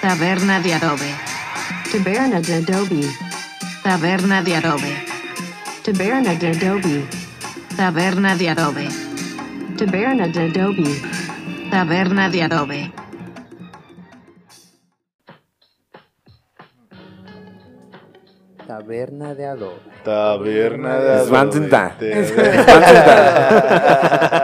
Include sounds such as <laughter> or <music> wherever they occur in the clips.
Taberna de adobe. Taberna de Adobe. Taberna de adobe. Taberna de Adobe. Taberna de adobe. Taberna de Adobe. Taberna de adobe. Taberna de adobe. Taberna de Svantenta. <laughs>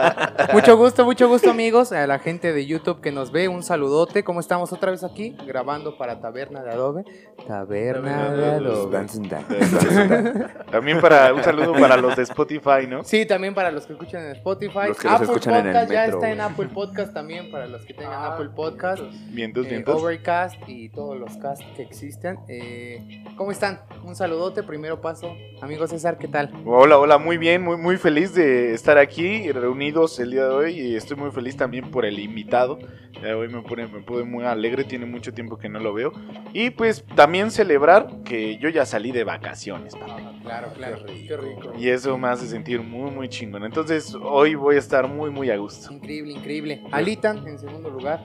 Mucho gusto, mucho gusto amigos, a la gente de YouTube que nos ve, un saludote. ¿Cómo estamos otra vez aquí? Grabando para Taberna de Adobe. Taberna de Adobe. <laughs> También para un saludo para los de Spotify, ¿no? Sí, también para los que escuchan en Spotify. Los que Apple escuchan en el Podcast ya metro, está en. Apple Podcast también para los que tengan Apple Podcast. Vientos, eh, vientos. Overcast y todos los casts que existen. Eh, ¿Cómo están? Un saludote, primero paso. Amigo César, ¿qué tal? Hola, hola, muy bien, muy, muy feliz de estar aquí reunidos el día de hoy y estoy muy feliz también por el invitado. Día de hoy me pone, me pone muy alegre, tiene mucho tiempo que no lo veo. Y pues también celebrar que yo ya salí de vacaciones, papi. Claro, claro. Qué rico. Y eso me hace sentir muy, muy chingón. Entonces hoy voy a estar muy, muy a gusto. Increíble, increíble. Alitan, en segundo lugar.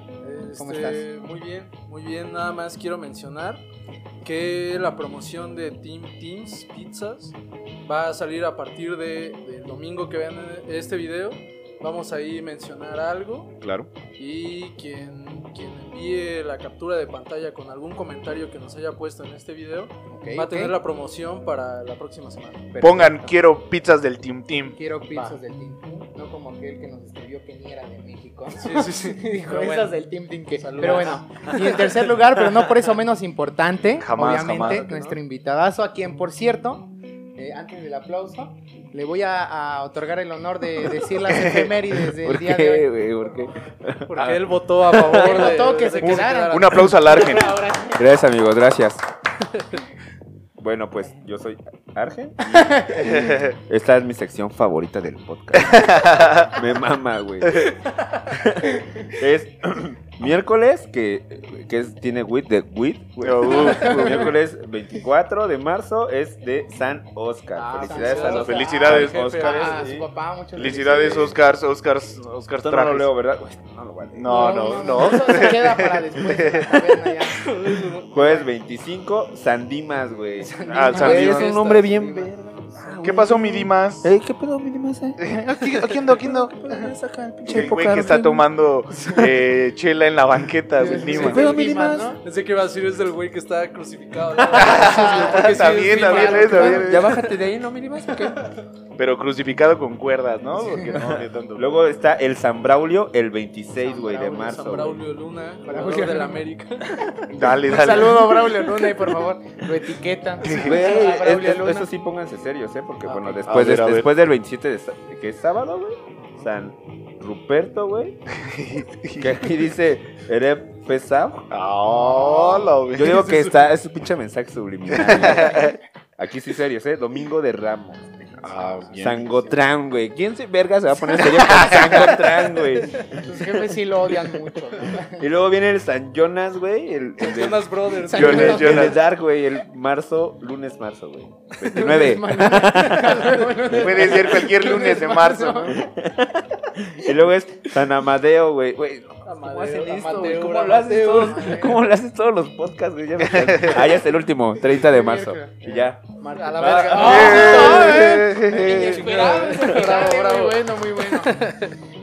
¿Cómo Este, estás? Muy bien, muy bien. Nada más quiero mencionar que la promoción de Team Teams Pizzas va a salir a partir de, del domingo que vean este video. Vamos ahí a mencionar algo Claro. y quien, quien envíe la captura de pantalla con algún comentario que nos haya puesto en este video va a tener la promoción para la próxima semana. Perfecto. Pongan, quiero pizzas del Team Team. Quiero pizzas Va. del Team Team, no como aquel que nos escribió que ni era de México. Sí, sí, sí. <laughs> Dijo Pero esas bueno. del Team Team que. Saludos. Pero bueno, y en tercer lugar, pero no por eso menos importante, Jamás, obviamente, jamás. nuestro invitadazo, a quien por cierto, eh, antes del aplauso, le voy a, a otorgar el honor de decir las <laughs> efemérides del ¿Por día de hoy. ¿Por qué? Porque él votó a favor <laughs> Él de, votó que de se quedaran. Un aplauso al Argen. <laughs> Gracias, amigos, gracias. Bueno, pues yo soy Argen. <laughs> Esta es mi sección favorita del podcast. Me mama, güey. Es <clears throat> miércoles, que, que es, tiene WIT de WIT. güey. Uh, uh. Miércoles 24 de marzo es de San Oscar. Ah, Felicidades San a los Oscar. Felicidades, Jefe. Oscar. a su papá, muchas Felicidades, Oscars, Oscars, Oscars no lo leo, ¿verdad? No lo vale. No, no, no. Eso se queda para después de la taberna ya. <laughs> Jueves 25, Sandimas, güey. Ah, San Dimas. es un nombre bien verga. ¿Qué pasó, mi Dimas? Ey, ¿qué pedo, mi Dimas, eh? <laughs> Aquí, aquí ando, aquí ando. El güey que está tomando eh, <laughs> chela en la banqueta, el Dimas. pedo, Sí, mi Dimas? ¿no? Pensé que iba a decir es del güey que está crucificado. ¿no? <laughs> Porque sí, También, es también, Dimas. es, también. Ya bájate de ahí, ¿no, mi Dimas? ¿O qué? Pero crucificado con cuerdas, ¿no? Porque no, de tanto. Luego está el San Braulio el 26, güey, de marzo. San güey. Braulio Luna, Braulio del Luna. América. <laughs> Dale, Un dale. saludo a Braulio Luna y por favor lo etiquetan. Güey, A es- Braulio es- Luna. eso sí pónganse serios, ¿eh? Porque, Ah, bueno, después, ver, de- después del 27 de, que es sábado, güey, San Ruperto, güey, <laughs> que aquí dice Ereb Pesao. Ah, la Yo digo que está, es un pinche mensaje subliminal. güey. Aquí sí serios, ¿eh? Domingo de Ramos. Ah, bien. Sangotrán, güey. ¿Quién se verga se va a poner serio con Sangotrán, güey? Sus jefes sí lo odian mucho. ¿no? Y luego viene el San Jonas, güey. El, el de, Jonas Brothers. San Jonas, el de Jonas. Dark, güey. El marzo, lunes, marzo, güey. 29. Puede ser cualquier lunes de marzo, ¿no? Y luego es San Amadeo, güey. Güey, ¿cómo hacen esto, güey? ¿Cómo lo haces todos? <laughs> ¿Cómo lo haces todos los podcasts, güey? Ya me. Ah, ya es el último, 30 de marzo. Y ya. A la Ah, verga. Inesperado, <laughs> Bravo, bravo. Muy bueno, muy bueno.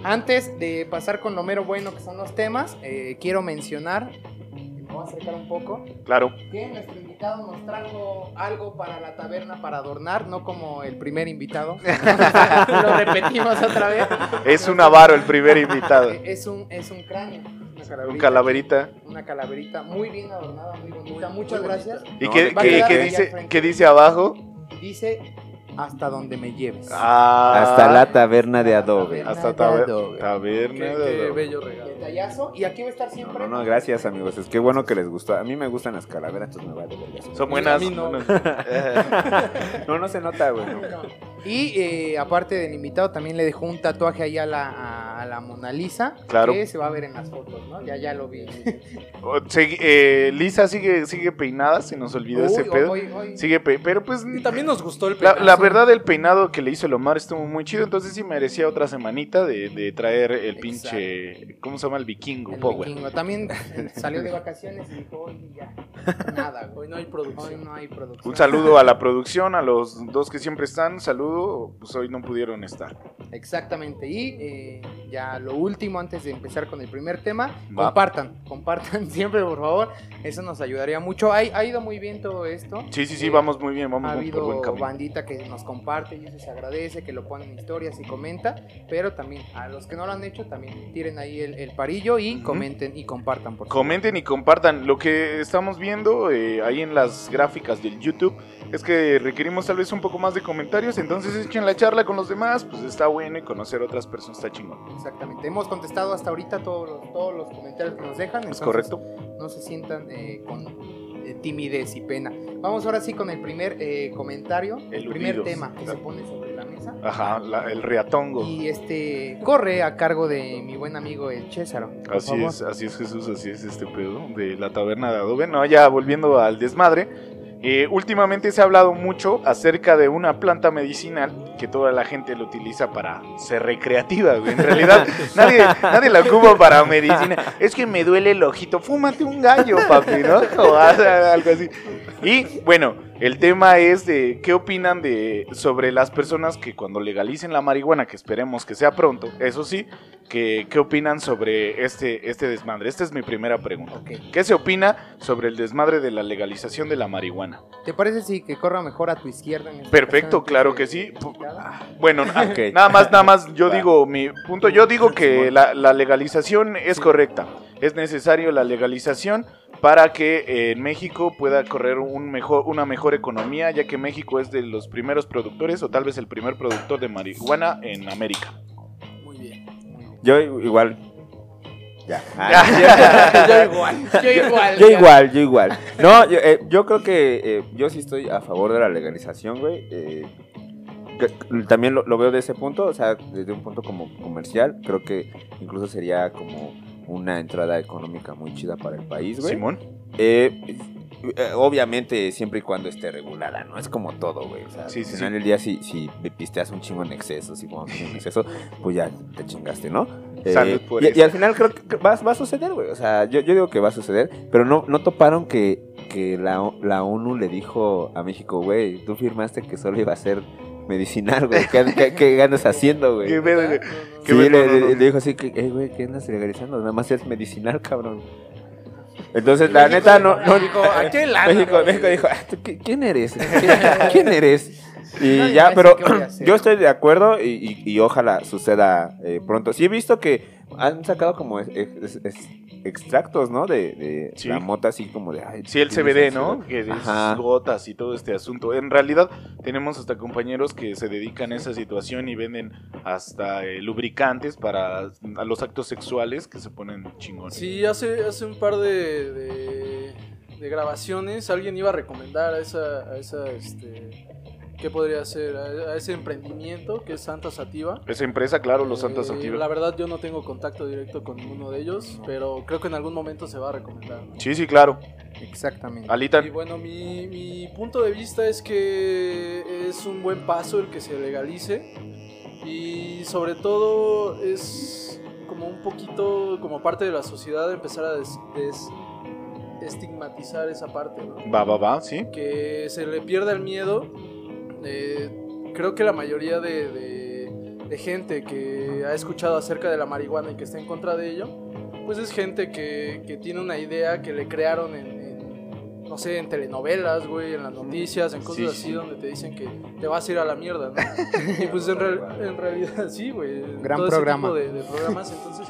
Antes de pasar con lo mero bueno que son los temas, eh, quiero mencionar, me voy a acercar un poco, Claro. que nuestro invitado nos trajo algo para la taberna para adornar, no como el primer invitado. <laughs> lo repetimos otra vez. Es un avaro el primer invitado. <laughs> Es un, es un cráneo. Una calaverita. Un calaverita. Una calaverita muy bien adornada, muy bonita. Muchas gracias. ¿Y No, qué, qué- qué dice, qué dice abajo? Dice, hasta donde me lleves. Ah, Hasta la taberna de Adobe. Hasta Taberna taber- de taberna. Qué, de qué Adobe. bello regalo. Detallazo. Y aquí va a estar siempre. No, no, gracias, amigos. Es que bueno que les gustó. A mí me gustan las calaveras, entonces me vale verga. Son buenas. A mí no. <laughs> No, no se nota, güey. No. Y eh, aparte del invitado, también le dejó un tatuaje ahí a la, a la Mona Lisa, Claro. que se va a ver en las fotos, ¿no? Ya, ya lo vi. O- segui- eh, Lisa sigue, sigue peinada, se nos olvidó ese pedo. hoy- hoy- Sigue pe- pero pues Y también nos gustó el la, peinado. la verdad el peinado que le hizo el Omar estuvo muy chido, entonces sí merecía otra semanita de, de traer el pinche, ¿cómo se El vikingo, el Power. vikingo. También <laughs> salió de vacaciones y dijo, hoy ya, nada. Hoy no hay Hoy producción. no hay producción. Un saludo a la producción, a los dos que siempre están, saludo, pues hoy no pudieron estar. Exactamente. Y eh, ya lo último, antes de empezar con el primer tema, Va. compartan, compartan <laughs> siempre, por favor. Eso nos ayudaría mucho. Ha, ha ido muy bien todo esto. Sí, sí, sí, Eh, vamos muy bien, vamos Ha por habido buen camino. bandita que nos comparte y eso se agradece, que lo ponen en historias y comenta, pero también a los que no lo han hecho, también tiren ahí el, el parillo y comenten y compartan, por favor. Comenten y compartan. Lo que estamos viendo eh, ahí en las gráficas del YouTube es que requerimos tal vez un poco más de comentarios. Entonces echen la charla con los demás. Pues está bueno y conocer otras personas está chingón. Exactamente. Hemos contestado hasta ahorita todos los, todos los comentarios que nos dejan. ¿Es correcto? No se sientan eh, con eh, timidez y pena. Vamos ahora sí con el primer eh, comentario, el primer tema que se pone sobre la mesa. Ajá, la- el reatongo. Y este corre a cargo de mi buen amigo el César. por Así favor. es, así es Jesús, así es este pedo de la taberna de adobe. No, ya volviendo al desmadre. Eh, últimamente se ha hablado mucho acerca de una planta medicinal que toda la gente lo utiliza para ser recreativa. güey. En realidad, <laughs> nadie, nadie la ocupa para medicina. Es que me duele el ojito. Fúmate un gallo, papi, ¿no? <laughs> O algo así. Y bueno, el tema es de qué opinan de sobre las personas que cuando legalicen la marihuana, que esperemos que sea pronto, eso sí, que, qué opinan sobre este, este desmadre. Esta es mi primera pregunta. ¿Qué se opina sobre el desmadre de la legalización de la marihuana? ¿Te parece si que corra mejor a tu izquierda? en Perfecto, claro que sí. Bueno, <laughs> nada más, nada más, yo <laughs> digo mi punto, yo digo que la, la legalización es correcta. Es necesario la legalización para que eh, en México pueda correr un mejor, una mejor economía, ya que México es de los primeros productores o tal vez el primer productor de marihuana en América. Muy bien. Yo igual. Ya. <laughs> Ah, Yo igual. Yo igual. Yo igual, yo igual. No, yo, eh, yo creo que eh, yo sí estoy a favor de la legalización, güey. Eh, que- también lo, lo veo de ese punto, o sea, desde un punto como comercial. Creo que incluso sería como una entrada económica muy chida para el país, güey. Simón. Eh, eh, obviamente, siempre y cuando esté regulada, ¿no? Es como todo, güey. O sea, Sí, sí, al final del día, si, si pisteas un chingo en exceso, si fumas un exceso, pues ya te chingaste, ¿no? Eh, Salud por y, eso. y al final creo que va, va a suceder, güey. O sea, yo, yo digo que va a suceder, pero no, no toparon que, que la, la ONU le dijo a México, güey, tú firmaste que solo iba a ser medicinal, güey. ¿Qué, qué, qué andas haciendo, güey? Le, No, no, le- no. le dijo así que, eh, güey, ¿qué andas legalizando? Nada más es medicinal, cabrón. Entonces, la neta, no, no México, ¿a qué lana, México? México dijo, "Ah, ¿tú qué- ¿quién eres? <laughs> ¿Quién, eres? Y ya, pero yo estoy de acuerdo y, y- y ojalá suceda eh, pronto. Sí he visto que han sacado como extractos, ¿no? De, de Sí. la mota así como de... ay, Sí, el CBD. ¿no? Que Ajá. sus gotas y todo este asunto. En realidad, tenemos hasta compañeros que se dedican a esa situación y venden hasta eh, lubricantes para a los actos sexuales que se ponen chingones. Sí, hace, hace un par de, de, de grabaciones alguien iba a recomendar a esa, a esa este, ¿qué podría ser? A, a ese emprendimiento que es Santa Sativa. Esa empresa, claro, los Santas Eh, Sativa. La verdad yo no tengo contacto directo con ninguno de ellos, pero creo que en algún momento se va a recomendar. ¿no? Sí, sí, claro. Exactamente. Alita, Y bueno, mi, mi punto de vista es que es un buen paso el que se legalice y sobre todo es como un poquito como parte de la sociedad empezar a des- des- estigmatizar esa parte, ¿no? va, va, va, sí. que se le pierda el miedo. Eh, creo que la mayoría de, de- de gente que ha escuchado acerca de la marihuana y que está en contra de ello, pues es gente que, que tiene una idea que le crearon en, en, no sé, en telenovelas, güey, en las noticias, en cosas Sí, así sí. donde te dicen que te vas a ir a la mierda, ¿no? y pues en, real- <laughs> en realidad <laughs> sí, güey. Gran todo ese programa. tipo de, de programas, entonces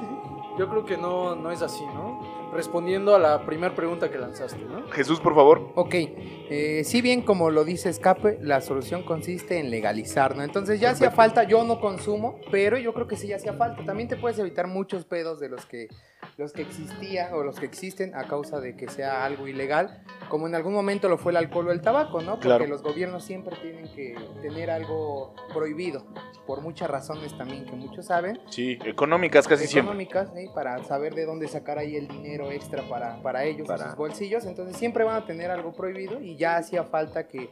yo creo que no, no es así, ¿no? Respondiendo a la primera pregunta que lanzaste, ¿no? Jesús, por favor. Ok, eh, si bien como lo dice Escape, la solución consiste en legalizar, ¿no? Entonces ya hacía falta, yo no consumo, pero yo creo que sí ya hacía falta. También te puedes evitar muchos pedos de los que los que existían o los que existen a causa de que sea algo ilegal, como en algún momento lo fue el alcohol o el tabaco, ¿no? Porque Claro. los gobiernos siempre tienen que tener algo prohibido, por muchas razones también que muchos saben, Sí, económicas casi siempre. económicas, ¿sí? para saber de dónde sacar ahí el dinero extra para, para ellos, Para- sus bolsillos, entonces siempre van a tener algo prohibido y ya hacía falta que,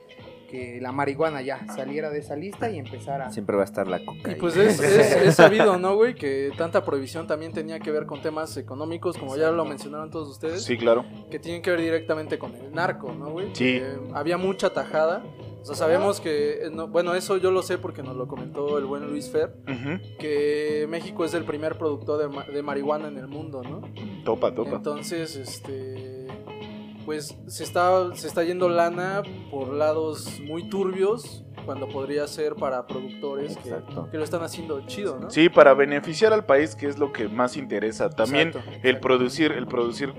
que la marihuana ya saliera de esa lista y empezara... Siempre va a estar la Y cocaína. pues es, <laughs> es- es sabido, ¿no, güey? Que tanta prohibición también tenía que ver con temas económicos, como ya lo mencionaron todos ustedes, Sí, claro. que tienen que ver directamente con el narco, ¿no, güey? Sí. Que había mucha tajada. O sea, sabemos que, eh, no- bueno, eso yo lo sé porque nos lo comentó el buen Luis Fer, que México es el primer productor de, de marihuana en el mundo, ¿no? Topa, topa. Entonces, este, pues se está, se está yendo lana por lados muy turbios cuando podría ser para productores que, lo están haciendo chido, ¿no? Sí, para beneficiar al país, que es lo que más interesa. También Exacto, el producir, el producir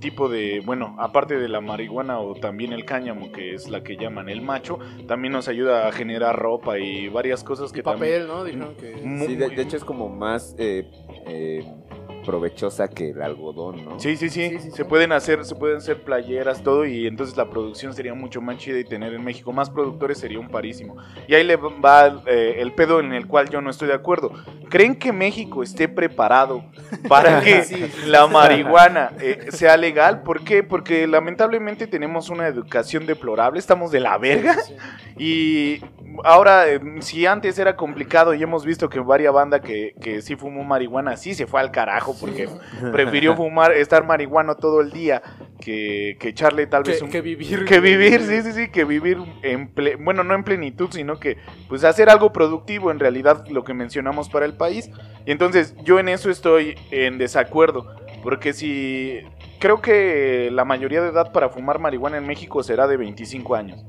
tipo de, bueno, aparte de la marihuana o también el cáñamo, que es la que llaman el macho, también nos ayuda a generar ropa y varias cosas que Y también... papel, ¿no? Dijeron que... Sí, de, de hecho es como más eh, eh, provechosa que el algodón, ¿no? Sí, sí, sí, Sí, sí, se sí. pueden hacer, se pueden hacer playeras, todo, y entonces la producción sería mucho más chida y tener en México más productores sería un parísimo. Y ahí le va eh, el pedo en el cual yo no estoy de acuerdo. ¿Creen que México esté preparado para <laughs> que Sí, sí, la marihuana eh, sea legal? ¿Por qué? Porque lamentablemente tenemos una educación deplorable, estamos de la verga. Sí, sí. Y ahora, eh, si antes era complicado y hemos visto que varias banda que, que sí fumó marihuana, sí se fue al carajo porque prefirió fumar, estar marihuano todo el día que, que echarle tal vez Que, un... que vivir. Que vivir, sí, sí, sí, que vivir en ple- bueno, no en plenitud, sino que pues hacer algo productivo en realidad lo que mencionamos para el país. Y entonces yo en eso estoy en desacuerdo, porque si creo que la mayoría de edad para fumar marihuana en México será de 25 años.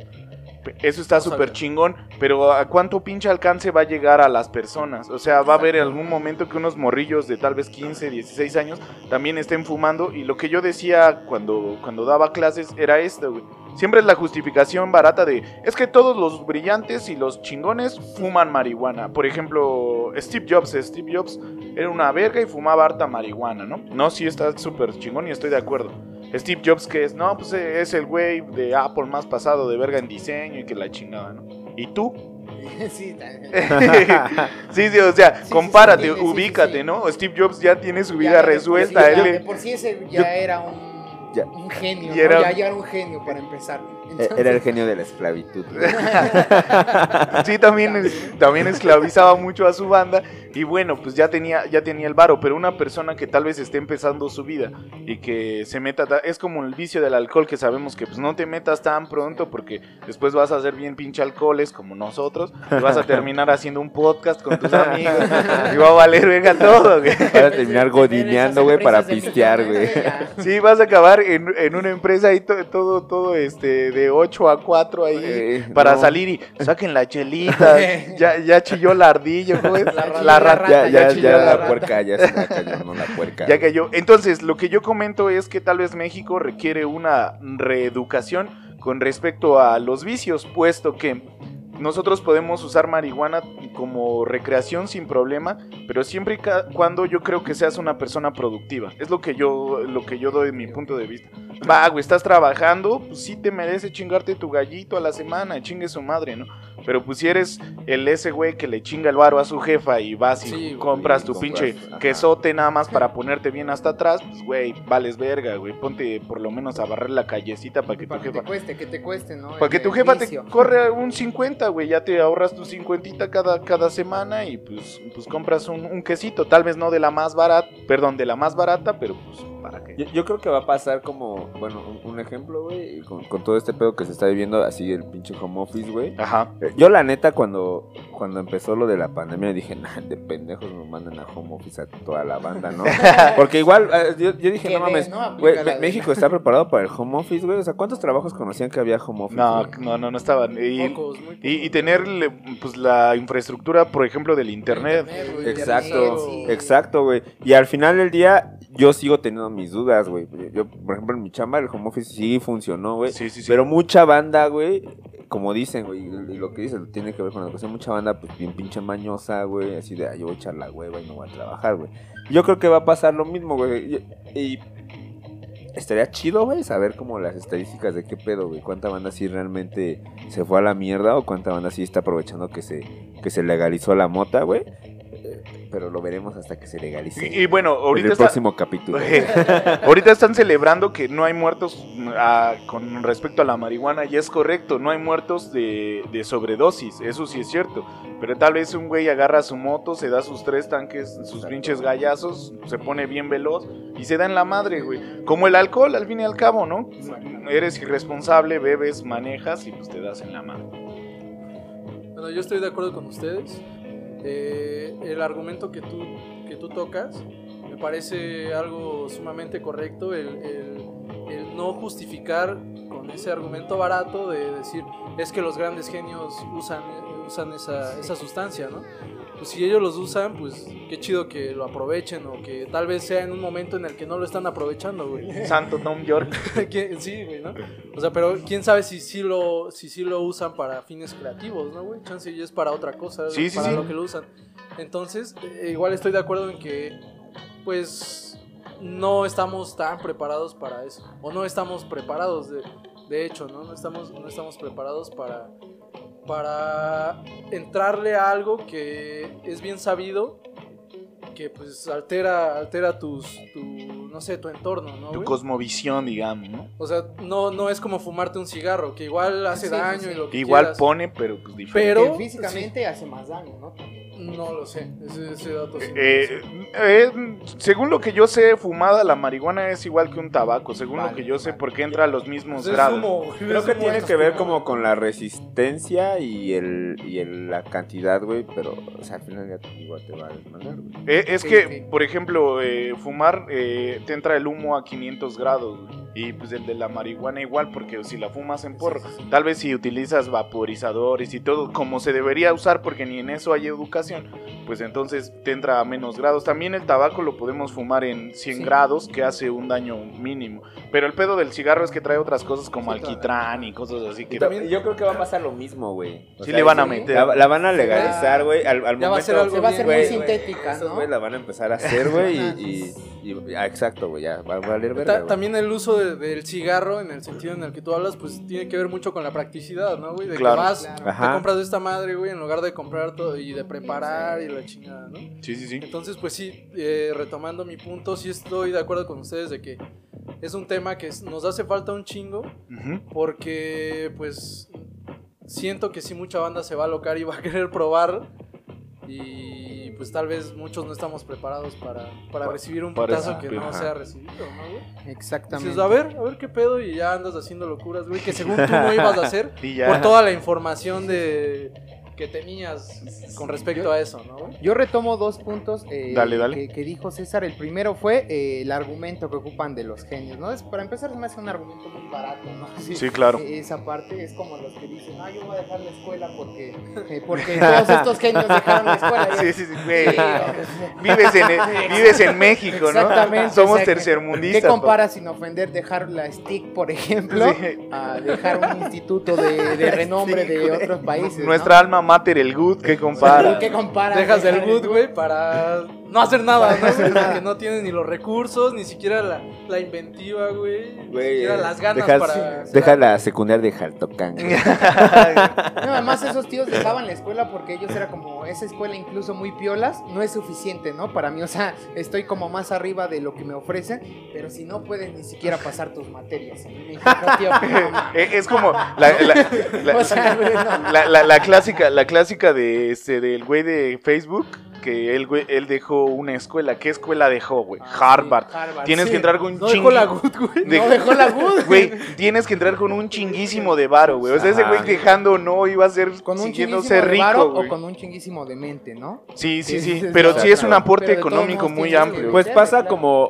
Eso está súper chingón, pero ¿a cuánto pinche alcance va a llegar a las personas? O sea, va a haber algún momento que unos morrillos de tal vez 15, 16 años también estén fumando y lo que yo decía cuando, cuando daba clases era esto, güey. Siempre es la justificación barata de, es que todos los brillantes y los chingones fuman marihuana. Por ejemplo, Steve Jobs, Steve Jobs era una verga y fumaba harta marihuana, ¿no? No, sí está súper chingón y estoy de acuerdo. Steve Jobs que es, no, pues eh, es el güey de Apple más pasado de verga en diseño y que la chingada, ¿no? ¿Y tú? <laughs> sí, <laughs> sí, sí, o sea, sí, compárate, sí, sí, sí, ubícate. ¿no? Steve Jobs ya tiene su vida Ya, por resuelta. sí- él ya, por sí ese ya era un, Ya. un genio, Y ¿no? era- Ya, ya era un genio para empezar. Entonces- Era el genio de la esclavitud. güey. <laughs> Sí, también, también esclavizaba mucho a su banda y bueno, pues ya tenía, ya tenía el varo, pero una persona que tal vez esté empezando su vida y que se meta, ta- es como el vicio del alcohol que sabemos que pues no te metas tan pronto porque después vas a ser bien pinche alcoholes como nosotros y vas a terminar haciendo un podcast con tus amigos y va a valer venga todo, güey. Para terminar godineando, güey, para pistear, güey. Sí, vas a acabar en, en una empresa ahí to- todo, todo este de 8 a 4 ahí Eh, para no. salir y <laughs> saquen la chelita. ya, ya chilló la ardilla, ¿cómo es? La- la, la rata. Ya, ya, ya chilló ya la la puerca ya se la cayó, no la puerca. Ya cayó. Entonces, lo que yo comento es que tal vez México requiere una reeducación con respecto a los vicios, puesto que nosotros podemos usar marihuana como recreación sin problema, pero siempre y cuando yo creo que seas una persona productiva. Es lo que yo lo que yo doy mi punto de vista. Va, estás trabajando, pues sí te merece chingarte tu gallito a la semana, chingue su madre, ¿no? Pero pues si eres el ese güey que le chinga el varo a su jefa y vas y Sí, güey, compras tu compras, pinche ajá. quesote nada más para ponerte bien hasta atrás, pues güey, vales verga, güey. Ponte por lo menos a barrer la callecita para que tu Para que jefa te cueste, que te cueste, ¿no? para que tu jefa te corre un 50, güey, ya te ahorras tu 50 cada, cada semana y pues, pues compras un, un quesito, tal vez no de la más barata, perdón, de la más barata, pero pues para qué. Yo, yo creo que va a pasar como, bueno, un, un ejemplo, güey, con, con todo este pedo que se está viviendo, así el pinche home office, güey. Ajá. Eh, Yo la neta cuando, cuando empezó lo de la pandemia dije, nah, de pendejos nos mandan a home office a toda la banda, ¿no? <laughs> Porque igual, eh, yo, yo dije, no mames, México está preparado para el home office, güey. O sea, ¿cuántos trabajos conocían que había home office? No, no, no, no estaban. Y, Pocos, y, y tener pues la infraestructura, por ejemplo, del internet. Exacto, internet, sí. exacto, güey. Y al final del día, yo sigo teniendo mis dudas, güey. Yo, por ejemplo, en mi chamba, el home office sí funcionó, güey. Sí, sí, sí. Pero mucha banda, güey, como dicen, güey, y lo que dicen tiene que ver con la educación. Mucha banda, pues bien pinche mañosa, güey, así de, "Ah, yo voy a echar la hueva y no voy a trabajar, güey. Yo creo que va a pasar lo mismo, güey. Y, estaría chido, güey, saber como las estadísticas de qué pedo, güey. Cuánta banda sí realmente se fue a la mierda o cuánta banda sí está aprovechando que se, que se legalizó la mota, güey. Pero lo veremos hasta que se legalice. Y, y bueno, en ahorita el está- próximo capítulo. <laughs> ahorita están celebrando que no hay muertos ah, con respecto a la marihuana y es correcto, no hay muertos de, de sobredosis, eso sí es cierto. Pero tal vez un güey agarra su moto, se da sus tres tanques, sus pinches gallazos, se pone bien veloz y se da en la madre, güey. Como el alcohol, al fin y al cabo, ¿no? Eres irresponsable, bebes, manejas y pues te das en la madre. Bueno, yo estoy de acuerdo con ustedes. Eh, el argumento que tú, que tú tocas me parece algo sumamente correcto. El, el- el no justificar con ese argumento barato de decir es que los grandes genios usan, usan esa, esa sustancia, ¿no? Pues si ellos los usan, pues qué chido que lo aprovechen o que tal vez sea en un momento en el que no lo están aprovechando, güey. <laughs> Santo Tom York. <laughs> ¿Quién- sí, güey, ¿no? O sea, pero quién sabe si sí lo, si sí lo usan para fines creativos, ¿no, güey? Chance y es para otra cosa, Sí, sí, para sí. lo que lo usan. Entonces, eh, igual estoy de acuerdo en que, pues, no estamos tan preparados para eso. O no estamos preparados, de, de hecho, ¿no? No estamos, no estamos preparados para, para entrarle a algo que es bien sabido que pues altera altera tus tu no sé tu entorno no Tu güey? cosmovisión, digamos, ¿no? O sea, no, no es como fumarte un cigarro, que igual hace Sí, daño sí, sí. y lo que Igual quieras. pone, pero pues diferente. Pero- Que físicamente hace más daño, ¿no? No lo sé, ese, ese dato Eh, eh, según lo que yo sé, fumada la marihuana es igual que un tabaco, según lo que yo sé, porque entra a los mismos Pues es grados. humo, Creo es que tiene que ver como con la resistencia y el y el, la cantidad, güey, pero o sea, al final ya igual te va a desmadrar, güey. Eh, es Sí, que, sí. por ejemplo, eh, fumar te entra el humo a 500 grados güey, y pues el de la marihuana igual, porque si la fumas en porro, tal vez si utilizas vaporizadores y todo como se debería usar, porque ni en eso hay educación, pues entonces te entra a menos grados. También el tabaco lo podemos fumar en 100 Sí. grados, que hace un daño mínimo. Pero el pedo del cigarro es que trae otras cosas como Sí, alquitrán y cosas así que... también- yo creo que va a pasar lo mismo, güey. O Sí sea, le van a meter. La, la van a legalizar, güey. Al, al Ya va a momento, ser algo Se va a hacer muy güey, sintética, Esos ¿no? güey la van a empezar a hacer, güey, y, y, y- ah, exacto, güey, ya va a valer verga, Ta- también el uso de- del cigarro, en el sentido en el que tú hablas, pues tiene que ver mucho con la practicidad, ¿no, güey? De Claro. que vas, Claro. te compras esta madre, güey, en lugar de comprar todo y de preparar y la chingada, ¿no? Sí, sí, sí. Entonces, pues sí, eh, retomando mi punto, sí estoy de acuerdo con ustedes de que es un tema que nos hace falta un chingo, Ujú. porque pues siento que sí mucha banda se va a alocar y va a querer probar y pues tal vez muchos no estamos preparados para, para Pa- recibir un para putazo que no sea recibido, ¿no, güey? Exactamente. Dices, a ver, a ver qué pedo y ya andas haciendo locuras, güey, que según tú no ibas a hacer <laughs> por toda la información de que tenías con respecto a eso, ¿no? Yo retomo dos puntos eh, Dale, dale. Que, que dijo César. El primero fue eh, el argumento que ocupan de los genios, ¿no? Es, para empezar, se me hace un argumento muy barato, ¿no? Sí, claro. eh, Esa parte es como los que dicen, ah, yo voy a dejar la escuela porque, <laughs> eh, porque todos estos genios dejaron la escuela. Sí, sí, sí, güey. Sí, Vives en, vives en México, ¿no? Exactamente. Somos o sea, que- tercermundistas. ¿Qué comparas sin ofender dejar la STIC, por ejemplo, Sí. a dejar un instituto de, de <laughs> renombre Sí, de otros países? Nuestra alma mater, el good, ¿qué compara? ¿Qué comparas? Dejas el good, güey, para no hacer nada, ¿no? <laughs> Para no hacer güey? nada. Porque no tienes ni los recursos, ni siquiera la, la inventiva, güey. Ni siquiera las ganas para. Deja la secundaria de Jaltocán. <laughs> No, además esos tíos <laughs> dejaban la escuela porque ellos era como esa escuela incluso muy piolas, no es suficiente, ¿no? Para mí, o sea, estoy como más arriba de lo que me ofrecen, pero si no puedes ni siquiera pasar tus materias. en México, tío, no, ma- Es como la, la- la- O sea, güey, no. la- la- la clásica, la clásica de este del güey de Facebook que él, güey, él dejó una escuela. ¿Qué escuela dejó, güey? Ah, Harvard. sí, Harvard, Tienes sí. que entrar con un No chingo. dejó la good, güey. de- No dejó la good. Güey, tienes que entrar con un chinguísimo de varo, güey. O sea, ese güey dejando no iba a ser Con un ser de rico, varo güey. o con un chinguísimo de mente, ¿no? Sí, sí, Sí, Pero sí, es un aporte de económico muy amplio. Pues pasa claro. como,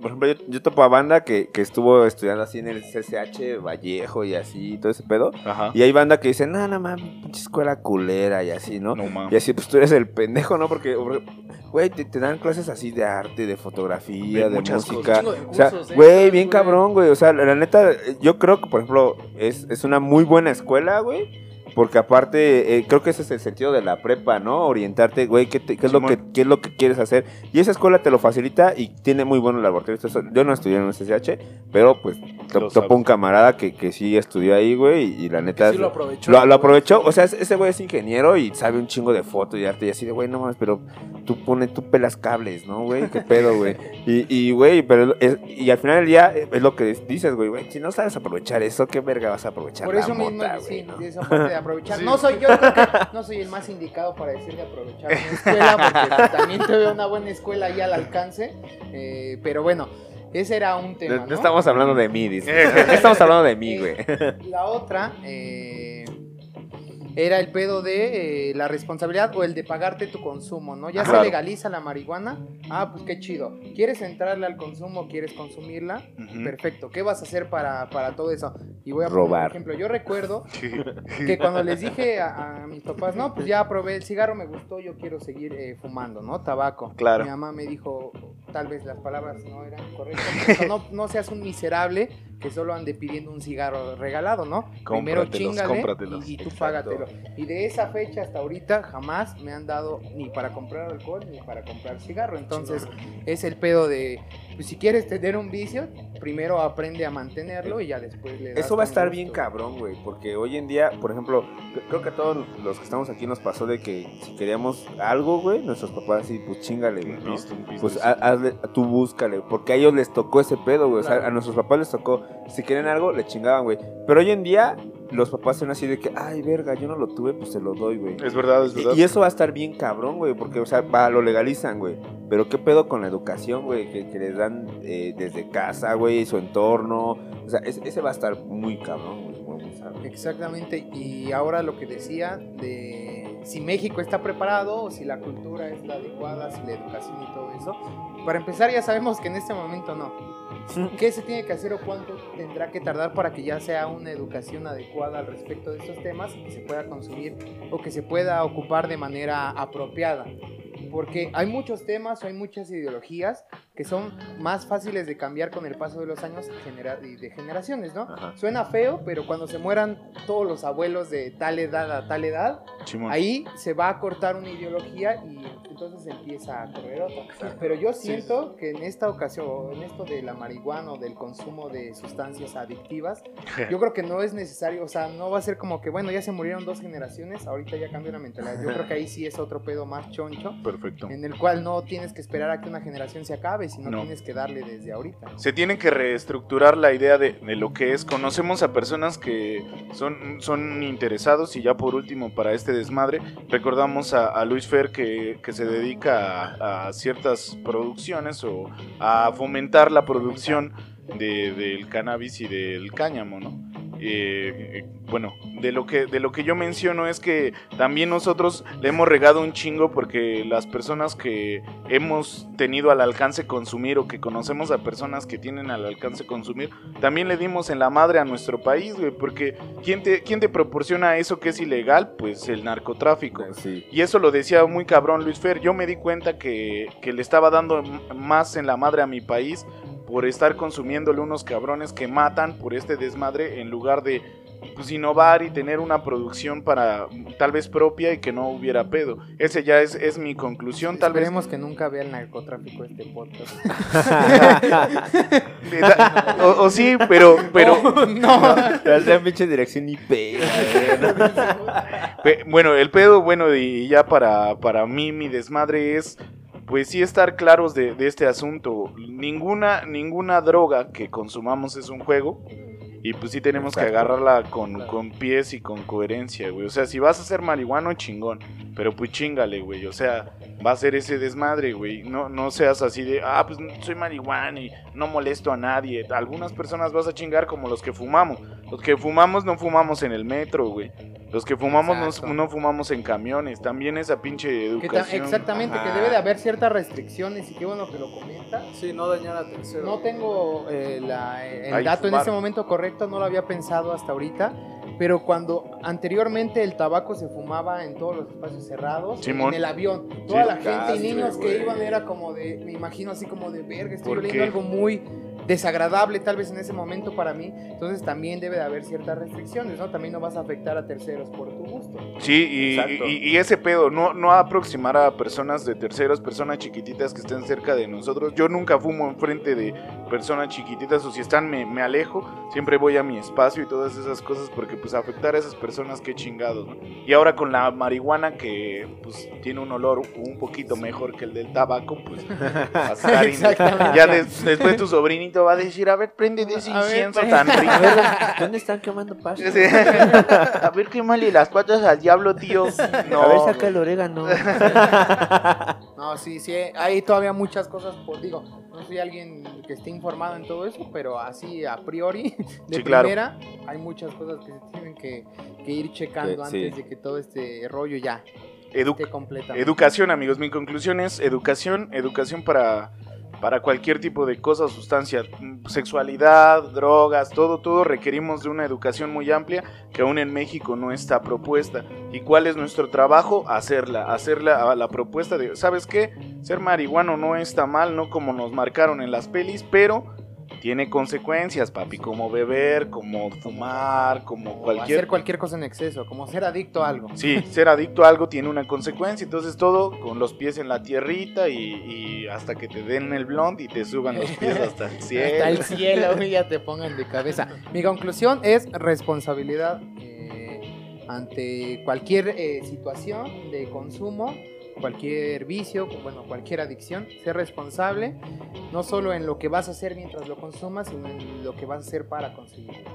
por ejemplo, yo, yo topo a banda que, que estuvo estudiando así en el CCH Vallejo y así, todo ese pedo. Ajá. Y hay banda que dice, no, no mames, pinche escuela culera y así, ¿no? No Y así, pues tú eres el pendejo, ¿no? Porque, por güey, te, te dan clases así de arte, de fotografía, De música. O sea, ¿eh? güey, bien cabrón, güey. O sea, la, la neta, yo creo que, por ejemplo, es, es una muy buena escuela, güey. Porque aparte, eh, creo que ese es el sentido de la prepa, ¿no? Orientarte, güey, ¿qué, te- qué es lo que, qué es lo que quieres hacer. Y esa escuela te lo facilita y tiene muy buenos laboratorios. Yo no estudié en un SSH, pero pues to- topo un camarada que, que sí estudió ahí, güey, y, y la neta... Sí lo aprovechó. Lo, lo aprovechó, o sea, ese güey es ingeniero y sabe un chingo de fotos y arte y así de, güey, no mames, pero tú pones, tú pelas cables, ¿no, güey? ¿Qué pedo, güey? Y, y, güey, pero es- y al final del día eh, es lo que dices, güey, güey, si no sabes aprovechar eso, ¿qué verga vas a aprovechar Por la eso mismo, mota, sí, güey, no? de esa parte de aprovechar. Sí. No soy yo, que <laughs> no soy el más indicado para decir de aprovechar una <laughs> escuela, porque también tuve una buena escuela ahí al alcance. eh, pero bueno, ese era un tema. No, estamos hablando de mí, dice. <laughs> Estamos hablando de mí, güey. Eh, La otra eh, era el pedo de eh, la responsabilidad o el de pagarte tu consumo, ¿no? Ya Claro. se legaliza la marihuana. Ah, pues qué chido. ¿Quieres entrarle al consumo? ¿Quieres consumirla? Perfecto. ¿Qué vas a hacer para, para todo eso? Y voy a poner Robar. ejemplo. Yo recuerdo <laughs> que cuando les dije a, a mis papás, no, pues ya probé el cigarro, me gustó, yo quiero seguir eh, fumando, ¿no? Tabaco. Claro. Mi mamá me dijo, tal vez las palabras no eran correctas, no, no seas un miserable que solo ande pidiendo un cigarro regalado, ¿no? Primero chingale y, y tú Exacto. págatelo. Y de esa fecha hasta ahorita jamás me han dado ni para comprar alcohol ni para comprar cigarro. Entonces es el pedo de, pues si quieres tener un vicio, primero aprende a mantenerlo y ya después le das Eso va a estar gusto. bien cabrón, güey, porque hoy en día, por ejemplo, creo que a todos los que estamos aquí nos pasó de que si queríamos algo, güey, nuestros papás así, pues chingale, güey, Pues hazle, tú búscale, porque a ellos les tocó ese pedo, güey. O sea, a nuestros papás les tocó, si querían algo, le chingaban, güey. Pero hoy en día, los papás son así de que, ay, verga, yo no lo tuve, pues se lo doy, güey. Es verdad, es verdad. Y, y eso va a estar bien cabrón, güey, porque, o sea, va, lo legalizan, güey. Pero qué pedo con la educación, güey, que, que les dan eh, desde casa, güey, su entorno. O sea, ese, ese va a estar muy cabrón, güey. muy, muy cabrón. Exactamente, y ahora lo que decía de si México está preparado o si la cultura es la adecuada, si la educación y todo eso. Para empezar ya sabemos que en este momento no. ¿Qué se tiene que hacer o cuánto tendrá que tardar para que ya sea una educación adecuada al respecto de estos temas y que se pueda consumir o que se pueda ocupar de manera apropiada? Porque hay muchos temas hay muchas ideologías que son más fáciles de cambiar con el paso de los años y genera- y de generaciones, ¿no? Ajá. Suena feo, pero cuando se mueran todos los abuelos de tal edad a tal edad, Chimón. ahí se va a cortar una ideología y entonces empieza a correr otra. Pero yo siento que en esta ocasión, en esto de la marihuana o del consumo de sustancias adictivas, <laughs> yo creo que no es necesario, o sea, no va a ser como que, bueno, ya se murieron dos generaciones, ahorita ya cambió la mentalidad. Yo creo que ahí sí es otro pedo más choncho, Perfecto. en el cual no tienes que esperar a que una generación se acabe, sino No. tienes que darle desde ahorita. Se tiene que reestructurar la idea de, de lo que es. Conocemos a personas que son, son interesados y ya por último para este desmadre recordamos a, a Luis Fer que, que se dedica a, a ciertas producciones o a fomentar la producción de- del cannabis y del cáñamo, ¿no? Eh, eh, bueno, de lo que de lo que yo menciono es que también nosotros le hemos regado un chingo porque las personas que hemos tenido al alcance consumir o que conocemos a personas que tienen al alcance consumir, también le dimos en la madre a nuestro país, güey, porque ¿quién te, quién te proporciona eso que es ilegal? Pues el narcotráfico. Sí. Y eso lo decía muy cabrón Luis Fer. Yo me di cuenta que, que le estaba dando más en la madre a mi país por estar consumiéndole unos cabrones que matan por este desmadre en lugar de pues, innovar y tener una producción para tal vez propia y que no hubiera pedo. Ese ya es, es mi conclusión. Tal vez Esperemos que nunca vea el narcotráfico este podcast. <laughs> <laughs> o, o sí, pero pero <laughs> no. La pinche dirección IP. bueno, el pedo, bueno, y ya para, para mí mi desmadre es, pues sí estar claros de, de este asunto. Ninguna, ninguna droga que consumamos es un juego. Y pues sí tenemos que agarrarla con, con pies y con coherencia, güey. O sea, si vas a ser marihuano, chingón. Pero pues chingale, güey. O sea, va a ser ese desmadre, güey. No, no seas así de, ah, pues soy marihuana y no molesto a nadie. Algunas personas vas a chingar como los que fumamos. Los que fumamos no fumamos en el metro, güey. Los que fumamos no, no fumamos en camiones. También esa pinche Que educación. exactamente, que debe de haber ciertas restricciones y qué bueno que lo comenta. Sí, no dañar a terceros. No tengo eh, la- el Ay, dato en ese momento correcto, no lo había pensado hasta ahorita, pero cuando anteriormente el tabaco se fumaba en todos los espacios cerrados, Simón. en el avión, toda la gente y niños que iban era como de, me imagino así como de verga, estoy ¿Por oliendo algo muy desagradable tal vez en ese momento para mí, entonces también debe de haber ciertas restricciones, ¿no? También no vas a afectar a terceros por tu gusto. Sí, y, y- y ese pedo, no, no aproximar a personas de terceros, personas chiquititas que estén cerca de nosotros. Yo nunca fumo enfrente de personas chiquititas o si están me, me alejo, siempre voy a mi espacio y todas esas cosas porque pues afectar a esas personas qué chingados. ¿no? Y ahora con la marihuana que pues tiene un olor un poquito mejor que el del tabaco, pues <laughs> a estar ya des- después tu va a decir, a ver, prende de ese ver, incienso tan rico. ¿Dónde están quemando pasto? Sí. <laughs> A ver, qué mal y las patas al diablo, tío. No, a ver, saca el orégano. <laughs> No, sí, sí, hay todavía muchas cosas por, digo, no soy alguien que esté informado en todo eso, pero así a priori, <laughs> de Sí, claro. primera, hay muchas cosas que se tienen que, que ir checando Sí, antes de que todo este rollo ya Edu- esté completo. Educación, amigos. Mi conclusión es educación, educación para, para cualquier tipo de cosa, sustancia, sexualidad, drogas, todo, todo requerimos de una educación muy amplia que aún en México no está propuesta. ¿Y cuál es nuestro trabajo? Hacerla, hacerla a la propuesta de, ¿sabes qué? Ser marihuano no está mal, no como nos marcaron en las pelis, pero tiene consecuencias, papi, como beber, como fumar, como O cualquier hacer cualquier cosa en exceso, como ser adicto a algo. Sí, ser adicto a algo tiene una consecuencia, entonces todo con los pies en la tierrita y, y hasta que te den el blond y te suban los pies <laughs> hasta el cielo. Hasta el <laughs> cielo, y ya te pongan de cabeza. Mi conclusión es responsabilidad eh, ante cualquier eh, situación de consumo, cualquier vicio, bueno, cualquier adicción. Ser responsable, no solo en lo que vas a hacer mientras lo consumas, sino en lo que vas a hacer para conseguirlo.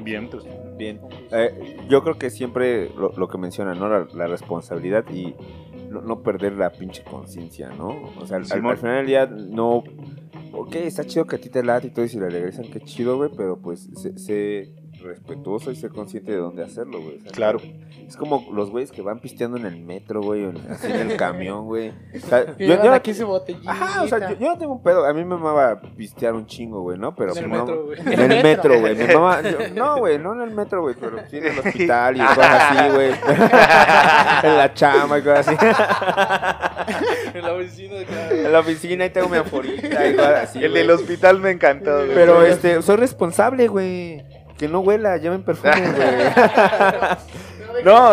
Bien, pues. Bien. Eh, yo creo que siempre lo, lo que mencionan, ¿no? La, la responsabilidad y no, no perder la pinche conciencia, ¿no? O sea, al, al Simón. final del día no... Ok, está chido que a ti te late y todo y si le regresan, qué chido, güey, pero pues sé, sé respetuoso y sé consciente de dónde hacerlo, güey. O sea, Claro. Es como los güeyes que van pisteando en el metro, güey, o en- así en el <laughs> camión, güey. O sea, yo, yo- aquí su botellita. Ajá, o sea, yo, yo no tengo un pedo. A mí me amaba pistear un chingo, güey, ¿no? Pero En el pues, no- metro, güey. en el metro, güey. Mi mamá. yo- no, güey, no en el metro, güey, pero sí en el hospital y cosas así, <laughs> güey. <laughs> en la chama y cosas así. En la oficina cada- En la oficina y tengo mi aforita y cosas así. el del hospital me encantó. güey. Pero este, soy responsable, güey. Que no huela, lleven perfume, <laughs> güey. No,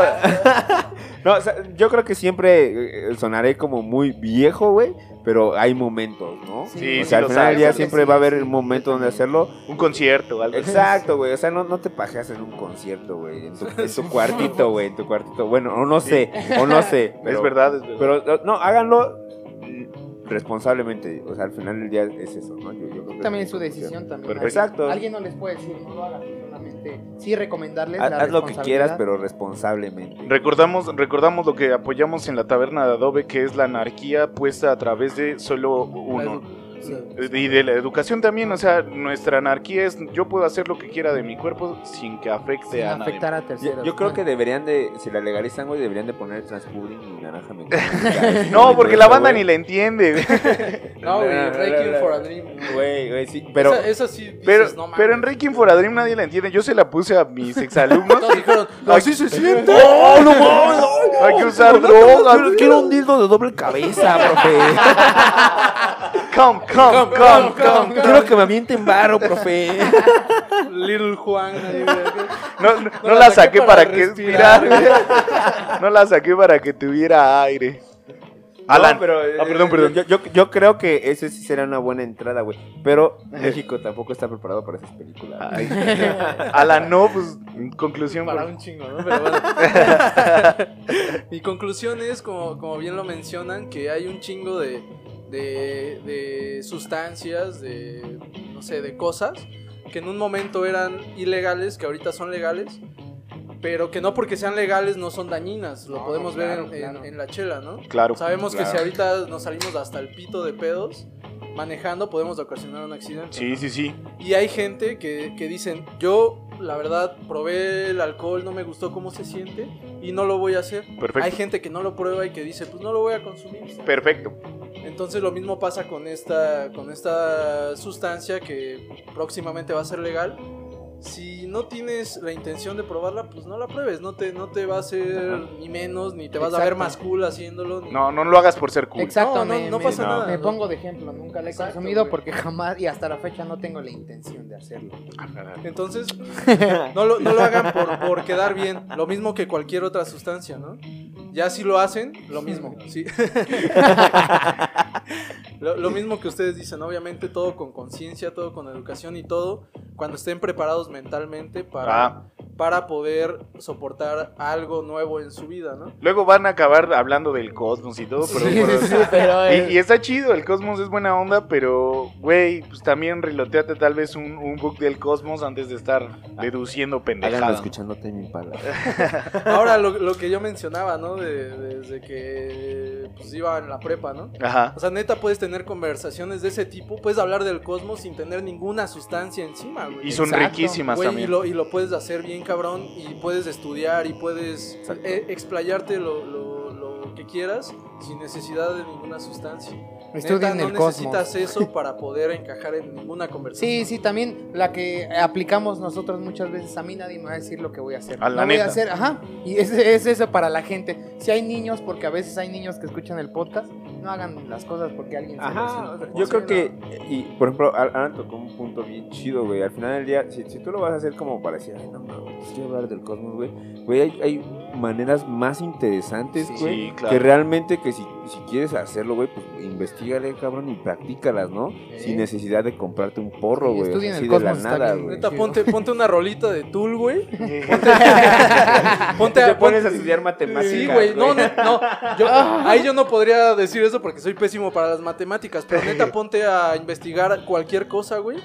<laughs> no, o sea, yo creo que siempre eh, sonaré como muy viejo, güey, pero hay momentos, ¿no? Sí, o sí sea, al lo final del día siempre sí, va a haber sí, un momento donde hacerlo. Un concierto, algo así. Exacto, güey, o sea, no, no te pajeas en un concierto, güey, en tu, <laughs> en tu cuartito, güey, en tu cuartito. Bueno, o no sé, o no sé. pero- es verdad, es verdad. Pero no, háganlo responsablemente, o sea, al final del día es eso, ¿no? Yo- yo creo que También es su decisión también. Perfecto. Exacto. Alguien no les puede decir no lo hagas, solamente sí recomendarles Haz, la haz lo que quieras, pero responsablemente. Recordamos, recordamos lo que apoyamos en la taberna de Adobe, que es la anarquía puesta a través de solo uno. Y de la educación también, o sea, nuestra anarquía es yo puedo hacer lo que quiera de mi cuerpo sin que afecte Sin a nadie. afectar a terceros. yo creo que deberían de, si la legalizan, güey, deberían de poner transpudding y naranja <laughs> mecánica. No, porque la banda ni le entiende. <laughs> No, güey, No, no, Requiem no, for no. a Dream. Güey, güey, sí, pero... esa, esa sí dices, Pero, no pero en Requiem for a Dream nadie la entiende. Yo se la puse a mis exalumnos. Todos dijeron, <laughs> Así se siente. ¡Oh, no mames! Hay que usar drogas. Quiero, quiero un dildo de doble cabeza, profe. Come, come, come, come. Quiero que me avienten varo, profe. <laughs> Little Juan. No, no, no la saqué para que respirar. güey. No la saqué para que tuviera aire. Alan. No, pero, ah, perdón, perdón. Yo, yo, yo creo que ese sí será una buena entrada, güey. Pero México tampoco está preparado para esas películas. Ay. Alan, no, pues, conclusión. Para por- un chingo, ¿no? Pero bueno. <laughs> Mi conclusión es, como, como bien lo mencionan, que hay un chingo de, de, de sustancias, de, no sé, de cosas que en un momento eran ilegales, que ahorita son legales, pero que no porque sean legales no son dañinas. Lo No, podemos claro, ver en, en- claro. en la chela, ¿no? Claro. Sabemos que si ahorita nos salimos hasta el pito de pedos manejando, podemos ocasionar un accidente. Sí, sí, sí. Y hay gente que, que dicen, yo la verdad probé el alcohol, no me gustó cómo se siente y no lo voy a hacer. Perfecto. Hay gente que no lo prueba y que dice, pues no lo voy a consumir. Perfecto. Entonces lo mismo pasa con esta, con esta sustancia que próximamente va a ser legal. Si no tienes la intención de probarla, pues no la pruebes. No te, no te va a hacer ni menos, ni te vas a ver más cool haciéndolo. ni- No, no lo hagas por ser cool. Exacto, No, no, me, no me- pasa nada, Me pongo de ejemplo, nunca la he Exacto, consumido güey. porque jamás y hasta la fecha no tengo la intención de hacerlo. Entonces, no lo, no lo hagan por, por quedar bien. Lo mismo que cualquier otra sustancia, ¿no? Ya si lo hacen, lo mismo. Sí. <laughs> lo, lo mismo que ustedes dicen, obviamente todo con conciencia, todo con educación y todo, cuando estén preparados mentalmente para, Ah. para poder soportar algo nuevo en su vida, ¿no? Luego van a acabar hablando del cosmos y todo, pero... Sí, pero- sí, pero, eh, Y, y está chido, el cosmos es buena onda, pero, güey, pues también reloteate tal vez un, un book del cosmos antes de estar deduciendo pendejadas. escuchando Tame Impala. <laughs> Ahora, lo, lo que yo mencionaba, ¿no? De- desde que pues, iba en la prepa, ¿no? Ajá. O sea, neta, puedes tener conversaciones de ese tipo, puedes hablar del cosmos sin tener ninguna sustancia encima, güey. Y son Exacto. riquísimas Güey, y también. lo, y lo puedes hacer bien cabrón y puedes estudiar y puedes eh, explayarte lo, lo- lo que quieras sin necesidad de ninguna sustancia. Estudien Neta, el no cosmos. necesitas eso para poder encajar en ninguna conversación. Sí, sí, también la que aplicamos nosotros muchas veces. A mí nadie me va a decir lo que voy a hacer. A la no voy neta. a hacer, ajá. Y es, es eso para la gente. Si hay niños, porque a veces hay niños que escuchan el podcast, no hagan las cosas porque alguien se Ajá, los o sea, impone. yo creo que, y por ejemplo, Al- Alan tocó un punto bien chido, güey. Al final del día, si, si tú lo vas a hacer como para decir, ay, no mames, quiero hablar del cosmos, güey, güey, hay, hay maneras más interesantes, Sí, güey, claro. que realmente que si, si quieres hacerlo, güey, pues investigale, cabrón, y practícalas, ¿no? Sin necesidad de comprarte un porro, Sí, güey, estudien así el de la nada, güey. Neta, ponte, ponte una rolita de Tool, güey. <laughs> Te, Ponte a, pones a ponte- estudiar matemáticas, Sí, güey. No, no, no. Yo, Ah. ahí yo no podría decir eso porque soy pésimo para las matemáticas. Pero neta, <laughs> ponte a investigar cualquier cosa, güey.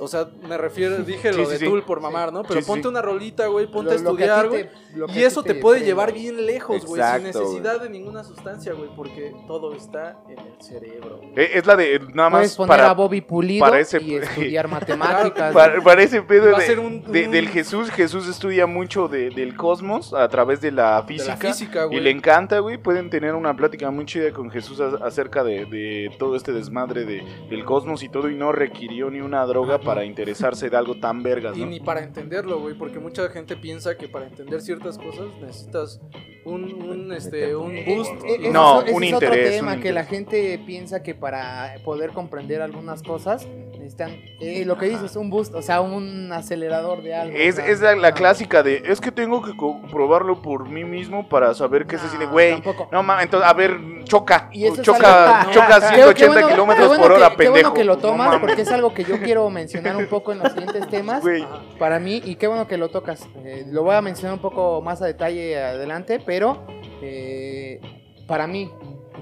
O sea, me refiero, dije Sí, lo sí, de sí. Tool por mamar, ¿no? Pero ponte sí. una rolita, güey. Ponte a Lo- estudiar, güey. Y eso te puede llevar bien lejos, güey. Sin necesidad de ninguna sustancia, güey. Porque todo está en el cerebro. Eh, Es la de nada Puedes más poner para, a Bobby Pulido para ese- y estudiar <laughs> matemáticas. para, para ese pedo de- un- de- un- del Jesús. Jesús estudia mucho de- del cosmos a través de la De física. la física, Y le encanta, güey. Pueden tener una plática muy chida con Jesús acerca de, de todo este desmadre de, del cosmos y todo. Y no requirió ni una droga para interesarse de algo tan vergas, Y ¿no? ni para entenderlo, güey, porque mucha gente piensa que para entender ciertas cosas necesitas un, un, este, un Eh, boost. eh, ese No, es- ese un es otro interés, tema un que la interés. gente piensa que para poder comprender algunas cosas necesitan eh, lo que dices un boost, o sea, un acelerador de algo. Es, es la, la no. clásica de, es que tengo que comprobarlo por mí mismo para saber qué se No, siente, güey. tampoco. No mames, entonces, a ver, choca. Y eso choca, algo- choca Qué- 180 qué bueno- kilómetros qué bueno por hora, que- Qué pendejo. bueno que lo No tomas porque es algo que yo quiero mencionar un poco en los siguientes <laughs> temas. Güey. Para mí, y qué bueno que lo tocas. eh, lo voy a mencionar un poco más a detalle adelante, pero eh, para mí,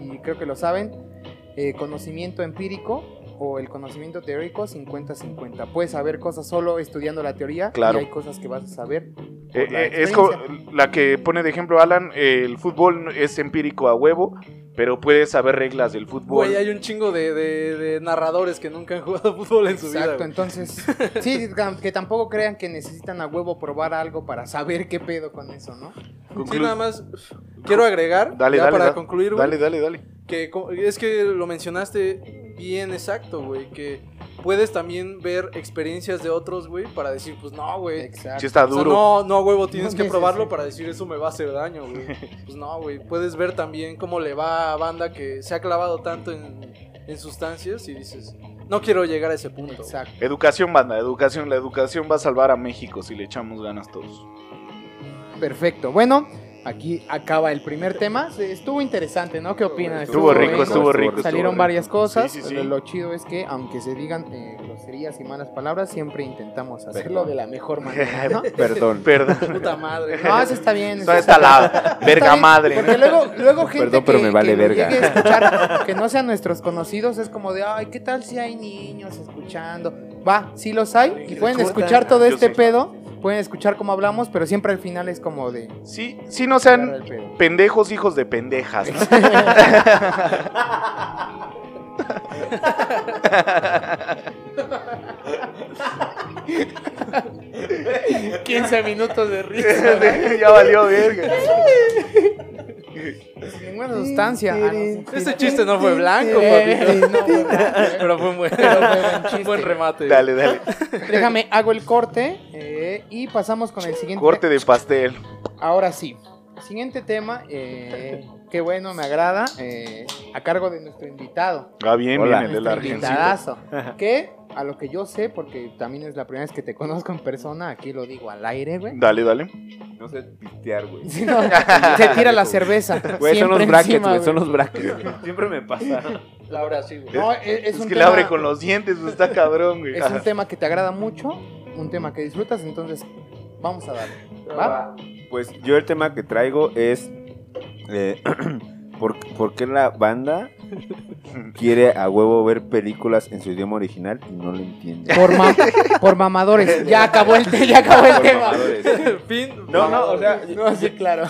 y creo que lo saben, eh, conocimiento empírico o el conocimiento teórico 50-50. Puedes saber cosas solo estudiando la teoría Claro. y hay cosas que vas a saber. Eh, la eh, es la que pone de ejemplo Alan, eh, el fútbol es empírico a huevo, pero puedes saber reglas del fútbol. Güey, hay un chingo de, de- de narradores que nunca han jugado <laughs> fútbol en su vida. Exacto, entonces, <laughs> sí, que tampoco crean que necesitan a huevo probar algo para saber qué pedo con eso, ¿no? Sí, nada más quiero agregar, Dale, ya dale, para dale. concluir, güey, Dale, dale, dale. que es que lo mencionaste bien exacto, güey, que puedes también ver experiencias de otros, güey, para decir, pues no, güey. Exacto. Sí está O sea, duro. no, no, huevo, tienes <laughs> que probarlo para decir eso me va a hacer daño, güey. <laughs> Pues no, güey. Puedes ver también cómo le va a banda que se ha clavado tanto en, en sustancias y dices, no quiero llegar a ese punto. Exacto. Educación, banda, educación. La educación va a salvar a México si le echamos ganas todos. Perfecto. Bueno, aquí acaba el primer tema. Estuvo interesante, ¿no? ¿Qué opinan? Estuvo rico, estuvo rico. estuvo Salieron rico. varias cosas. Sí, sí, sí. Lo, chido es que, aunque se digan eh, groserías y malas palabras, siempre intentamos hacerlo de la mejor <laughs> manera, ¿no? Perdón. <laughs> Perdón. Puta madre. No, eso está bien. Está, eso está la verga madre. Porque luego, luego gente Perdón, pero que, me vale que verga. llegue a <laughs> escuchar, que no sean nuestros conocidos, es como de, ay, ¿qué tal si hay niños escuchando? Va, sí los hay, y pueden Escucha. escuchar todo este sí. pedo, pueden escuchar cómo hablamos, pero siempre al final es como de... Sí, sí, no sean pendejos hijos de pendejas. ¿no? 15 minutos de risa. <laughs> ya valió verga. <laughs> Sin ninguna Buena sustancia. Ah, no, sí. Este chiste no fue blanco, papito. no fue blanco. Pero fue un buen, un buen remate. Dale, dale. <laughs> Déjame, hago el corte eh, y pasamos con el siguiente. Corte de pastel. Ahora sí. Siguiente tema. Eh, qué bueno, me agrada. eh, a cargo de nuestro invitado. Va bien, Hola. bien, el del Nuestro argentino. invitadazo. <laughs> Que, a lo que yo sé, porque también es la primera vez que te <laughs> conozco en persona, aquí lo digo al aire, güey. Dale, dale. No sé pistear, güey. Si no, se tira la cerveza. Güey, son los brackets, encima, güey, son los brackets. Siempre me pasa. Laura, sí, güey. No, es, es Es un que tema, le abre con los dientes, pues, está cabrón, güey. es un tema que te agrada mucho, un tema que disfrutas, entonces vamos a darle. ¿Va? Pues yo el tema que traigo es eh, <clears throat> ¿por, por qué la banda quiere a huevo ver películas en su idioma original y no lo entiende. Por, ma- por mamadores. Ya acabó el, te- ya acabó el Por tema. mamadores. fin. No, no, o sea, No, sí, claro.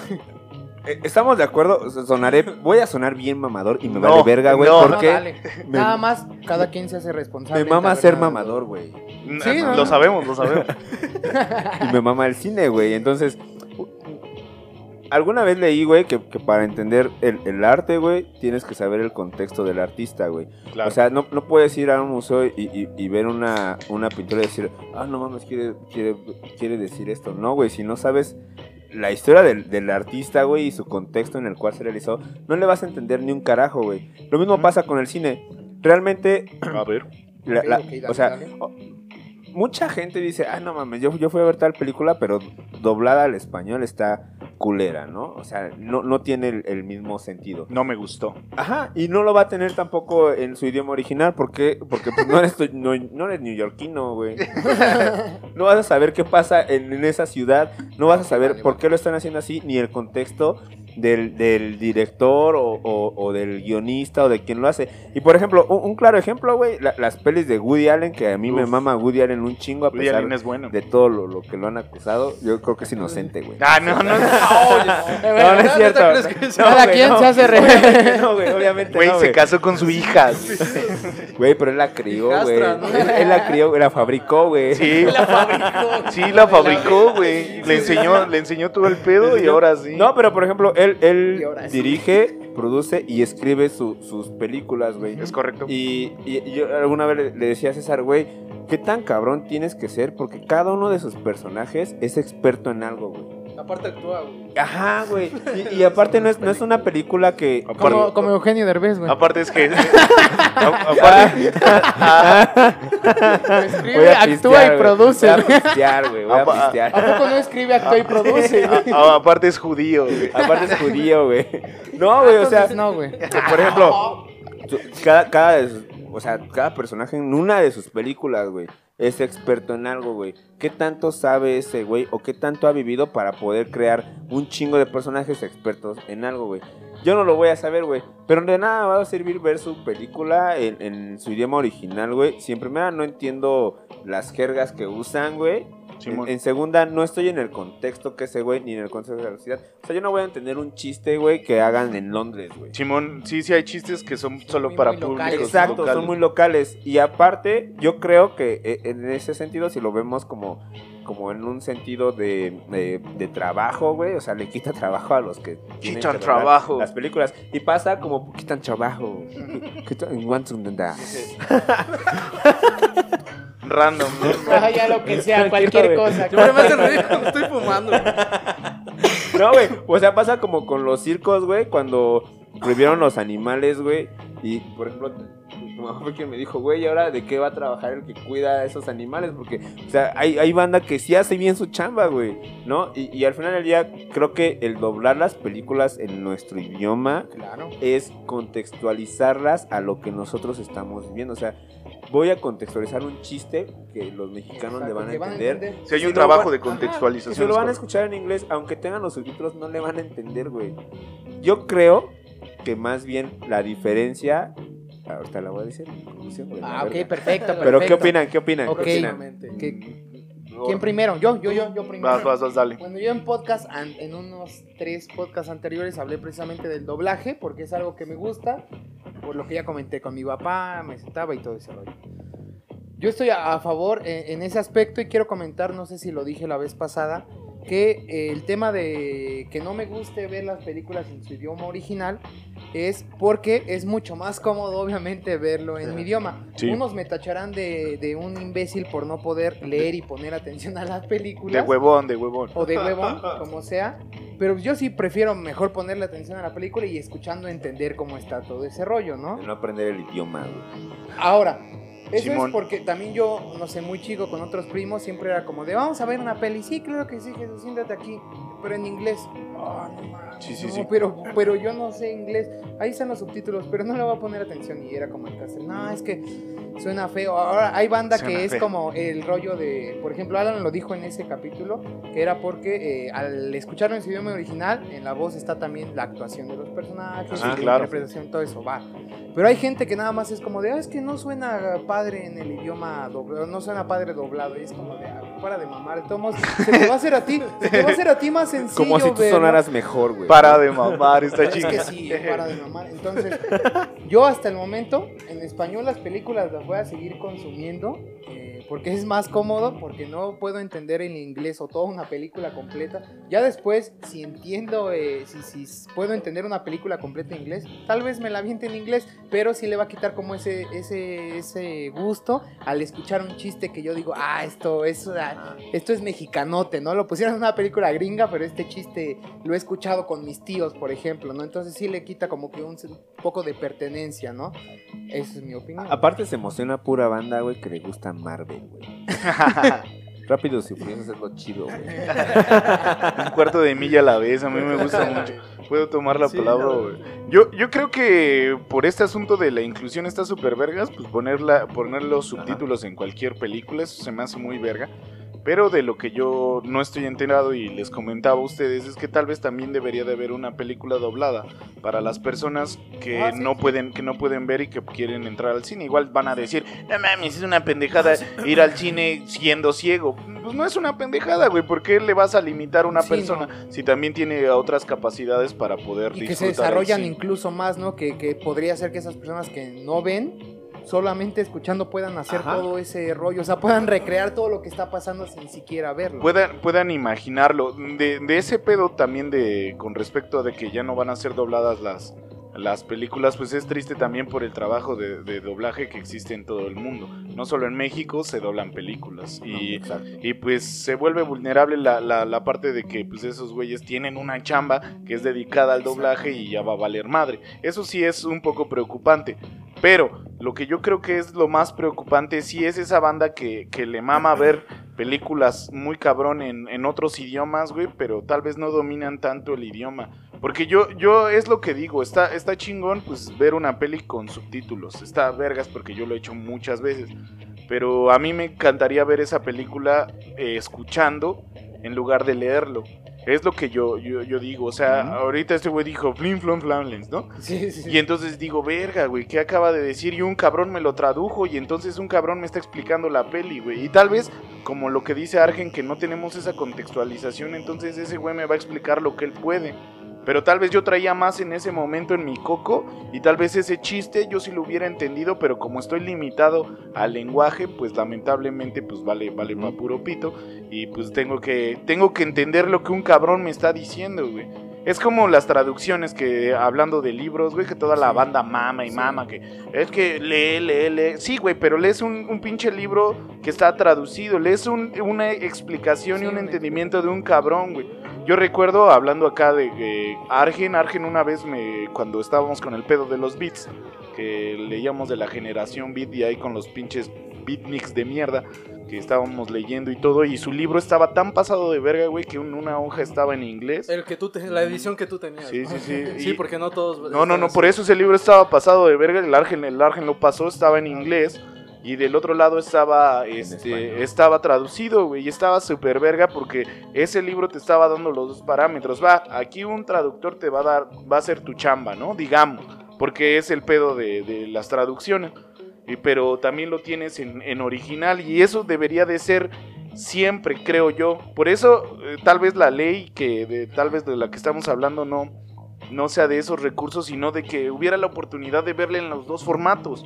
eh, estamos de acuerdo, sonaré, voy a sonar bien mamador y me No, vale verga, güey, no. Porque me- Nada más, cada quien se hace responsable. me mama ser mamador, güey. Sí, no, lo sabemos, lo sabemos. <laughs> Y me mama el cine, güey. Entonces, alguna vez leí, güey, que, que para entender el, el arte, güey, tienes que saber el contexto del artista, güey. Claro. O sea, no, no puedes ir a un museo y, y- y ver una, una pintura y decir, ah, no mames, quiere, quiere, quiere decir esto. No, güey, si no sabes la historia del, del artista, güey, y su contexto en el cual se realizó, no le vas a entender ni un carajo, güey. Lo mismo pasa con el cine. Realmente, a ver. <clears throat> la- la- dale, o sea, dale. mucha gente dice, ah, no mames, yo, yo fui a ver tal película, pero doblada al español está culera, ¿no? O sea, no, no tiene el, el mismo sentido. No me gustó. Ajá, y no lo va a tener tampoco en su idioma original, ¿por qué? Porque pues, no, eres, no, no eres neoyorquino, güey. <laughs> no vas a saber qué pasa en, en esa ciudad, no vas a saber por qué lo están haciendo así, ni el contexto del, del director o, o- o del guionista o de quien lo hace. Y por ejemplo, un, un claro ejemplo, güey, la- las pelis de Woody Allen, que a mí me mama Woody Allen un chingo a Woody pesar Allen es bueno. de todo lo, lo que lo han acusado, yo creo que es inocente, güey. Ah, no, no. No, no es ¿Neta cierto. No, Cada quien no. se hace re- Obviamente no, güey, obviamente Güey, no, se casó con su hija. <laughs> Güey, pero él la crió, güey. ¿no? Él, él la crió, la fabricó, güey. Sí. <laughs> La fabricó. Sí, la fabricó, güey. Le enseñó, le enseñó todo el pedo y ahora sí. No, pero por ejemplo, él, él dirige, produce y escribe su- sus películas, güey. Es correcto. Y, y- yo alguna vez le, le decía a César, güey, ¿qué tan cabrón tienes que ser? Porque cada uno de sus personajes es experto en algo, güey. Aparte actúa, güey. Ajá, güey. Y, y aparte no es, no es una película que... Aparte, Como, como Eugenio Derbez, güey. aparte es que. <laughs> aparte, Escribe, Voy a actúa y güey. produce. Voy a pistear, güey. Voy a pistear. ¿A poco no escribe, actúa y produce? <laughs> a- aparte es judío, güey. Aparte es judío, güey. No, güey, o sea... No, güey. Por ejemplo, <laughs> cada, cada, o sea, cada personaje en una de sus películas, güey, es experto en algo, güey. ¿Qué tanto sabe ese güey o qué tanto ha vivido para poder crear un chingo de personajes expertos en algo, güey? Yo no lo voy a saber, güey. Pero de nada va a servir ver su película en, su idioma original, güey. Si en primera no entiendo las jergas que usan, güey. Simón. En, en segunda, no estoy en el contexto que ese güey, ni en el contexto de la ciudad. O sea, yo no voy a entender un chiste, güey, que hagan en Londres, güey. Simón, sí, sí hay chistes que son solo Muy, para muy públicos. locales. Exacto, locales. son muy locales. Y aparte, yo creo que eh, en ese sentido, si lo vemos como, como en un sentido de, de, de trabajo, güey, o sea, le quita trabajo a los que tienen Quitan que trabajo. Las películas. Y pasa como quitan trabajo. <laughs> Quitan-. <laughs> Random. ¿no? <laughs> Ah, ya lo que sea, cualquier cosa. Yo me hace reír cuando estoy fumando. güey. No, güey. O sea, pasa como con los circos, güey, cuando prohibieron los animales, güey. Y, por ejemplo, mamá <laughs> fue quien me dijo, güey, ¿y ahora de qué va a trabajar el que cuida a esos animales? Porque, o sea, hay, hay banda que sí hace bien su chamba, güey, ¿no? Y, y al final del día, creo que el doblar las películas en nuestro idioma Claro. es contextualizarlas a lo que nosotros estamos viviendo. O sea, voy a contextualizar un chiste que los mexicanos le van a entender. Si hay Si un trabajo va- de contextualización. se lo van a escuchar en inglés, aunque tengan los subtítulos, no le van a entender, güey. Yo creo que más bien la diferencia. Ahorita la voy a decir Ah, ok, perfecto, perfecto. Pero ¿qué opinan? ¿Qué opinan? Ok. ¿Qué opinan? ¿Qué- No. ¿Quién primero? Yo, yo, yo, yo primero. Vas, vas, vas, dale. Bueno, yo en podcast, en unos tres podcasts anteriores hablé precisamente del doblaje, porque es algo que me gusta, por lo que ya comenté con mi papá, me sentaba y todo ese rollo. Yo estoy a, favor en ese aspecto y quiero comentar, no sé si lo dije la vez pasada, que eh, el tema de que no me guste ver las películas en su idioma original es porque es mucho más cómodo, obviamente, verlo en mi idioma. Sí. Unos me tacharán de, de un imbécil por no poder leer y poner atención a las películas. De huevón, de huevón. o de huevón, como sea. Pero yo sí prefiero mejor ponerle atención a la película y escuchando entender cómo está todo ese rollo, ¿no? De no aprender el idioma, güey. Ahora, eso Simón. es porque también yo, no sé, muy chico con otros primos, siempre era como de vamos a ver una peli. Sí, claro que sí, Jesús, siéntate aquí. Pero en inglés. Ah, no Sí, sí, no, sí. Pero, pero yo no sé inglés. Ahí están los subtítulos, pero no le voy a poner atención. Y era como el caso. No, es que suena feo. Ahora hay banda Suena que es feo. como el rollo de. Por ejemplo, Alan lo dijo en ese capítulo, que era porque eh, al escucharlo en su idioma original, en la voz está también la actuación de los personajes, y la interpretación, todo eso va. Pero hay gente que nada más es como de, ah, es que no suena padre en el idioma doblado, no suena padre doblado. Y es como de, ah, para de mamar. Modos, se te va a hacer a ti, se te va a hacer a ti más sencillo. Como si tú verlo. sonaras mejor, güey. Para de mamar, está Es que chido. sí, para de mamar. Entonces, yo hasta el momento, en español las películas las voy a seguir consumiendo. eh, porque es más cómodo, porque no puedo entender en inglés o toda una película completa. Ya después, si entiendo, eh, si, si puedo entender una película completa en inglés, tal vez me la aviente en inglés, pero sí le va a quitar como ese, ese, ese gusto al escuchar un chiste que yo digo, ah, esto es, ah, esto es mexicanote, ¿no? Lo pusieron en una película gringa, pero este chiste lo he escuchado con mis tíos, por ejemplo, ¿no? Entonces sí le quita como que un, poco de pertenencia, ¿no? Esa es mi opinión. Aparte se emociona pura banda, güey, que le gusta Marvel, güey. Rápidos y furiosos es lo chido, güey. Un cuarto de milla a la vez, a mí me gusta mucho. Puedo tomar la Sí, palabra, la güey. Yo, yo creo que por este asunto de la inclusión está súper vergas, pues ponerla, poner los subtítulos en cualquier película, eso se me hace muy verga. Pero de lo que yo no estoy enterado y les comentaba a ustedes es que tal vez también debería de haber una película doblada para las personas que Ah, sí, no sí. pueden que no pueden ver y que quieren entrar al cine. Igual van a decir, no mames, es una pendejada ir al cine siendo ciego. Pues no es una pendejada, güey. ¿Por qué le vas a limitar a una Sí, persona si también tiene otras capacidades para poder y que se disfrutar desarrollan incluso más, ¿no? Que, que podría ser que esas personas que no ven, solamente escuchando puedan hacer Ajá. todo ese rollo, o sea, puedan recrear todo lo que está pasando sin siquiera verlo. puedan, puedan imaginarlo. De, de ese pedo también de con respecto a de que ya no van a ser dobladas las, las películas, pues es triste también por el trabajo de, de doblaje que existe en todo el mundo. No solo en México se doblan películas. Y, y pues se vuelve vulnerable la, la, la parte de que pues esos güeyes tienen una chamba que es dedicada al doblaje y ya va a valer madre. Eso sí es un poco preocupante. Pero lo que yo creo que es lo más preocupante sí es esa banda que, que le mama ver películas muy cabrón en, en otros idiomas, güey, pero tal vez no dominan tanto el idioma. Porque yo, yo es lo que digo, está, está chingón pues ver una peli con subtítulos. Está vergas porque yo lo he hecho muchas veces. Pero a mí me encantaría ver esa película eh, escuchando en lugar de leerlo. Es lo que yo, yo, yo digo. O sea, ahorita este güey dijo Flim Flom Flamlens, ¿no? <laughs> Sí, sí, sí. Y entonces digo, verga, güey, ¿qué acaba de decir? Y un cabrón me lo tradujo y entonces un cabrón me está explicando la peli, güey. Y tal vez, como lo que dice Argen, que no tenemos esa contextualización, entonces ese güey me va a explicar lo que él puede. Pero tal vez yo traía más en ese momento en mi coco y tal vez ese chiste yo sí lo hubiera entendido, pero como estoy limitado al lenguaje, pues lamentablemente pues vale, vale pa' puro pito y pues tengo que, tengo que entender lo que un cabrón me está diciendo, güey. Es como las traducciones que, hablando de libros, güey, que toda la banda mama y mama, que es que lee, lee, lee. Sí, güey, pero lees un, un pinche libro que está traducido, lees un- una explicación Sí, y un entendimiento de un cabrón, güey. Yo recuerdo, hablando acá de Argen, Argen una vez me, cuando estábamos con el pedo de los beats, que leíamos de la generación beat y ahí con los pinches beatniks de mierda, que estábamos leyendo y todo, y su libro estaba tan pasado de verga, güey, que un- una hoja estaba en inglés. El que tú te- la edición que tú tenías. Sí, ¿no? sí, sí. Sí, Y- porque no todos. No, no, no, así. por eso ese libro estaba pasado de verga, el Argen, el Argen lo pasó, estaba en inglés. Y del otro lado estaba, este, estaba traducido, güey, y estaba súper verga porque ese libro te estaba dando los dos parámetros. Va, aquí un traductor te va a dar, va a ser tu chamba, ¿no? Digamos, porque es el pedo de, de las traducciones. Y, pero también lo tienes en, en original y eso debería de ser siempre, creo yo. Por eso, eh, tal vez la ley que de, tal vez de la que estamos hablando no, no sea de esos recursos, sino de que hubiera la oportunidad de verle en los dos formatos.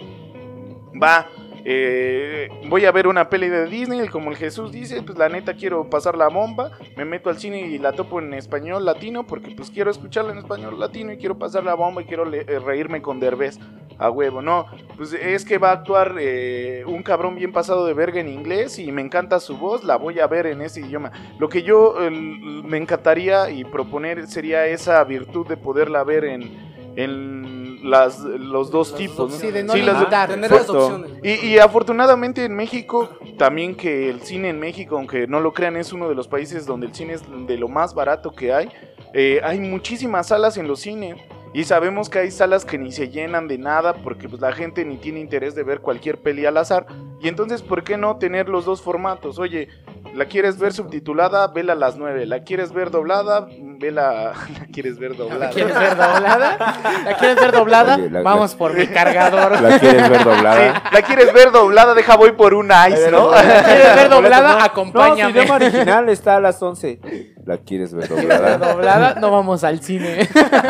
Va, eh, voy a ver una peli de Disney, como el Jesús dice, pues la neta quiero pasar la bomba, me meto al cine y la topo en español latino, porque pues quiero escucharla en español latino y quiero pasar la bomba y quiero eh, reírme con Derbez a huevo, no, pues es que va a actuar eh, un cabrón bien pasado de verga en inglés y me encanta su voz, la voy a ver en ese idioma. Lo que yo me encantaría y proponer sería esa virtud de poderla ver en las, los dos Las tipos. dos ¿no? Sí, de no Sí, las- limitar. Tener las opciones. y, y afortunadamente en México, también que el cine en México, aunque no lo crean, es uno de los países donde el cine es de lo más barato que hay. Eh, hay muchísimas salas en los cines. Y sabemos que hay salas que ni se llenan de nada porque pues, la gente ni tiene interés de ver cualquier peli al azar. Y entonces, ¿por qué no tener los dos formatos? Oye, ¿la quieres ver subtitulada? Vela a las 9. ¿La quieres ver doblada? Vela... ¿La quieres ver doblada? ¿La quieres ver doblada? ¿La quieres ver doblada? Oye, la- Vamos por mi cargador. ¿La quieres ver Sí, doblada? ¿La quieres ver doblada? Deja voy por un ice, ¿no? ¿La quieres ver doblada? No, su Acompáñame. idioma original está a las 11. ¿La quieres ver doblada? doblada, no vamos al cine.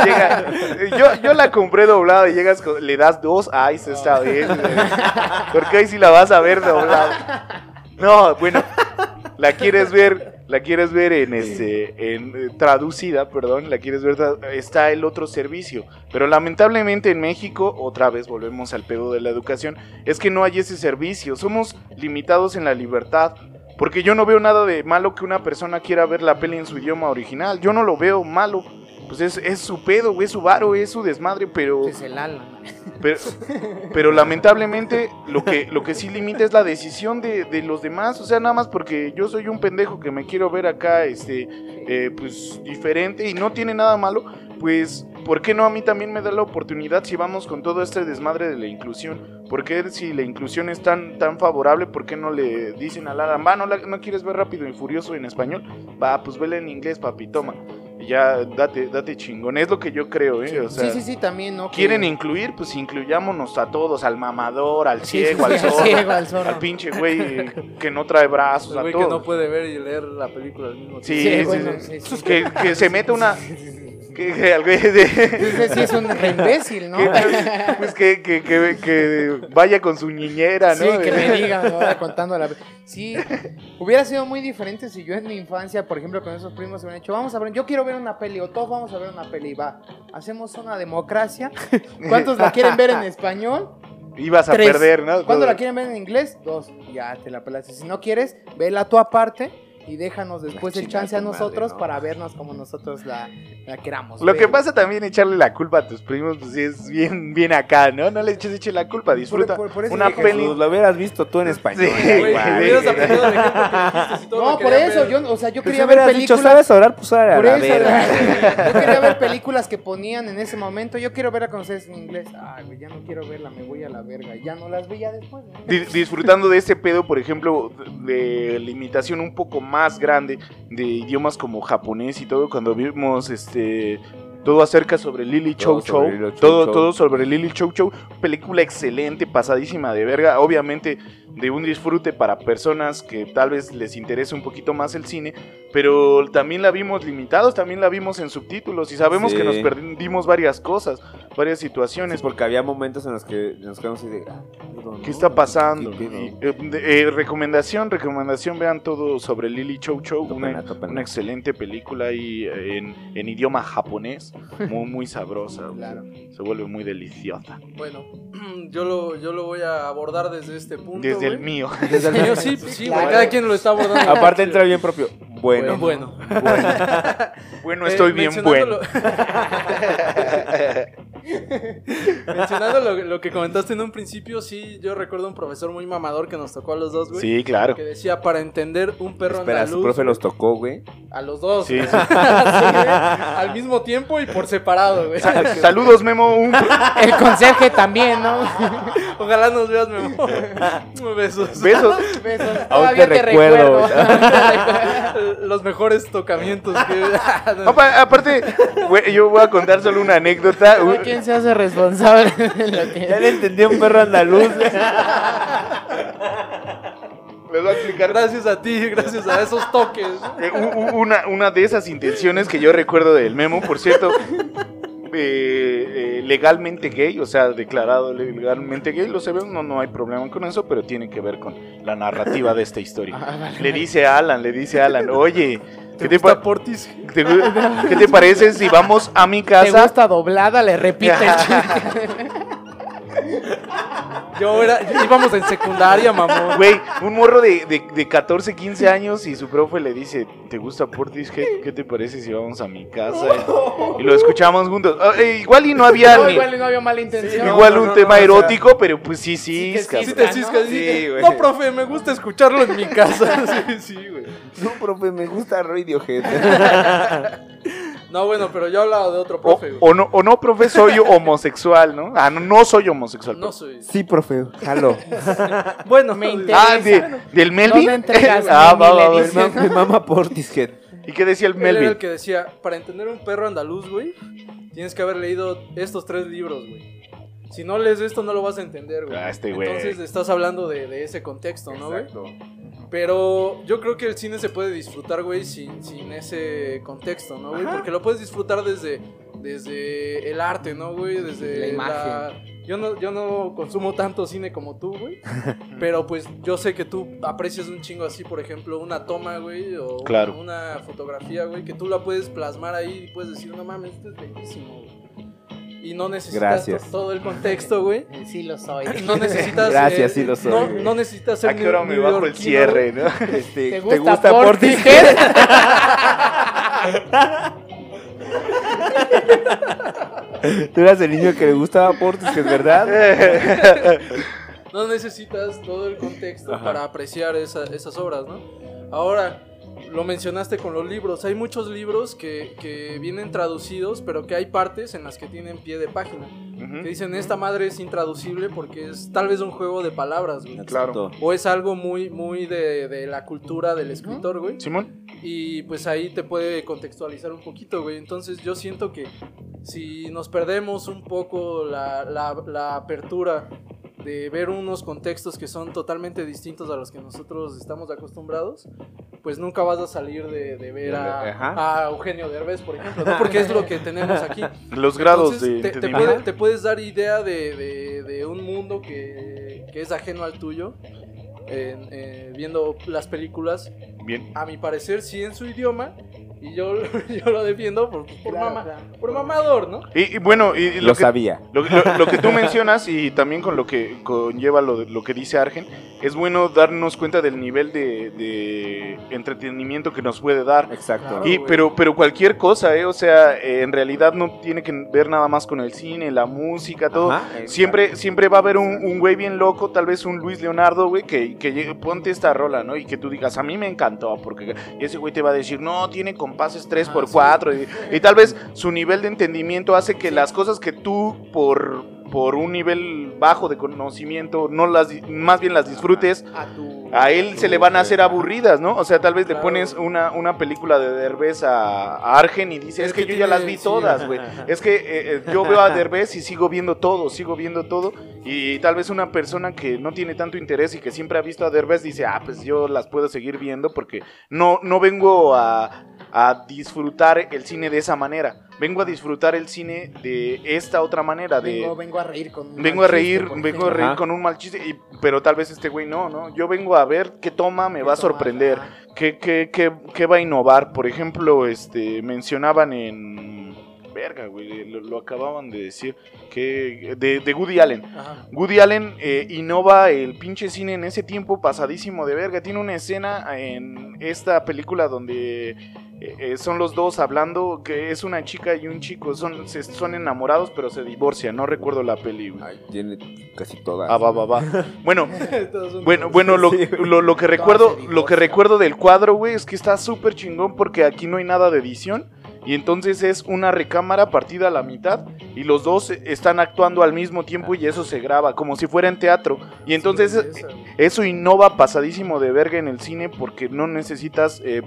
Llega- yo, yo la compré doblada y llegas con- le das dos ice esta vez. güey. Porque ahí sí la vas a ver doblada. No, bueno, la quieres ver, la quieres ver en este, en eh, traducida, perdón, la quieres ver, está el otro servicio. Pero lamentablemente en México, otra vez volvemos al pedo de la educación, es que no hay ese servicio. Somos limitados en la libertad. Porque yo no veo nada de malo que una persona quiera ver la peli en su idioma original. Yo no lo veo malo. Pues es, es su pedo, güey, es su varo, es su desmadre, pero, Es el alma. <laughs> pero, pero lamentablemente lo que, lo que sí limita es la decisión de, de los demás. O sea, nada más porque yo soy un pendejo que me quiero ver acá, este, eh, pues diferente y no tiene nada malo, pues, ¿por qué no a mí también me da la oportunidad si vamos con todo este desmadre de la inclusión? ¿Por qué si la inclusión es tan, tan favorable, por qué no le dicen a Lara, va, no, la- no quieres ver rápido y furioso en español? Va, pues vela en inglés, papi, toma. Ya, date, date chingón. Es lo que yo creo, ¿eh? O sea, sí, sí, sí, también, ¿no? Que- quieren incluir, pues incluyámonos a todos, al mamador, al Sí, ciego, sí, al zorro, ciego, al zorro. al pinche güey que no trae brazos, El a güey que todos. no puede ver y leer la película al mismo tiempo. Sí, Sí, sí, bueno, sí. sí, sí. Que, que se mete una... Que, que al güey de- Ese sí es un re imbécil, ¿no? <laughs> que- pues que, que, que, que vaya con su niñera, ¿no? Sí, que me <laughs> digan, vaya contando la... Sí, hubiera sido muy diferente si yo en mi infancia, por ejemplo, con esos primos se hubieran dicho, vamos a ver, yo quiero ver una peli, o todos vamos a ver una peli, va, hacemos una democracia. <laughs> ¿Cuántos la quieren ver en español? Ibas a Tres. perder, ¿no? ¿Cuándo la quieren ver en inglés? Dos. Ya te la pelaste. Si no quieres, vela tú aparte y déjanos después el chance a madre, nosotros ¿no? para vernos como nosotros la, la queramos. Lo ver. que pasa también echarle la culpa a tus primos, pues sí es bien, bien acá, ¿no? No le eches eche la culpa, disfruta por- por eso una dije, peli. Jesús, lo hubieras visto tú en español. Sí, Güey, güey, <laughs> No, por eso, ver. yo, o sea, yo Pues quería ver hubieras dicho, películas. ¿sabes orar? Pues órale, a Por la eso, verga. <laughs> yo quería ver películas que ponían en ese momento. Yo quiero ver a conocer en inglés. Ay, güey, ya no quiero verla, me voy a la verga. Ya no las veía después. disfrutando de ese pedo, por ejemplo, de limitación un poco más grande de idiomas como japonés y todo, cuando vimos este todo acerca sobre Lily Chow Chow, todo, Chow. todo sobre Lily Chow Chow, película excelente, pasadísima de verga, obviamente de un disfrute para personas que tal vez les interese un poquito más el cine, pero también la vimos limitados, también la vimos en subtítulos y sabemos Sí. que nos perdimos varias cosas, varias situaciones. Es porque había momentos en los que nos quedamos así de. ah. ¿Qué está pasando? Y, eh, de- eh, recomendación, recomendación, vean todo sobre Lily Chow Chow, una, excelente película ahí eh, en, en idioma japonés, muy, muy sabrosa, <laughs> Claro. se vuelve muy deliciosa. Bueno, <clears throat> yo lo, yo lo voy a abordar desde este punto. Desde el mío. Desde el <laughs> Mío, sí, sí, Claro. cada quien lo está abordando. Aparte entra bien propio. Bueno. Bueno, bueno. Bueno, bueno <laughs> Eh, estoy bien bueno. mencionándolo- <laughs> Mencionando lo, lo que comentaste en un principio, sí, yo recuerdo un profesor muy mamador que nos tocó a los dos, güey. Sí, claro. Que decía, para entender un perro Espera, su andaluz, profe los tocó, güey. a los dos. Sí, <laughs> sí. Al mismo tiempo y por separado, güey. Sa- Saludos, Memo. un- El conserje también, ¿no? Ojalá nos veas, Memo. Besos. Besos. Besos. Aún Todavía te recuerdo. Los mejores tocamientos que... Aparte, yo voy a contar solo una anécdota. Quien se hace responsable de lo que... Ya le entendí a un perro andaluz. Les voy a explicar Gracias a ti, gracias a esos toques. Eh, una, una de esas intenciones que yo recuerdo del memo, por cierto. Eh, eh, legalmente gay, o sea, declarado legalmente gay, lo se ve, no, no hay problema con eso, pero tiene que ver con la narrativa de esta historia. <laughs> Le dice a Alan, le dice a Alan, <laughs> oye, ¿qué te, gusta pa- Portis? te gu- <laughs> qué te parece si vamos a mi ¿Te casa? gusta doblada? Le repite. <laughs> Yo era, íbamos en secundaria, mamón. Güey, un morro de, de, de 14, 15 años y su profe le dice, ¿te gusta Portis? ¿Qué, qué te parece si vamos a mi casa? Y lo escuchamos juntos. Ah, eh, igual y no había No, ni- igual no había mala intención. igual no, un no, tema no, o sea, erótico, pero pues sí, sí, sí, te ciscas, Sí, sí, güey. No, profe, me gusta escucharlo en mi casa. <laughs> Sí, sí, güey. No, profe, me gusta Radiohead. <laughs> No, bueno, pero yo hablaba de otro O, profe, güey. o no, o no, profe, soy <laughs> homosexual, ¿no? Ah, no, no soy homosexual. No profe. soy. Sí, profe, jalo. <laughs> Bueno, Me interesa. Ah, de- ¿del Melvin? ¿Dónde entregas <laughs> ah, va, va, va. Mi mamá Portishead. ¿Y qué decía el Él era el Melvin? que decía, para entender un perro andaluz, güey, tienes que haber leído estos tres libros, güey. Si no lees esto, no lo vas a entender, güey. Ah, este güey. Entonces estás hablando de, de ese contexto, ¿no, güey? Pero yo creo que el cine se puede disfrutar, güey, sin, sin ese contexto, ¿no, güey? Porque lo puedes disfrutar desde, desde el arte, ¿no, güey? Desde La imagen. Yo no, yo no consumo tanto cine como tú, güey. <laughs> pero pues yo sé que tú aprecias un chingo así, por ejemplo, una toma, güey, o Claro. una, una fotografía, güey, que tú la puedes plasmar ahí y puedes decir, no mames, esto es bellísimo, güey. Y no necesitas todo el contexto, güey. Sí lo soy. <laughs> No necesitas. Gracias, eh, sí lo soy, No, necesitas ser ¿A qué hora me bajo el cierre, no? <laughs> Este, ¿Te gusta, Portishead? Portishead? <laughs> Tú eras el niño que le gustaba Portishead, ¿verdad? No necesitas todo el contexto Ajá. para apreciar esa- esas obras, ¿no? Ahora, lo mencionaste con los libros. Hay muchos libros que, que vienen traducidos, pero que hay partes en las que tienen pie de página. Ujú. Que dicen, esta madre es intraducible porque es tal vez un juego de palabras, güey. Claro. O es algo muy, muy de, de la cultura del escritor, güey. Simón, Y pues ahí te puede contextualizar un poquito, güey. Entonces yo siento que si nos perdemos un poco la, la- la apertura de ver unos contextos que son totalmente distintos a los que nosotros estamos acostumbrados, pues nunca vas a salir de, de ver a, a Eugenio Derbez, por ejemplo, ¿no? porque es lo que tenemos aquí. <laughs> los grados Entonces, de te, te entendimiento. puede- te puedes dar idea de, de- de un mundo que, que es ajeno al tuyo, eh, viendo las películas Bien. a mi parecer sí en su idioma y yo, <laughs> yo lo defiendo por, por, Claro, mama- claro. por mamador, ¿no? Y, y bueno, y, y Lo lo, que, sabía. lo, lo- lo que tú mencionas y también con lo que conlleva lo, lo que dice Argen, es bueno darnos cuenta del nivel de, de entretenimiento que nos puede dar. Exacto. Claro. Y, pero, pero cualquier cosa, ¿eh? O sea, eh, en realidad no tiene que ver nada más con el cine, la música, todo. Ajá. Siempre, siempre va a haber un, un güey bien loco, tal vez un Luis Leonardo, güey, que, que llegue- ponte esta rola, ¿no? Y que tú digas, a mí me encantó, porque ese güey te va a decir, no, tiene compases 3x4, y, y tal vez su nivel de entendimiento hace que las cosas que tú, por, por un nivel bajo de conocimiento, no las, más bien las disfrutes, A tu. a él se le van a hacer aburridas, ¿no? O sea, tal vez le Claro. pones una, una película de Derbez a, a Argen y dice, es, Es que, que yo ya las vi sí. todas, güey. Es que eh, eh, yo veo a Derbez y sigo viendo todo, sigo viendo todo. Y tal vez una persona que no tiene tanto interés y que siempre ha visto a Derbez dice, ah, pues yo las puedo seguir viendo porque no, no vengo a, a disfrutar el cine de esa manera. Vengo a disfrutar el cine de esta otra manera, de... Vengo, vengo a reír con. un Vengo mal a reír, chiste, vengo a reír Ajá. con un mal chiste, y- pero tal vez este güey no, ¿no? Yo vengo a ver qué toma me va a sorprender, qué, qué, qué, qué va a innovar. Por ejemplo, este mencionaban en... Verga, güey, lo, lo acababan de decir, que de, de Woody Allen. Ajá. Woody Allen eh, innova el pinche cine en ese tiempo pasadísimo de verga. Tiene una escena en esta película donde eh, eh, son los dos hablando, que es una chica y un chico, son, se- son enamorados pero se divorcian. No recuerdo la peli, güey. Ay, tiene casi todas. Ah, va, va, va. Bueno, <laughs> bueno, bueno, lo, lo, lo que recuerdo, lo que recuerdo del cuadro, güey, es que está súper chingón porque aquí no hay nada de edición. Y entonces es una recámara partida a la mitad y los dos están actuando al mismo tiempo y eso se graba como si fuera en teatro. Y entonces Sí, eso innova pasadísimo de verga en el cine porque no necesitas eh,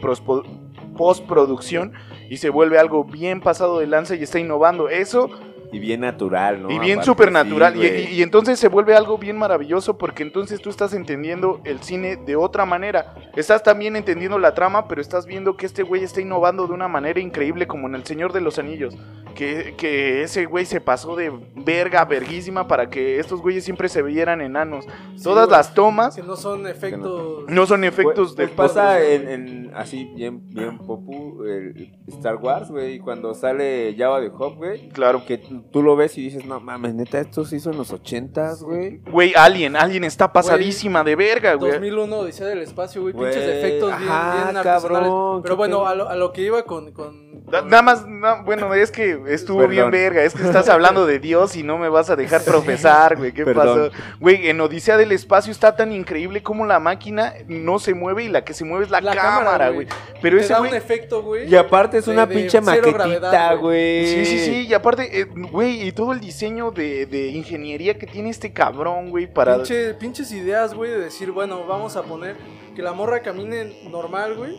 postproducción y se vuelve algo bien pasado de lanza y está innovando. Eso Y bien natural, ¿no? y bien supernatural. sí, y, güey. y- y entonces se vuelve algo bien maravilloso porque entonces tú estás entendiendo el cine de otra manera. Estás también entendiendo la trama, pero estás viendo que este güey está innovando de una manera increíble como en El Señor de los Anillos. Que, que ese güey se pasó de verga, verguísima, para que estos güeyes siempre se vieran enanos. Sí, Todas güey. las tomas Que no son efectos. no son efectos de pues pasa en, en así bien, bien popu el Star Wars, güey, cuando sale Java de Hop, güey. Claro. Que tú lo ves y dices, no mames, neta, esto se hizo en los ochentas, güey. Güey, Alien, Alien está pasadísima de verga, güey. 2001, Odisea del Espacio, güey. Pinches efectos bien, ajá, bien cabrón, Pero bueno, a lo, a lo que iba con. con, Da- con- Nada más, na- bueno, es que estuvo Perdón. bien verga, es que estás hablando de Dios y no me vas a dejar <laughs> profesar, güey, ¿qué Perdón. pasó? Güey, en Odisea del Espacio está tan increíble como la máquina no se mueve y la que se mueve es la, La cámara, güey. Pero te ese da un efecto, güey. Y aparte es de- una de pinche maquetita, güey. Sí, sí, sí, y aparte, eh, güey, y todo el diseño de, de ingeniería que tiene este cabrón, güey, para... Pinche- pinches ideas, güey, de decir, bueno, vamos a poner que la morra camine normal, güey,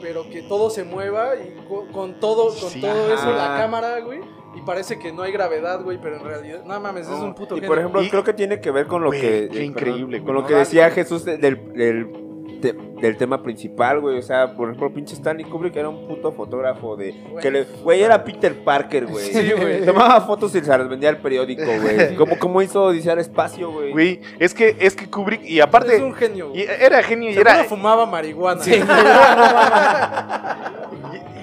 pero que todo se mueva y co- con, todo, con Sí, todo eso, la cámara, güey, y parece que no hay gravedad, güey, pero en realidad, no mames, es un puto Y por ejemplo, Y- creo que tiene que ver con lo que. qué eh, increíble, Con, lo que No, decía. Jesús de- del, del tema principal, güey. O sea, por ejemplo, pinche Stanley Kubrick era un puto fotógrafo de. Güey. que le- Güey, era Peter Parker, güey. Sí, güey. <laughs> Tomaba fotos y se las vendía al periódico, güey. <laughs> ¿Cómo, cómo hizo Odisea al espacio, güey? Güey, es que, es que Kubrick, y aparte, es un genio, y era genio y era... fumaba marihuana. <laughs>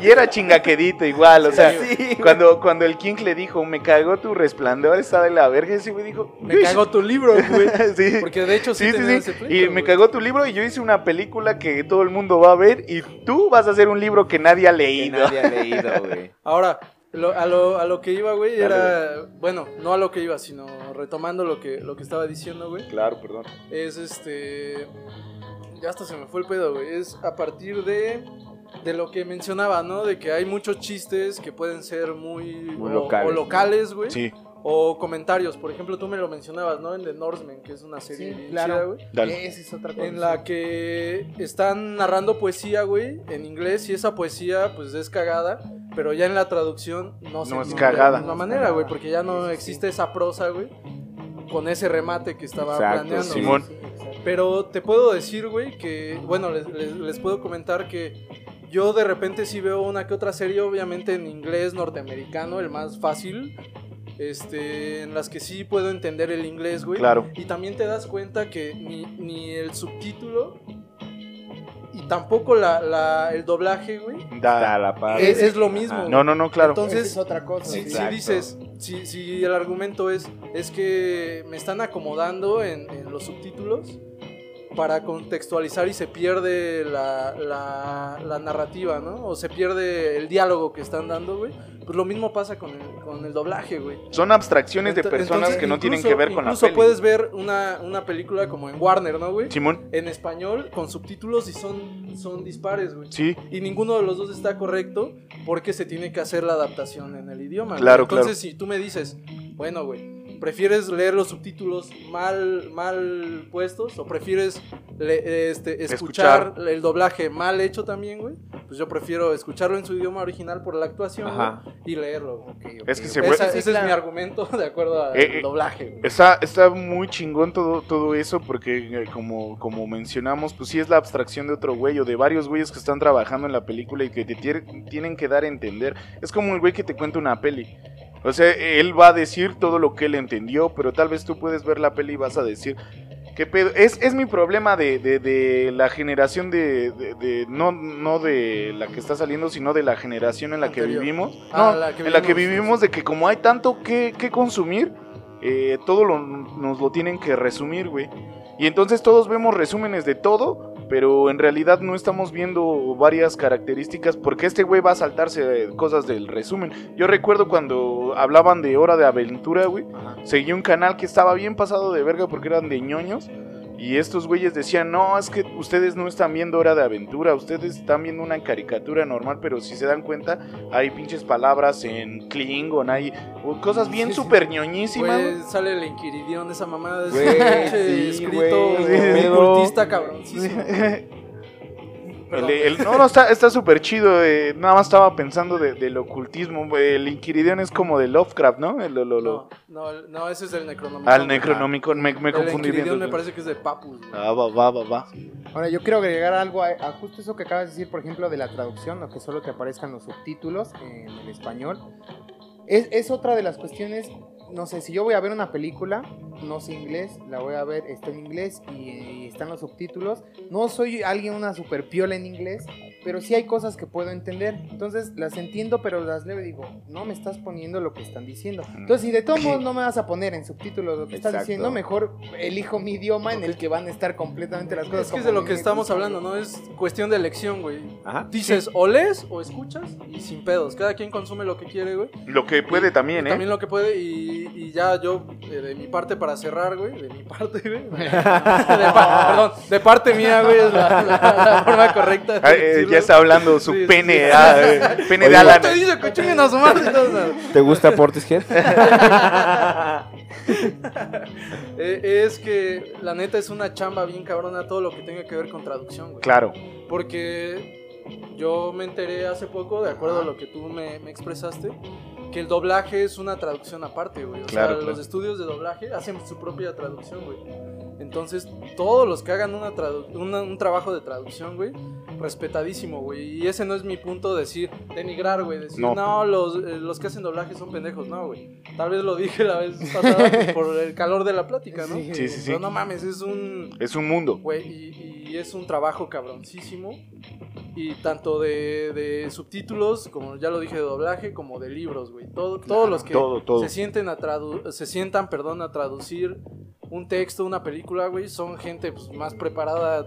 Y, y era chingaquedito igual, o sea, Sí, cuando, cuando el King le dijo, me cagó tu resplandor, está de la verga, ese güey dijo, Me "Yo cagó tu libro, güey. hice-" sí, Porque de hecho sí, sí, sí, tenía sí, ese pleito, y me cagó tu libro y yo hice una película que todo el mundo va a ver y tú vas a hacer un libro que nadie ha Que leído. nadie ha leído, <laughs> güey. Ahora, lo- a, lo, a lo que iba, güey, Dale, era. Bueno, no a lo que iba, sino retomando lo que, lo que estaba diciendo, güey. Claro, perdón. Es este. Ya hasta se me fue el pedo, güey. Es a partir de. De lo que mencionaba, ¿no? De que hay muchos chistes que pueden ser muy. Muy o- locales. O locales, güey. Sí, O comentarios. Por ejemplo, tú me lo mencionabas, ¿no? En The Norseman, que es una serie Sí, claro. chida, güey. dale. Esa es otra cosa. En la que están narrando poesía, güey, en inglés, y esa poesía, pues es cagada, pero ya en la traducción no, se No es entiende cagada. De la misma manera, güey, porque ya no existe esa prosa, güey, con ese remate que estaba Exacto, planeando. güey. Simón. Pero te puedo decir, güey, que, bueno, les, les- les puedo comentar que yo de repente sí veo una que otra serie, obviamente en inglés norteamericano, el más fácil, este, en las que sí puedo entender el inglés, güey. Claro. Y también te das cuenta que ni, ni el subtítulo y tampoco la, la- el doblaje, güey, Da. la par. es, es lo mismo. Ajá. No, no, no, claro. Entonces, es otra cosa. si, dices, si, si el argumento es, es que me están acomodando en, en los subtítulos para contextualizar y se pierde la, la- la narrativa, ¿no? O se pierde el diálogo que están dando, güey. Pues lo mismo pasa con el, con el doblaje, güey. Son abstracciones de Ento- personas entonces, que no tienen que ver con la Incluso puedes ver una, una película como en Warner, ¿no, güey? Simón, En español, con subtítulos y son, son dispares, güey. sí, Y ninguno de los dos está correcto porque se tiene que hacer la adaptación en el idioma. güey. Claro, Entonces, si tú me dices, bueno, güey, ¿prefieres leer los subtítulos mal, mal puestos o prefieres le- este, escuchar, Escuchar. el doblaje mal hecho también, güey? Pues yo prefiero escucharlo en su idioma original por la actuación güey, y leerlo. güey. Ok, ok, Es que se Esa- Sí, ese es claro. mi argumento <laughs> de acuerdo al Eh, eh, doblaje. güey. Está, está muy chingón todo, todo eso porque eh, como, como mencionamos, pues sí es la abstracción de otro güey o de varios güeyes que están trabajando en la película y que te tienen que dar a entender. Es como el güey que te cuenta una peli. O sea, él va a decir todo lo que él entendió, pero tal vez tú puedes ver la peli y vas a decir, ¿qué pedo? Es, es mi problema de, de- de la generación de, de- no, no de la que está saliendo, sino de la generación en la que Anterior. vivimos. Ah, No, la que en la que vivimos, vivimos de que como hay tanto que, que consumir, eh, todo lo- nos lo tienen que resumir, güey. Y entonces todos vemos resúmenes de todo, pero en realidad no estamos viendo varias características porque este güey va a saltarse cosas del resumen. Yo recuerdo cuando hablaban de Hora de Aventura, güey, seguí un canal que estaba bien pasado de verga porque eran de ñoños. Y estos güeyes decían, no, es que ustedes no están viendo Hora de Aventura, ustedes están viendo una caricatura normal, pero si se dan cuenta, hay pinches palabras en Klingon, hay cosas bien Sí, sí. súper ñoñísimas. Güey, sale el Inquiridión, esa mamada de Güey, ese sí, escrito güey, cabroncísimo. El, el- <laughs> no, no, está está súper chido. eh, nada más estaba pensando de- del ocultismo. El Inquiridión es como de Lovecraft, ¿no? El- lo- lo- lo- No, no, no, ese es el Necronomicon. Al Necronomicon, me, me El confundí Inquiridión bien. me parece que es de Papus. güey. Ah, va, va, va, va. Ahora, yo quiero agregar algo a, a justo eso que acabas de decir, por ejemplo, de la traducción, o que solo te aparezcan los subtítulos en el español. es, es otra de las cuestiones, no sé, si yo voy a ver una película, no sé inglés, la voy a ver, está en inglés y, y están los subtítulos. No soy alguien una super piola en inglés, pero sí hay cosas que puedo entender. Entonces las entiendo, pero las leo y digo, no me estás poniendo lo que están diciendo. Entonces, si de todos modos <clears throat> no me vas a poner en subtítulos lo que estás Exacto. diciendo, mejor elijo mi idioma en el que van a estar completamente las cosas. Es que es de lo que estamos hablando, ¿no? Es cuestión de elección, güey. Ajá. Dices, o lees o escuchas y sin pedos. Cada quien consume lo que quiere, güey. Lo que puede también, ¿eh? También lo que puede y, y ya yo, eh, de mi parte para cerrar, güey, de mi parte, güey. <laughs> De pa- perdón, de parte mía, güey, es la, la- la forma correcta. de Ah, eh, ya está hablando su Sí, sí, pene, sí. <laughs> ah, eh, pene Oye, de Alan. te dice que chinguen a su madre. entonces, ¿Te gusta Portishead? <laughs> eh, es que la neta es una chamba bien cabrona todo lo que tenga que ver con traducción, güey. Claro, Porque yo me enteré hace poco, de acuerdo a lo que tú me, me expresaste, que el doblaje es una traducción aparte, güey. O Claro, sea, claro. los estudios de doblaje hacen su propia traducción, güey. Entonces, todos los que hagan una tradu- una- un trabajo de traducción, güey, respetadísimo, güey. Y ese no es mi punto de decir, denigrar, güey. Decir, No. no, los, eh, los que hacen doblaje son pendejos. No, güey. Tal vez lo dije la vez pasada pues, <laughs> por el calor de la plática, ¿no? Sí. sí, sí, sí. Pero no mames, es un... Es un mundo. Güey, y, y es un trabajo cabroncísimo. Y tanto de, de subtítulos, como ya lo dije, de doblaje, como de libros, güey. Todo, todos los que Todo, todo. se sienten a tradu- se sientan, perdón, a traducir un texto, una película, güey, son gente pues, más preparada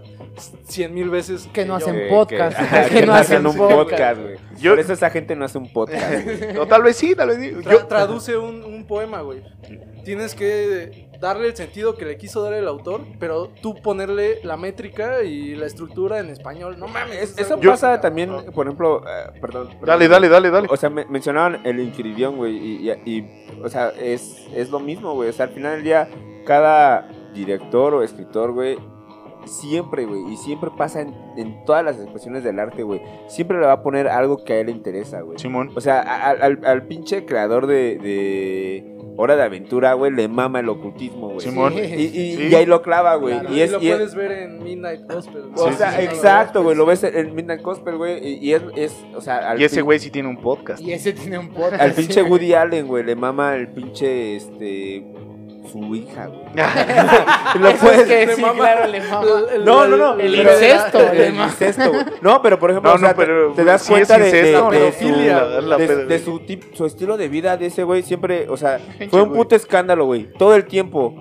cien mil veces Que no yo. hacen Que- podcast. que- ajá, Que no hacen un podcast. güey. Yo- Por eso esa gente no hace un podcast. <laughs> O tal vez sí, tal vez sí. Tra- Yo, traduce un, un poema, güey. Tienes que darle el sentido que le quiso dar el autor, pero tú ponerle la métrica y la estructura en español. No mames. Es- es eso Yo- pasa también, por ejemplo, eh, perdón, perdón. dale, dale, dale, dale. O sea, me- mencionaban el Inquiridión, güey, y, y- y, o sea, es, es lo mismo, güey. O sea, al final del día, cada director o escritor, güey, siempre, güey, y siempre pasa en, en todas las expresiones del arte, güey. Siempre le va a poner algo que a él le interesa, güey. Simón. O sea, a- a- al, al pinche creador de, de Hora de Aventura, güey, le mama el ocultismo, güey. Simón. Y, y- Sí. y ahí lo clava, güey. Claro, y es, lo y es- puedes ver en Midnight Gospel. o Sí, sea, sí, sí. exacto, güey. Lo ves en Midnight Gospel, güey. Y, y es, es, o sea, al Y ese güey sí tiene un podcast. Y ese tiene un podcast. Al pinche <laughs> Woody Allen, güey, le mama el pinche, este, su hija, güey. <laughs> lo puedes... es que sí, mama- claro, le mama. El- No, no, no. el pero- incesto, El incesto, güey. No, pero por ejemplo, No, o sea, no, pero te, te das sí cuenta es de, de- de su- la de- su, tip- su estilo de vida de ese güey. Siempre, o sea, <laughs> fue un puto escándalo, güey. Todo el tiempo.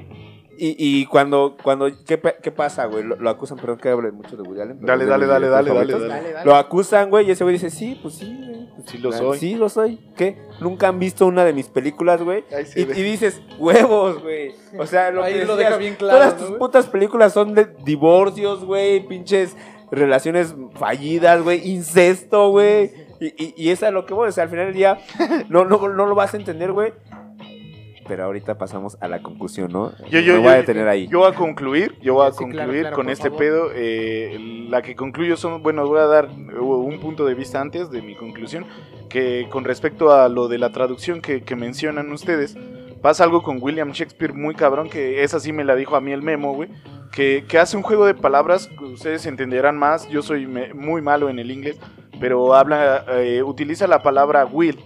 Y, y cuando, cuando ¿qué, pa- qué pasa, güey? Lo, lo acusan, perdón que hable mucho de Woody Allen. Dale, dale, dale, dale, dale, dale. Lo acusan, güey, y ese güey dice, sí, pues sí, güey. pues, Sí lo soy. Sí, lo soy. ¿Qué? ¿Nunca han visto una de mis películas, güey? Y, y dices, huevos, güey. O sea, lo Ahí que lo decías, deja bien claro, Todas ¿no, tus putas películas son de divorcios, güey, pinches relaciones fallidas, güey, incesto, güey. Y, y, y es lo que voy, o sea, al final del día no, no, no lo vas a entender, güey. Pero ahorita pasamos a la conclusión, ¿no? Yo, yo, Me yo, voy a detener ahí. yo voy a concluir, yo voy a Sí, claro, concluir claro, con por este favor. pedo. eh, la que concluyo son, bueno, voy a dar un punto de vista antes de mi conclusión, que con respecto a lo de la traducción que, que mencionan ustedes, pasa algo con William Shakespeare muy cabrón, que esa sí me la dijo a mí el memo, güey, que, que hace un juego de palabras, ustedes entenderán más, yo soy me- muy malo en el inglés, pero habla, eh, utiliza la palabra will.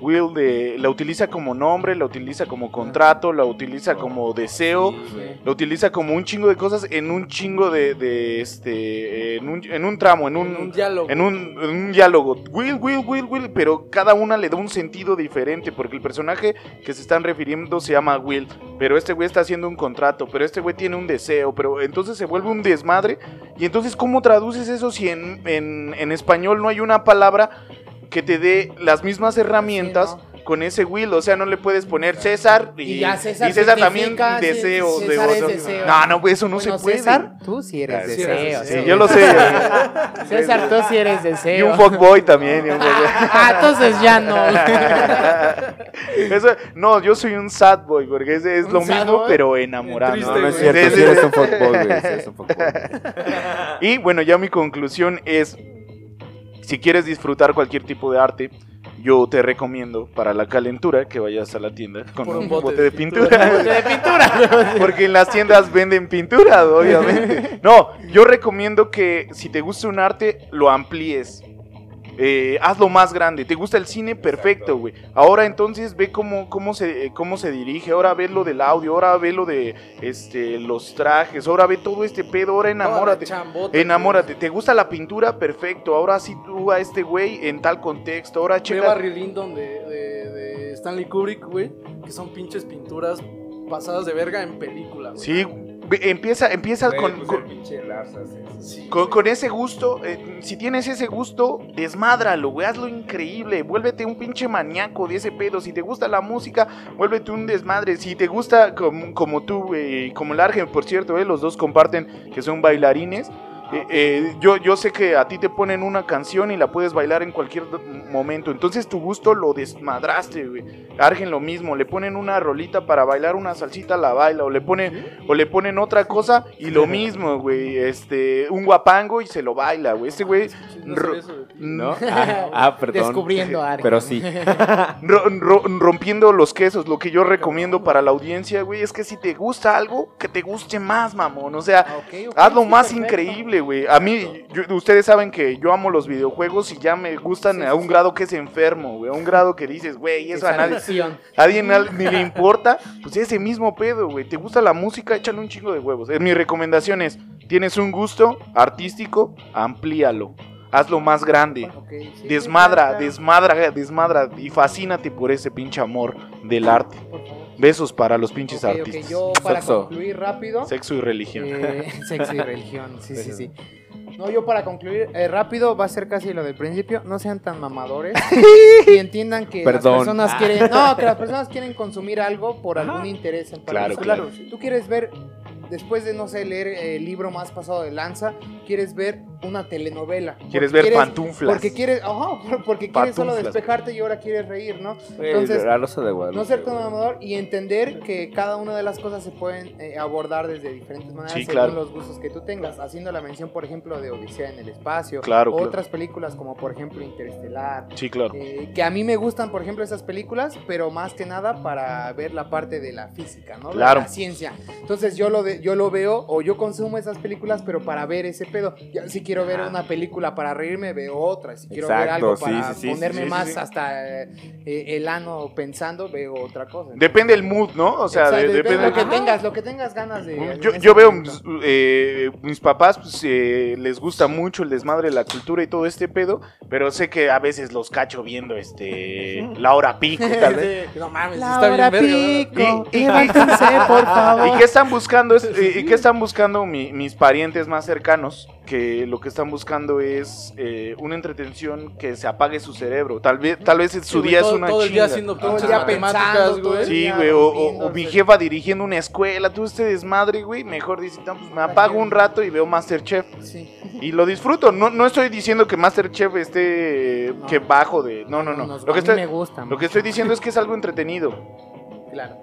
Will de, la utiliza como nombre, la utiliza como contrato, la utiliza como deseo, lo utiliza como un chingo de cosas en un chingo de, de este, en un, en un tramo, en un, En un diálogo. en un, en un diálogo. Will, Will, Will, Will, pero cada una le da un sentido diferente porque el personaje que se están refiriendo se llama Will, pero este güey está haciendo un contrato, pero este güey tiene un deseo, pero entonces se vuelve un desmadre. Y entonces, ¿cómo traduces eso si en, en, en español no hay una palabra que te dé las mismas herramientas? Sí, Con ese Will, o sea, no le puedes poner César y, Y ya César y César también sí, deseo de César es otro. deseo. No, no, pues eso no Bueno, se puede. César, tú sí eres Ah, deseo. Sí, yo lo sé. <laughs> César, tú sí eres Y deseo. un fuckboy también. y un <laughs> fuckboy. Ah, entonces ya no. Eso- no, yo soy un sad boy, porque es, es ¿Un lo mismo, boy? pero enamorado. Triste, No, no es cierto, Sí, sí sí, eres un fuckboy, güey, sí eres un fuckboy. Y bueno, ya mi conclusión es, si quieres disfrutar cualquier tipo de arte, yo te recomiendo para la calentura que vayas a la tienda con un, un bote, bote de de pintura. de <laughs> pintura. Porque en las tiendas venden pintura, obviamente. <laughs> No, yo recomiendo que si te gusta un arte, lo amplíes. Eh, hazlo más grande. ¿Te gusta el cine? Perfecto, güey. Ahora entonces ve cómo, cómo, se, eh, cómo se dirige, ahora ve lo del audio, ahora ve lo de este, los trajes, ahora ve todo este pedo, ahora enamórate. Chambota, Enamórate, ¿te gusta la pintura? Perfecto, ahora sí tú a este güey en tal contexto, ahora Ve checa... Barry Lyndon de, de, de Stanley Kubrick, güey, que son pinches pinturas pasadas de verga en película, güey. Sí, ve- empieza, empieza Güey, con, pues, con- el pinche Lars hace eso. Sí, con- güey. con ese gusto, eh, si tienes ese gusto, desmádralo, güey, hazlo increíble, vuélvete un pinche maníaco de ese pedo, si te gusta la música, vuélvete un desmadre, si te gusta como, como tú, güey, como el Argen, por cierto, eh, los dos comparten que son bailarines, eh, eh, yo, yo sé que a ti te ponen una canción y la puedes bailar en cualquier momento. Entonces tu gusto lo desmadraste, güey. Argen lo mismo, le ponen una rolita para bailar una salsita, la baila. O le ponen, o le ponen otra cosa y lo mismo, güey. Este, un guapango y se lo baila, güey. Este güey No. ¿No? <laughs> Ah, ah, perdón. Descubriendo a Argen. Pero sí. <laughs> ro- ro- rompiendo los quesos. Lo que yo recomiendo para la audiencia, güey, es que si te gusta algo, que te guste más, mamón. O sea, Ah, ok, ok, Hazlo sí, más perfecto. increíble, güey. A mí, yo- ustedes saben que yo amo los videojuegos y ya me gustan Sí, a un sí. grado que es enfermo, güey. A un grado que dices, güey, eso a nadie, a nadie na- ni le importa. Pues ese mismo pedo, güey. ¿Te gusta la música? Échale un chingo de huevos. Eh, mi recomendación es, tienes un gusto artístico, amplíalo. Hazlo más grande. Sí, Desmadra, desmadra, desmadra y fascínate por ese pinche amor del arte. por favor. Besos para los pinches Ok, ok, artistas. yo para Sexo. concluir rápido. Sexo y religión. Eh, <laughs> sexo y religión, sí, sí, sí. No, yo para concluir eh, rápido va a ser casi lo del principio. No sean tan mamadores <laughs> y entiendan que Perdón. las personas Ah. quieren, no, que las personas quieren consumir algo por algún interés en Claro, claro. Tú quieres ver después de no sé leer el libro más pasado de lanza, quieres ver una telenovela. Quieres ver pantuflas. Porque quieres, por- porque quieres solo despejarte y ahora quieres reír, ¿no? Entonces, la de no ser amador y entender que cada una de las cosas se pueden eh, abordar desde diferentes maneras Sí, según claro. los gustos que tú tengas. Haciendo la mención, por ejemplo, de Odisea en el espacio. Claro, o claro. otras películas como, por ejemplo, Interestelar. Sí, claro. eh, que a mí me gustan, por ejemplo, esas películas, pero más que nada para ver la parte de la física, ¿no? De Claro. la ciencia. Entonces yo lo, de- yo lo veo o yo consumo esas películas, pero para ver ese pedo. Ya, si quiero ver una película para reírme, veo otra. Si quiero ver algo para sí, sí, ponerme sí, sí, más sí. hasta eh, eh, el ano pensando, veo otra cosa. Depende el mood, ¿no? O sea, Exacto, de- depende depende. lo que Ajá. tengas, lo que tengas ganas de. Yo, yo veo, eh, mis papás, pues, eh, les gusta mucho el desmadre de la cultura y todo este pedo, pero sé que a veces los cacho viendo, este, <laughs> la hora pico, tal vez. No mames, La está hora bien verga. pico, levántense, por <laughs> favor. ¿Y qué están buscando? Es, ¿y qué están buscando mi- mis parientes más cercanos? Que lo que están buscando es eh, una entretención que se apague su cerebro. Tal vez, tal vez su Sí, día todo, es una todo el día chinga. haciendo Todo el pinches día matemáticas, pensando, todo güey. el Sí, güey, o, o- o rompiéndose. mi jefa dirigiendo una escuela, todo este desmadre, güey, mejor dice, "No, pues me apago un rato y veo Masterchef. Sí. Y lo disfruto, no, no estoy diciendo que Masterchef esté No. que bajo de... No, no, no. Nos- Lo que, a mí estoy, me gusta. lo que estoy diciendo es que es algo entretenido. Claro.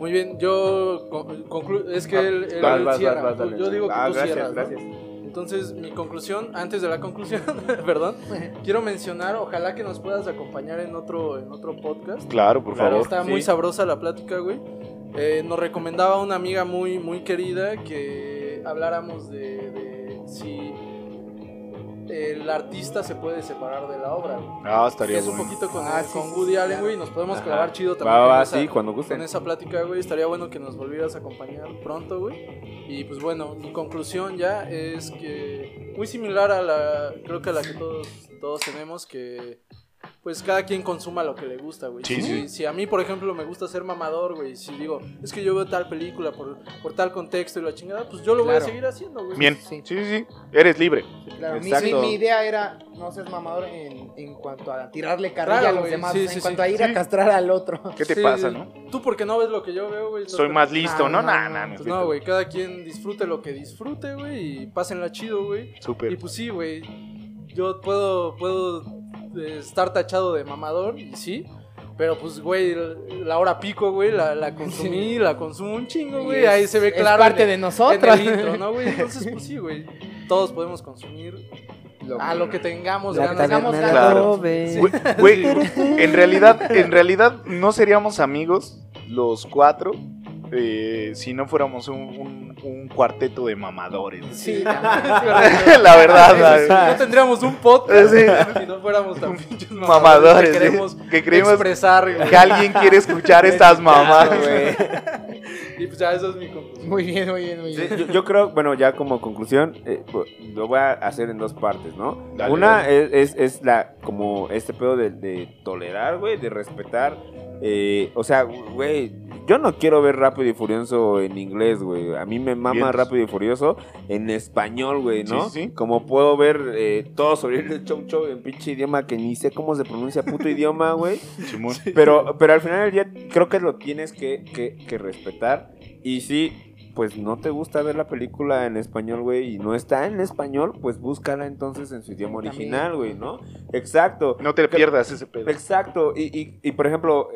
Muy bien, yo con- conclu- es que Ah, él, él Vas, vas, cierra. vas, vas, dale. yo digo que Ah, tú gracias, cierras, ¿no? gracias. Entonces, mi conclusión, antes de la conclusión, <laughs> perdón, quiero mencionar, ojalá que nos puedas acompañar en otro, en otro podcast. Claro, por Claro, favor. Está muy sabrosa la plática, güey. Eh, nos recomendaba una amiga muy, muy querida que habláramos de, de si el artista se puede separar de la obra. güey. Ah, estaría es un bueno. poquito con, Ah, el- sí, con Woody sí, Allen, claro. güey, nos podemos Ajá. clavar chido también Va, va, esa, sí, cuando gusten. con esa plática, güey. Estaría bueno que nos volvieras a acompañar pronto, güey. Y pues bueno, mi conclusión ya es que muy similar a la, creo que a la que todos, todos tenemos, que pues cada quien consuma lo que le gusta, güey. Sí, si, sí. si a mí, por ejemplo, me gusta ser mamador, güey, si digo, es que yo veo tal película por, por tal contexto y la chingada, pues yo lo voy a seguir haciendo, güey. Bien, Sí. sí, sí. Eres libre. Claro, mi, Exacto. mi- mi idea era no ser mamador en, en cuanto a tirarle carrilla Claro, a los güey, demás, en cuanto sí. a ir Sí. a castrar al otro. <laughs> ¿Qué te Sí, pasa, no? Tú porque no ves lo que yo veo, güey. Soy más listo, ¿no? no, Nah, no, nah, Pues nah, no, güey, cada quien disfrute lo que disfrute, güey, y pásenla chido, güey. Y Súper. pues sí, güey, yo puedo, puedo estar tachado de mamador, y sí, pero pues, güey, la hora pico, güey, la, la consumí, la consumo un chingo, güey, Y ahí es- se ve es claro. parte en de nosotros. En el intro, ¿no, güey? Entonces, pues sí, güey, todos podemos consumir a lo que tengamos La ganas. tengamos de- ganas. Claro. Güey, en realidad, en realidad no seríamos amigos los cuatro eh, si no fuéramos un, un- un cuarteto de mamadores. Sí, <laughs> la verdad, la verdad. No tendríamos un podcast Sí. si no fuéramos tan pinches Mamadores, que sí. queremos, Que creemos expresar. que alguien quiere escuchar estas mamadas. güey. Y pues ya, eso es mi conclusión. Muy bien, muy bien, muy Sí, bien. yo, yo creo, bueno, ya como conclusión, eh, lo voy a hacer en dos partes, ¿no? Dale, Una dale. Es, es, es la, como este pedo de, de tolerar, güey, de respetar. Eh, o sea, güey, yo no quiero ver Rápido y Furioso en inglés, güey. A mí me mama. Rápido y Furioso en español, güey, ¿no? Sí, sí, sí. Como puedo ver eh, todo sobre el <laughs> chow chow en pinche idioma que ni sé cómo se pronuncia puto <laughs> idioma, güey. Pero, pero al final del día creo que lo tienes que, que, que respetar. Y si, pues no te gusta ver la película en español, güey, y no está en español, pues búscala entonces en su idioma original, güey, ¿no? Exacto. No te pierdas ese pedo. Exacto, y, y, y, por ejemplo,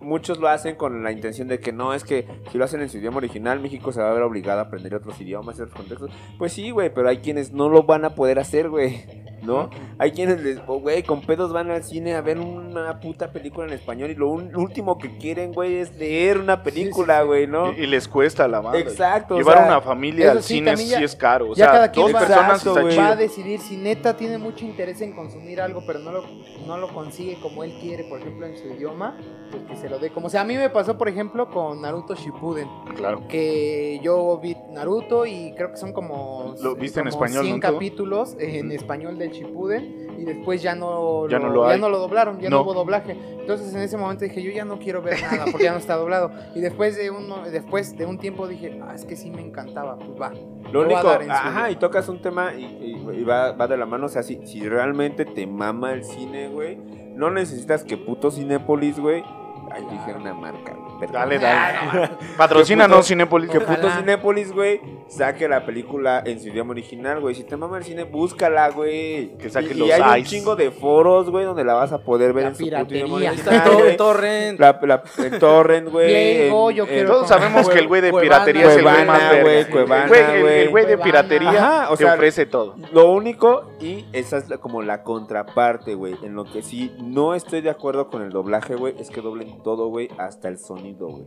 muchos lo hacen con la intención de que no, es que si lo hacen en su idioma original, México se va a ver obligado a aprender otros idiomas y otros contextos. Pues sí, güey, pero hay quienes no lo van a poder hacer, güey, ¿no? Hay quienes, les, oh, güey, con pedos van al cine a ver una puta película en español y lo un- lo último que quieren, güey, es leer una película, güey, ¿no? Y, y les cuesta la madre. Exacto, o Llevar sea, una familia al sí, cine ya- sí es caro. O ya sea, cada quien dos va- personas Exacto, está güey. chido. Va a decidir si neta tiene mucho interés en consumir algo, pero no lo, no lo consigue como él quiere, por ejemplo, en su idioma, pues que se lo dé. Como o sea, a mí me pasó, por ejemplo, con Naruto Shippuden, Claro. que yo vi Naruto y creo que son como, ¿Lo viste en español, 100 no, todo? capítulos en español del Shippuden y después ya no, Ya no lo ya no lo doblaron, ya no. No. hubo doblaje. Entonces en ese momento dije, yo ya no quiero ver nada porque ya no está doblado. Y después de, uno, después de un tiempo dije, ah, es que sí me encantaba, pues va. Lo único, ajá, y tocas un tema y, y- y va, va de la mano, o sea, si, si realmente te mama el cine, güey, no necesitas que puto Cinépolis, güey, ay, dije una marca, güey, perdón. Dale, <laughs> dale. Patrocínanos, Cinépolis. Que puto. Cinépolis, güey, saque la película en su idioma original, güey. Si te mama el cine, búscala, güey. Que saque y, los y hay un chingo de foros, güey, donde la vas a poder ver La en su puto idioma está original, <laughs> el torrent. La, la, el torrent, güey. Oh, Todos sabemos que el güey de piratería es el güey más güey, el- güey de piratería te ofrece todo. Lo único, y esa es como la contraparte, güey, en lo que sí no estoy de acuerdo con el doblaje, güey, es que doblen todo, güey, hasta el sonido, güey.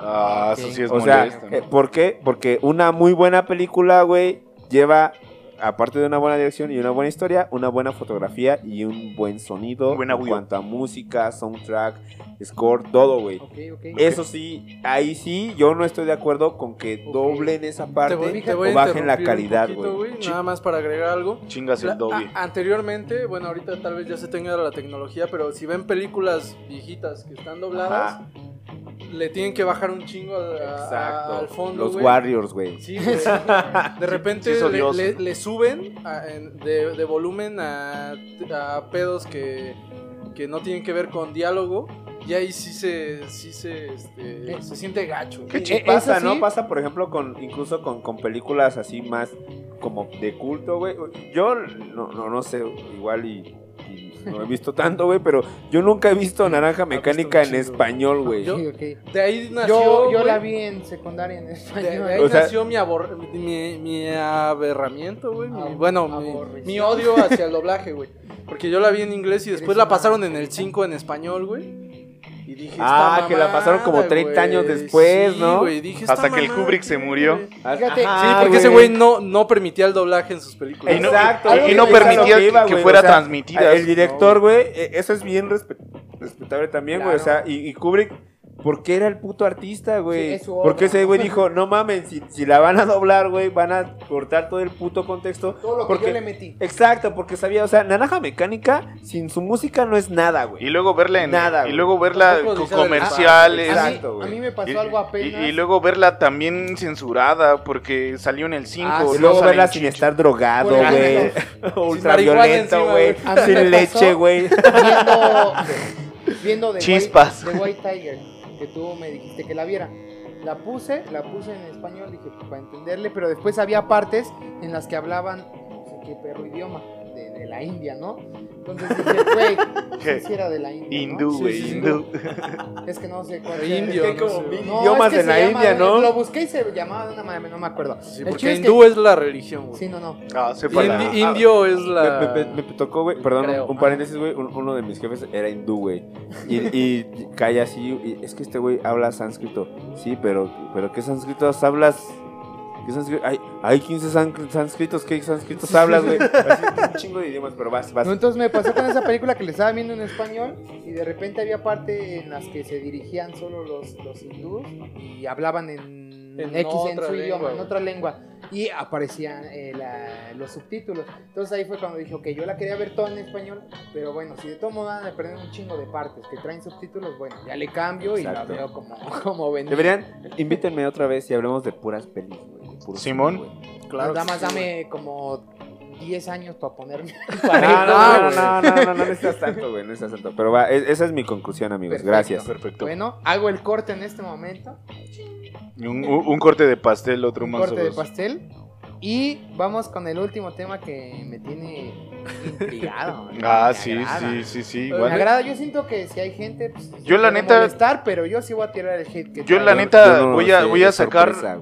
Ah, eso sí es O sea, molesto. ¿no? eh, ¿por qué? Porque una muy buena película, güey, lleva, aparte de una buena dirección y una buena historia, una buena fotografía y un buen sonido Un buen en cuanto a música, soundtrack, score, todo, güey. Eso sí, ahí sí, yo no estoy de acuerdo con que Ok. doblen esa Te parte voy, te o bajen la calidad, güey. Nada más para agregar algo. Chingas el Dolby. a- anteriormente, bueno, ahorita tal vez ya se tenga la tecnología, pero si ven películas viejitas que están dobladas, Ajá. Le tienen que bajar un chingo a- a- Exacto. al fondo. Los. Warriors, güey. Sí. De <laughs> repente sí le, odioso. le- le suben a- de, de volumen a, a pedos que, que no tienen que ver con diálogo. Y ahí sí se, sí se, este, Eh, se siente gacho. ¿Qué Eh, pasa, no? Pasa, por ejemplo, con incluso con, con películas así más como de culto, güey. Yo no, no, no sé, igual y no he visto tanto, güey, pero yo nunca he visto Naranja Mecánica en español, güey. Yo- Sí, ok. De ahí nació. Yo, la vi en secundaria en español. de ahí O sea- nació mi, abor- mi, mi aberramiento, güey. bueno, mi, mi odio hacia el doblaje, güey. Porque yo la vi en inglés y después la pasaron en el 5 en español, güey. Y dije, Ah, que la pasaron como mamada, 30 años después, Sí, ¿no? dije, Hasta que el Kubrick se murió. Fíjate, Sí, porque ese güey no, no permitía el doblaje en sus películas. Y no- Exacto, y- no permitía que- fuera transmitida. El director, güey, eh, eso es bien respe- respetable también, güey. O sea, y Kubrick, ¿por qué era el puto artista, Sí, güey? obra. Porque ese güey dijo, no mames, si, si la van a doblar, güey, van a cortar todo el puto contexto. todo lo que porque- yo le metí. Exacto, porque sabía, o sea, Naranja Mecánica sin su música no es nada, güey. Y luego verla en Nada, y luego verla mí, Exacto, güey. a mí me pasó Y, algo y- apenas. y luego verla también censurada porque salió en el 5. Ah, sí, Y luego verla sin Chicho. estar drogado, güey. <laughs> marihuana güey. Sin leche, güey. viendo, viendo Chispas. White, The White Tiger, que tú me dijiste que la viera. La puse, la puse en español, dije, pues, para entenderle, pero después había partes en las que hablaban, no sé qué perro idioma, de, de la India, ¿no? Entonces dije, güey, ¿Qué? <laughs> sí, sí era de la India. ¿no? Hindú, güey, sí, sí. hindú. <laughs> Es que no sé cuál sea. indio, Es que no como mil No, idiomas es que en la se llama- India, ¿no? Lo busqué y se llamaba de una manera, no me acuerdo. Sí, El porque chiste es que- hindú es la religión, güey. Sí, no, no. Ah, la- Indi- indio es la. Me, me- me tocó, güey, perdón, Creo. un paréntesis, güey, un- uno de mis jefes era hindú, güey. Y, y cae así, y es que este güey habla sánscrito. Sí, pero, pero ¿qué sánscrito hablas? ¿Qué sánscrito? Hay, hay 15 sán- sánscritos, ¿qué sánscritos hablas, güey? Un chingo de idiomas, pero vas, vas. No, entonces me pasó con esa película que le estaba viendo en español y de repente había parte en las que se dirigían solo los, los hindús y hablaban en, En X en su lengua, idioma, en otra lengua y aparecían eh, la- los subtítulos. Entonces ahí fue cuando dije, ok, yo la quería ver toda en español, pero bueno, si de todo modo van a perder un chingo de partes que traen subtítulos, bueno, ya le cambio y Exacto. la veo como, <laughs> como venía. Deberían, invítenme otra vez y hablemos de puras de puro Simón. Claro Nada más sí, dame como 10 años <laughs> para ponerme. No, no, no, no, no, no, no necesitas tanto, güey, no necesitas tanto. Pero va, e- esa es mi conclusión, amigos. Perfecto. Gracias. Perfecto. Bueno, hago el corte en este momento. Un, un- un corte de pastel, otro un más corte de pastel. Y vamos con el último tema que me tiene intrigado. <laughs> Ah, Me sí, agrada. sí, sí, sí. Me agrada, yo siento que si hay gente, pues, Yo la neta- molestar, pero yo sí voy a tirar el hate que Yo la neta voy a, voy a sacar. sorpresa,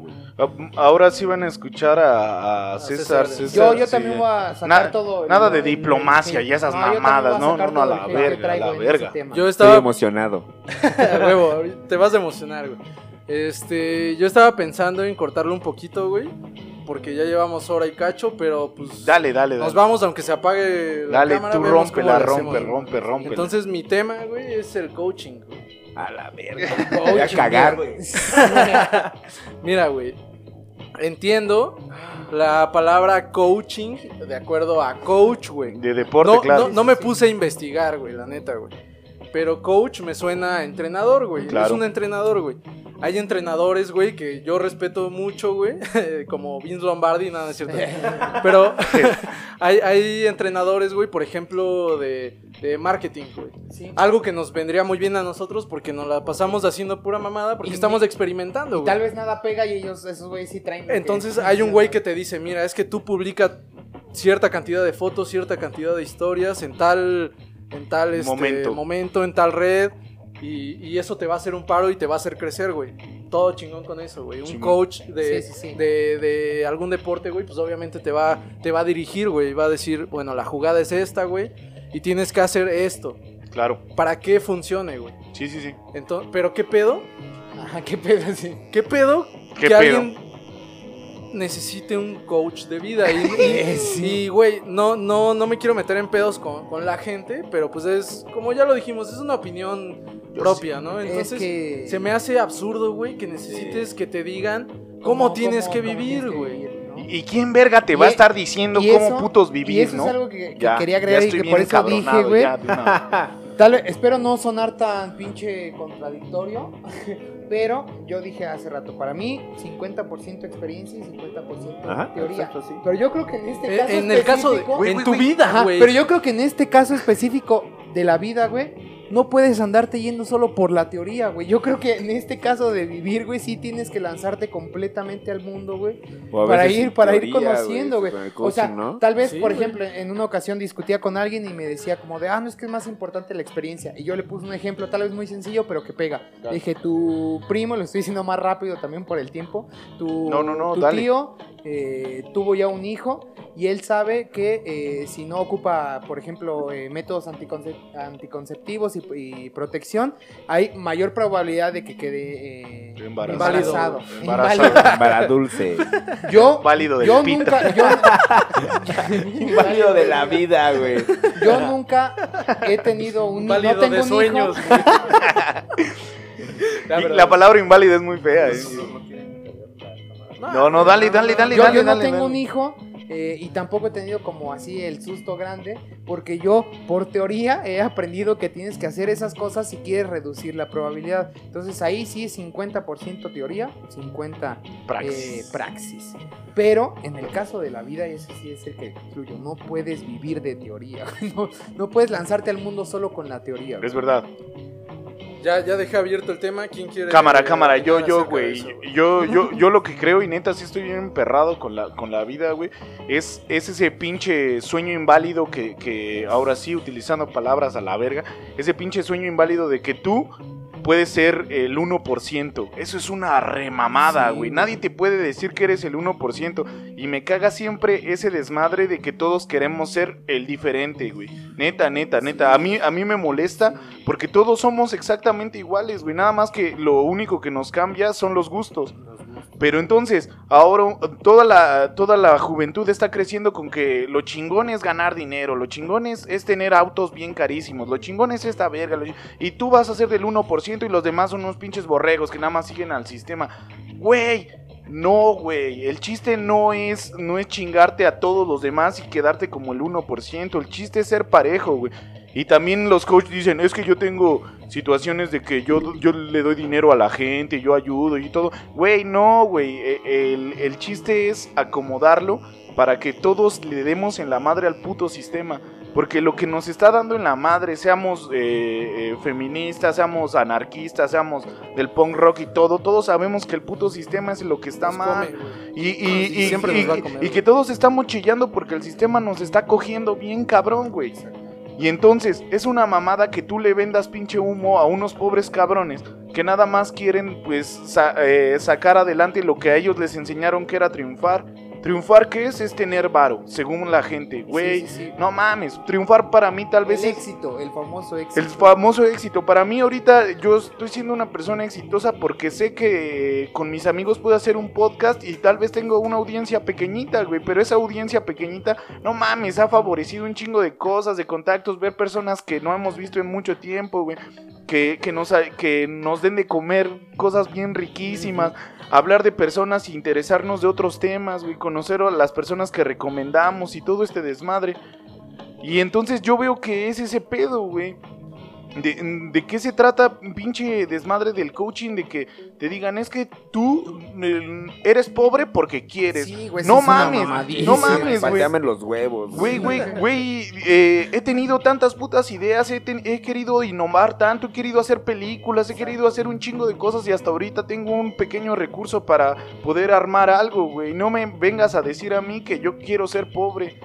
Ahora sí van a escuchar a, César. César. César, Yo, yo sí. también voy a sacar Nada- todo. el- nada de el diplomacia y esas también mamadas, no, sacar no, a la verga, a la verga. Yo Estoy estaba emocionado. <laughs> Huevo, ahorita te vas a emocionar, güey. Este, yo estaba pensando en cortarlo un poquito, güey. Porque ya llevamos hora y cacho, pero pues. Dale, dale, Nos dale. vamos aunque se apague la Dale, cámara. tú vemos rompe, rompe, rompe. Entonces, mi tema, güey, es el coaching, güey. A la verga. <laughs> Voy a Coaching, cagar, mira. güey. <laughs> Mira, güey. Entiendo la palabra coaching de acuerdo a coach, güey. de deporte, No, claro. no, no me puse a investigar, güey, la neta, güey. Pero coach me suena a entrenador, güey. Claro. Es un entrenador, güey. Hay entrenadores, güey, que yo respeto mucho, güey. <laughs> como Vince Lombardi, nada, no es cierto. Pero <laughs> hay, hay entrenadores, güey, por ejemplo, de, de marketing, güey. Sí. Algo que nos vendría muy bien a nosotros porque nos la pasamos haciendo pura mamada porque Y estamos experimentando, güey. Tal vez nada pega y ellos, esos güeyes sí traen. que- Entonces hay un güey que te dice, mira, es que tú publica cierta cantidad de fotos, cierta cantidad de historias en tal, en tal este, Momento. momento. en tal red, y, y eso te va a hacer un paro y te va a hacer crecer, güey. Todo chingón con eso, güey. Un Chingón. coach de, Sí, sí, sí. de, de algún deporte, güey, pues obviamente te va, te va a dirigir, güey. Va a decir, bueno, la jugada es esta, güey, y tienes que hacer esto. Claro. Para que funcione, güey. Sí, sí, sí. Entonces, pero ¿qué pedo? <laughs> Ajá, qué pedo, sí. ¿Qué pedo? ¿Qué que pedo? alguien necesite un coach de vida. Y, <laughs> y- y, güey, no, no, no me quiero meter en pedos con, con la gente, pero pues es, como ya lo dijimos, es una opinión propia, ¿no? Entonces, es que... se me hace absurdo, güey, que necesites que te digan cómo, cómo- tienes cómo- que vivir, güey. ¿Y quién verga te Y va a e- estar diciendo cómo eso- putos Y vivir, eso no? es algo que, que Ya, quería agregar y que por eso dije, güey. Tal vez, espero no sonar tan pinche contradictorio, <laughs> pero yo dije hace rato, para mí 50% experiencia y 50% Ajá, teoría. exacto, sí. Pero yo creo que en este Eh, caso en el caso de, específico- en tu vida, Ajá, güey. pero yo creo que en este caso específico de la vida, güey, no puedes andarte yendo solo por la teoría, güey. Yo creo que en este caso de vivir, güey, sí tienes que lanzarte completamente al mundo, güey. Para ir, para ir conociendo, güey. con O sea, ¿no? tal vez, Sí, por güey. ejemplo, en una ocasión discutía con alguien y me decía como de, ah, no es que es más importante la experiencia. Y yo le puse un ejemplo, tal vez muy sencillo, pero que pega. Le dije, tu primo, lo estoy diciendo más rápido también por el tiempo, tu, No, no, no, tu dale. tío eh, tuvo ya un hijo y él sabe que eh, si no ocupa, por ejemplo, eh, métodos anticonce- anticonceptivos y, y protección, hay mayor probabilidad de que quede eh, Embarazado. embarazado. Embarazado. Inválido. Para dulce. Yo, Válido del yo pito. nunca, yo, Inválido de la vida, güey. Yo nunca he tenido un Válido no tengo de un sueños, la palabra inválida es muy fea. eh. No, no, dale, dale, dale, Yo, dale. yo no dale, tengo dale. un hijo eh, y tampoco he tenido como así el susto grande porque yo por teoría he aprendido que tienes que hacer esas cosas si quieres reducir la probabilidad. Entonces ahí sí es 50% teoría, 50 Praxis. eh, praxis. Pero en el caso de la vida, ese sí es el que excluyo. No puedes vivir de teoría. <laughs> No, no puedes lanzarte al mundo solo con la teoría. Es verdad. Ya, ya dejé abierto el tema. ¿Quién quiere? Cámara, eh, cámara, yo, yo, güey? yo, yo, yo lo que creo, y neta, sí estoy bien emperrado con la, con la vida, güey, es, es ese pinche sueño inválido que, que, ahora sí, utilizando palabras a la verga, ese pinche sueño inválido de que tú puedes ser el 1%. Eso es una remamada, güey. Nadie te puede decir que eres el 1%. Y me caga siempre ese desmadre de que todos queremos ser el diferente, güey. Neta, neta, neta. A mí, a mí me molesta porque todos somos exactamente iguales, güey. Nada más que lo único que nos cambia son los gustos. Pero entonces, ahora toda la, toda la juventud está creciendo con que lo chingón es ganar dinero, lo chingón es, tener autos bien carísimos, lo chingón es esta verga, lo y tú vas a ser del 1% y los demás son unos pinches borregos que nada más siguen al sistema. Güey, no, güey, el chiste no es, no es chingarte a todos los demás y quedarte como el 1%, el chiste es ser parejo, güey. Y también los coaches dicen, es que yo tengo situaciones de que yo, yo le doy dinero a la gente, yo ayudo y todo. Güey, no, güey. e- El, el chiste es acomodarlo para que todos le demos en la madre al puto sistema. Porque lo que nos está dando en la madre, seamos eh, eh, feministas, seamos anarquistas, seamos del punk rock y todo, todos sabemos que el puto sistema es lo que está Nos mal. come. Y, y- y- siempre y- nos va a comer, y güey. que todos estamos chillando porque el sistema nos está cogiendo bien cabrón, güey. Y entonces es una mamada que tú le vendas pinche humo a unos pobres cabrones que nada más quieren pues eh, sacar adelante lo que a ellos les enseñaron que era triunfar. Triunfar qué es? Es tener varo, según la gente. Güey, Sí, sí, sí. no mames, triunfar para mí tal vez El es éxito, el famoso éxito. el famoso éxito. Para mí ahorita yo estoy siendo una persona exitosa porque sé que con mis amigos puedo hacer un podcast y tal vez tengo una audiencia pequeñita, güey. Pero esa audiencia pequeñita, no mames, ha favorecido un chingo de cosas, de contactos, ver personas que no hemos visto en mucho tiempo, güey. Que, que, nos, que nos den de comer cosas bien riquísimas. Hablar de personas, interesarnos de otros temas, güey. Conocer a las personas que recomendamos y todo este desmadre. Y entonces yo veo que es ese pedo, güey. De, de qué se trata, pinche desmadre del coaching? De que te digan, es que tú eres pobre porque quieres. Sí, güey, no mames, no mames, güey. Pateame los huevos. Güey, güey, güey, eh, he tenido tantas putas ideas, he, ten- he querido innovar tanto, he querido hacer películas, he querido hacer un chingo de cosas y hasta ahorita tengo un pequeño recurso para poder armar algo, güey. No me vengas a decir a mí que yo quiero ser pobre.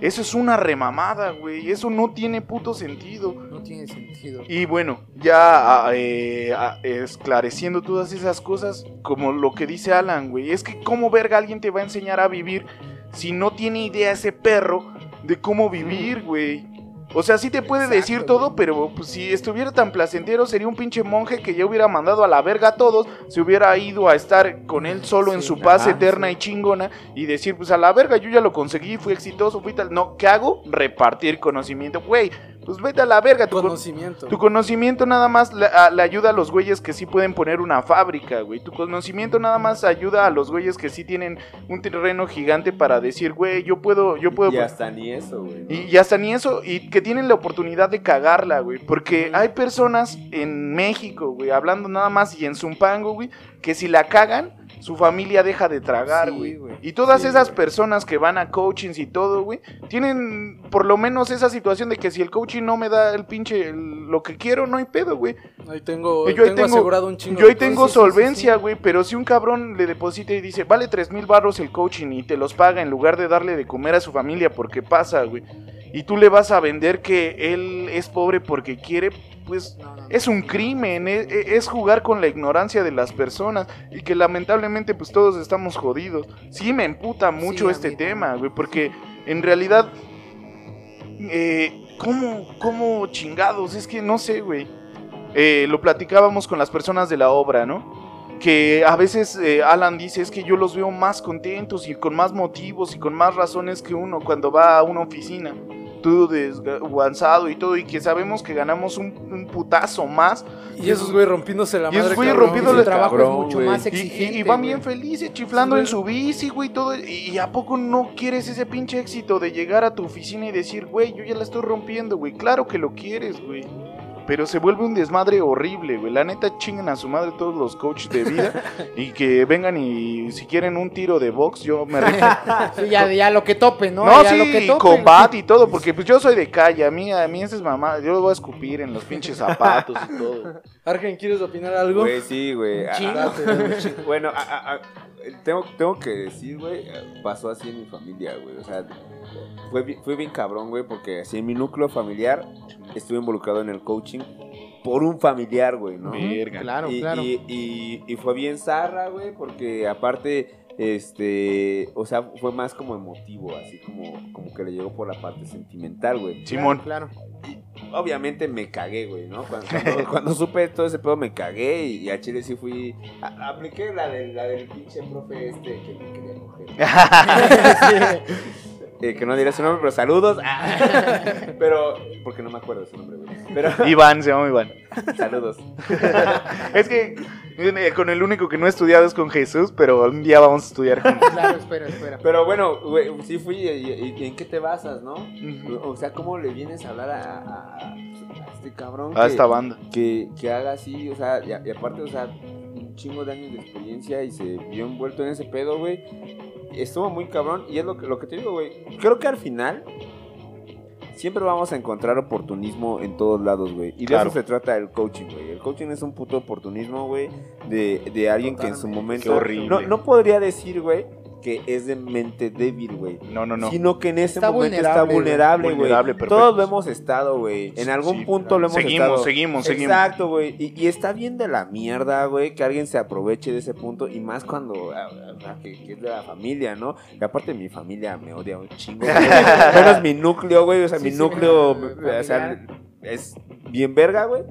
Eso es una remamada, güey. Eso no tiene puto sentido. No tiene sentido. Y bueno, ya eh, esclareciendo todas esas cosas, como lo que dice Alan, güey, es que cómo verga alguien te va a enseñar a vivir si no tiene idea ese perro de cómo vivir, güey. O sea, sí te puede Exacto, decir todo, pero pues, si estuviera tan placentero sería un pinche monje que ya hubiera mandado a la verga a todos, se hubiera ido a estar con él solo en su paz ajá, eterna sí. y chingona y decir, pues a la verga, yo ya lo conseguí, fui exitoso, fui tal. No, ¿qué hago? Repartir conocimiento. Güey, pues vete a la verga. tu con- Conocimiento. tu conocimiento nada más le, a- le ayuda a los güeyes que sí pueden poner una fábrica, güey. Tu conocimiento nada más ayuda a los güeyes que sí tienen un terreno gigante para decir, güey, yo puedo, yo puedo. Y hasta ni eso, güey. ¿no? Y, y hasta ni eso, y que tienen la oportunidad de cagarla, güey. Porque hay personas en México, güey, hablando nada más y en Zumpango, güey, que si la cagan, su familia deja de tragar, Sí, güey. güey. y todas Sí, esas personas que van a coachings y todo, güey, tienen por lo menos esa situación de que si el coaching no me da el pinche el- lo que quiero, no hay pedo, güey. Ahí tengo, Yo ahí tengo asegurado un chingo Yo ahí cosas. tengo sí, sí, sí, solvencia, güey, pero si un cabrón le deposita y dice, vale tres mil barros el coaching y te los paga en lugar de darle de comer a su familia porque pasa, güey, y tú le vas a vender que él es pobre porque quiere, pues No, no, no. es un crimen, es, es jugar con la ignorancia de las personas y que lamentablemente pues todos estamos jodidos. Sí me emputa mucho Sí, este tema, güey, porque en realidad, eh, ¿cómo, ¿cómo chingados? Es que no sé, güey. Eh, lo platicábamos con las personas de la obra, ¿no? Que a veces eh, Alan dice es que yo los veo más contentos y con más motivos y con más razones que uno cuando va a una oficina, todo desguanzado y todo, y que sabemos que ganamos un, un putazo más Y esos güey rompiéndose la Y esos madre. güeyes cabrón. rompiéndole- Su trabajo cabrón, es mucho güey. más y, exigente. y- y van güey. bien felices, chiflando Sí, en su bici, güey, todo. Y, y a poco no quieres ese pinche éxito de llegar a tu oficina y decir, güey, yo ya la estoy rompiendo, güey. Claro que lo quieres, güey. Pero se vuelve un desmadre horrible, güey. La neta chingan a su madre todos los coaches de vida. <laughs> y que vengan y si quieren un tiro de box, yo me. <laughs> Sí, ya, ya lo que tope, ¿no? No, ya sí, lo que y tope. combate y todo, <laughs> porque pues yo soy de calle, a mí, a mí esa es mamá, yo lo voy a escupir en los pinches zapatos y todo. Argen, ¿quieres opinar algo? Güey, sí, güey. Ah, ah, <laughs> Bueno, ah, ah, tengo, tengo que decir, güey, pasó así en mi familia, güey. O sea, fue, fue bien cabrón, güey, porque así en mi núcleo familiar estuve involucrado en el coaching por un familiar, güey, ¿no? Verga. Claro, y, claro. y- y- y fue bien zarra, güey, porque aparte, este, o sea, fue más como emotivo, así como, como que le llegó por la parte sentimental, güey. Simón. Claro. obviamente me cagué, güey, ¿no? Cuando, <laughs> cuando, cuando supe todo ese pedo me cagué y, y a Chile sí fui. a- apliqué la, del- la del pinche profe este que me quería coger. <laughs> <laughs> Eh, que no diré su nombre, pero saludos. Ah. <laughs> pero, porque no me acuerdo de su nombre, güey. Pero, <laughs> Iván, se llama Iván. saludos. <laughs> Es que eh, con el único que no he estudiado es con Jesús, pero un día vamos a estudiar juntos. Claro, espera, espera. Pero bueno, güey, sí fui y, y- y en qué te basas, ¿no? O sea, ¿cómo le vienes a hablar a, a- a este cabrón? A que- esta banda. que, que haga así, o sea, y, y aparte, o sea, chingo de años de experiencia y se vio envuelto en ese pedo, güey. Estuvo muy cabrón y es lo que, lo que te digo, güey. Creo que al final siempre vamos a encontrar oportunismo en todos lados, güey. Y de eso se trata el coaching, güey. El coaching es un puto oportunismo, güey, de, de alguien que en su momento... Qué horrible. No, no podría decir, güey, que es de mente débil, güey. No, no, no. Sino que en ese Está momento está vulnerable, güey. vulnerable. Todos lo hemos estado, güey. En algún Sí, punto lo hemos seguimos, estado. seguimos, seguimos. Exacto, güey. Y, y está bien de la mierda, güey, que alguien se aproveche de ese punto. Y más cuando, ah, que, que es de la familia, ¿no? Y aparte mi familia me odia un chingo. es <laughs> mi núcleo, güey. O sea, Sí, mi sí, núcleo, o sea, es bien verga, güey.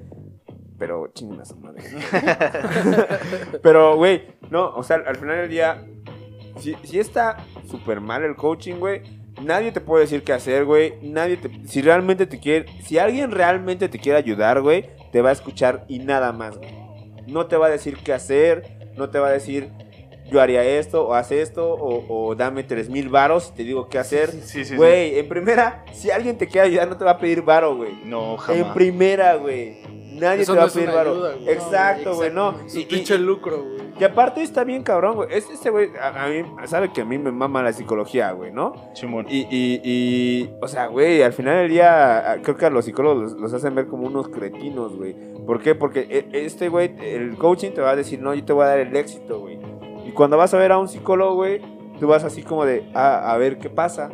Pero chinguen a su madre. <laughs> Pero, güey, no, o sea, al final del día, si, si está súper mal el coaching, güey, nadie te puede decir qué hacer, güey. Nadie te, si realmente te quiere, si alguien realmente te quiere ayudar, güey, te va a escuchar y nada más, güey. No te va a decir qué hacer, no te va a decir yo haría esto o haz esto o, o dame tres mil varos y te digo qué hacer. Sí, sí, sí. Güey, en primera, si alguien te quiere ayudar, no te va a pedir varo, güey. No, En jamás. primera, güey. Nadie Eso te va no a pedir varo. ayuda, güey. Exacto, No, güey, no. Y- pinche lucro, güey. y aparte está bien cabrón, güey. Es este güey, a, a mí, sabe que a mí me mama la psicología, güey, ¿no? Simón. Y, y, y, o sea, güey, al final del día, a- creo que a los psicólogos los, los hacen ver como unos cretinos, güey. ¿Por qué? Porque e- este güey, el coaching te va a decir, no, yo te voy a dar el éxito, güey. Y cuando vas a ver a un psicólogo, güey, tú vas así como de, a, a ver qué pasa.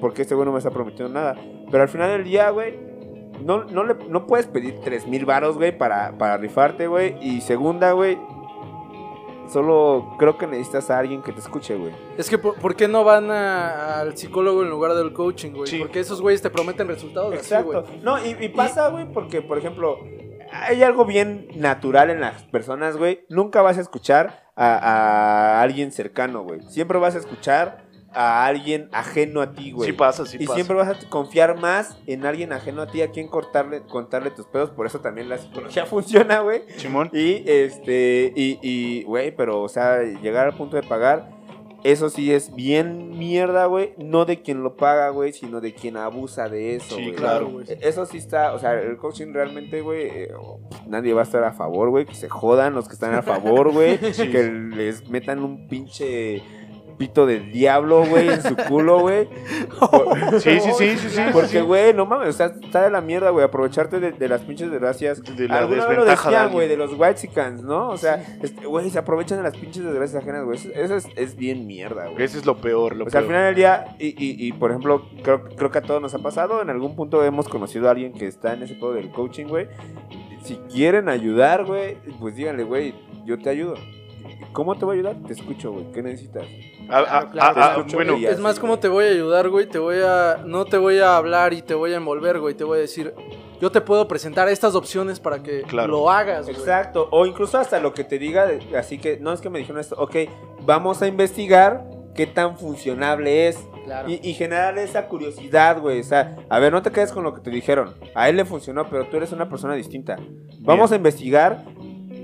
Porque este güey no me está prometiendo nada. Pero al final del día, güey, no, no, le, no puedes pedir tres mil varos, güey, para, para rifarte, güey. Y segunda, güey, solo creo que necesitas a alguien que te escuche, güey. Es que, ¿por, por qué no van a- al psicólogo en lugar del coaching, güey? Sí. Porque esos güeyes te prometen resultados así, Exacto. güey. no, y, y pasa, güey, porque, por ejemplo, hay algo bien natural en las personas, güey. Nunca vas a escuchar a, a alguien cercano, güey. Siempre vas a escuchar a alguien ajeno a ti, güey. Sí pasa, sí y pasa. siempre vas a confiar más en alguien ajeno a ti, a quien cortarle, contarle tus pedos. Por eso también la psicología <laughs> funciona, güey. Simón. Y este, y, y, güey, pero, o sea, llegar al punto de pagar, eso sí es bien mierda, güey. No de quien lo paga, güey, sino de quien abusa de eso, Sí, güey. claro. güey. Eso sí está, o sea, el coaching realmente, güey, eh, nadie va a estar a favor, güey. Que se jodan los que están a favor, güey. <laughs> Sí. Que les metan un pinche pito del diablo, güey, en su culo, güey. <laughs> Sí, sí, sí, sí, sí. Porque, güey, no mames, o sea, está de la mierda, güey, aprovecharte de, de las pinches desgracias. De la Alguna vez lo desventaja de decían, güey, de los whitexicans, ¿no? O sea, este, güey, se aprovechan de las pinches desgracias ajenas, güey. Eso, eso es, es bien mierda, güey. Ese es lo peor, lo O sea, al peor. final del día, y, y, y, por ejemplo, creo, creo que a todos nos ha pasado, en algún punto hemos conocido a alguien que está en ese pedo del coaching, güey. Si quieren ayudar, güey, pues díganle, güey, yo te ayudo. ¿Cómo te voy a ayudar? Te escucho, güey. ¿Qué necesitas? Ah, ah, claro, ah, ah, bueno, Es más, ¿cómo te voy a ayudar, güey? Te voy a. No te voy a hablar y te voy a envolver, güey. Te voy a decir. Yo te puedo presentar estas opciones para que Claro. lo hagas, güey. Exacto. O incluso hasta lo que te diga, así que, no es que me dijeron esto, ok, vamos a investigar qué tan funcionable es. Claro. Y, y generar esa curiosidad, güey. O sea, a ver, no te quedes con lo que te dijeron. A él le funcionó, pero tú eres una persona distinta. Vamos a investigar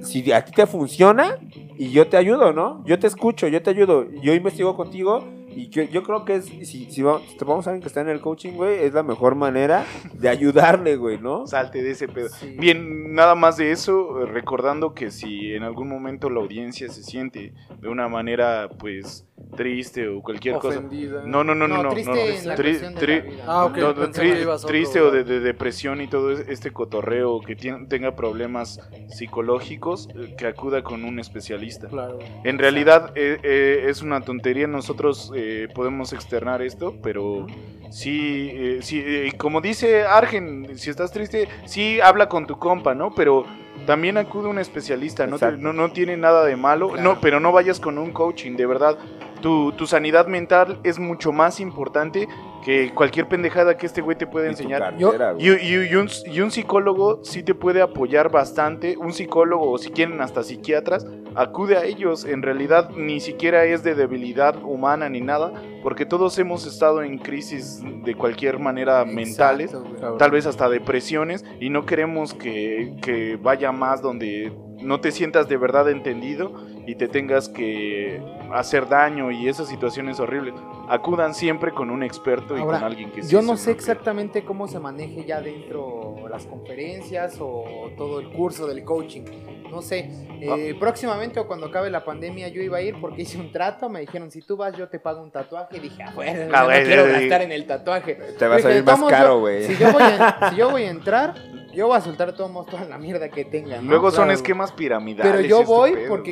si a ti te funciona y yo te ayudo, ¿no? Yo te escucho, yo te ayudo. Yo investigo contigo y yo, yo creo que es, si, si vamos, si tomamos a alguien que está en el coaching, güey, es la mejor manera de ayudarle, güey, ¿no? Salte de ese pedo. Sí. Bien, nada más de eso, recordando que si en algún momento la audiencia se siente de una manera, pues, triste o cualquier cosa. Ofendida. No, no, no, no, No, no. triste. Ah, o de, depresión y todo es- este cotorreo que tenga problemas psicológicos, eh, que acuda con un especialista. Claro. En realidad eh, eh, es una tontería, nosotros eh, podemos externar esto, pero sí, eh, sí eh, como dice Argen, si estás triste, sí habla con tu compa, ¿no? Pero también acude un especialista, no, no, no tiene nada de malo, Claro. no, pero no vayas con un coaching, de verdad. Tu, tu sanidad mental es mucho más importante que cualquier pendejada que este güey te tu enseñar. cartera. Y, y- y un, y un psicólogo sí te puede apoyar bastante. Un psicólogo, o si quieren hasta psiquiatras, acude a ellos. En realidad ni siquiera es de debilidad humana ni nada, porque todos hemos estado en crisis de cualquier manera mentales, güey. Tal vez hasta depresiones, y no queremos que, que vaya más donde no te sientas de verdad entendido y te tengas que hacer daño y esas situaciones horribles. Acudan siempre con un experto y Ahora, con alguien que sí Yo no sé exactamente cómo se maneje ya dentro las conferencias o todo el curso del coaching. No sé. Ah. Eh, próximamente o cuando acabe la pandemia yo iba a ir porque hice un trato. Me dijeron, si tú vas yo te pago un tatuaje. Y dije, ah, bueno, Ah, no quiero sí. gastar en el tatuaje. Te va a Dije, salir más caro, güey. Si yo voy a, <laughs> si yo voy a entrar, yo voy a soltar de todos modos toda la mierda que tenga. ¿no? Luego son esquemas piramidales. Pero yo voy pedo.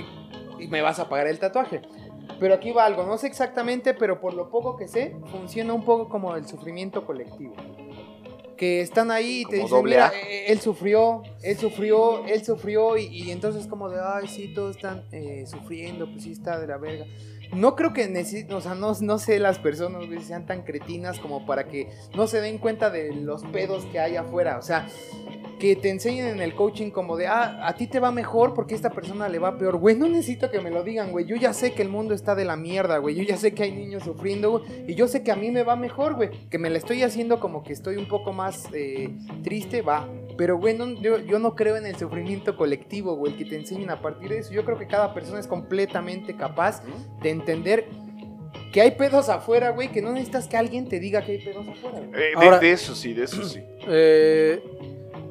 Porque me vas a pagar el tatuaje. Pero aquí va algo, no sé exactamente, pero por lo poco que sé, funciona un poco como el sufrimiento colectivo. Que están ahí y te dicen, mira, A. eh, él sufrió, él sufrió, él sufrió, y, y entonces como de, ay, sí, todos están eh, sufriendo, pues sí está de la verga. No creo que necesiten, o sea, no, no sé las personas güey, sean tan cretinas como para que no se den cuenta de los pedos que hay afuera. O sea, que te enseñen en el coaching como de, ah, a ti te va mejor porque a esta persona le va peor. Güey, no necesito que me lo digan, güey. Yo ya sé que el mundo está de la mierda, güey. Yo ya sé que hay niños sufriendo. Y yo sé que a mí me va mejor, güey. Que me la estoy haciendo como que estoy un poco más eh, triste, va. Pero, güey, no- yo, yo no creo en el sufrimiento colectivo, güey. El que te enseñen a partir de eso. Yo creo que cada persona es completamente capaz de entender que hay pedos afuera, güey. Que no necesitas que alguien te diga que hay pedos afuera, güey. Eh, de, Ahora- de eso sí, de eso sí. <clears throat> Eh,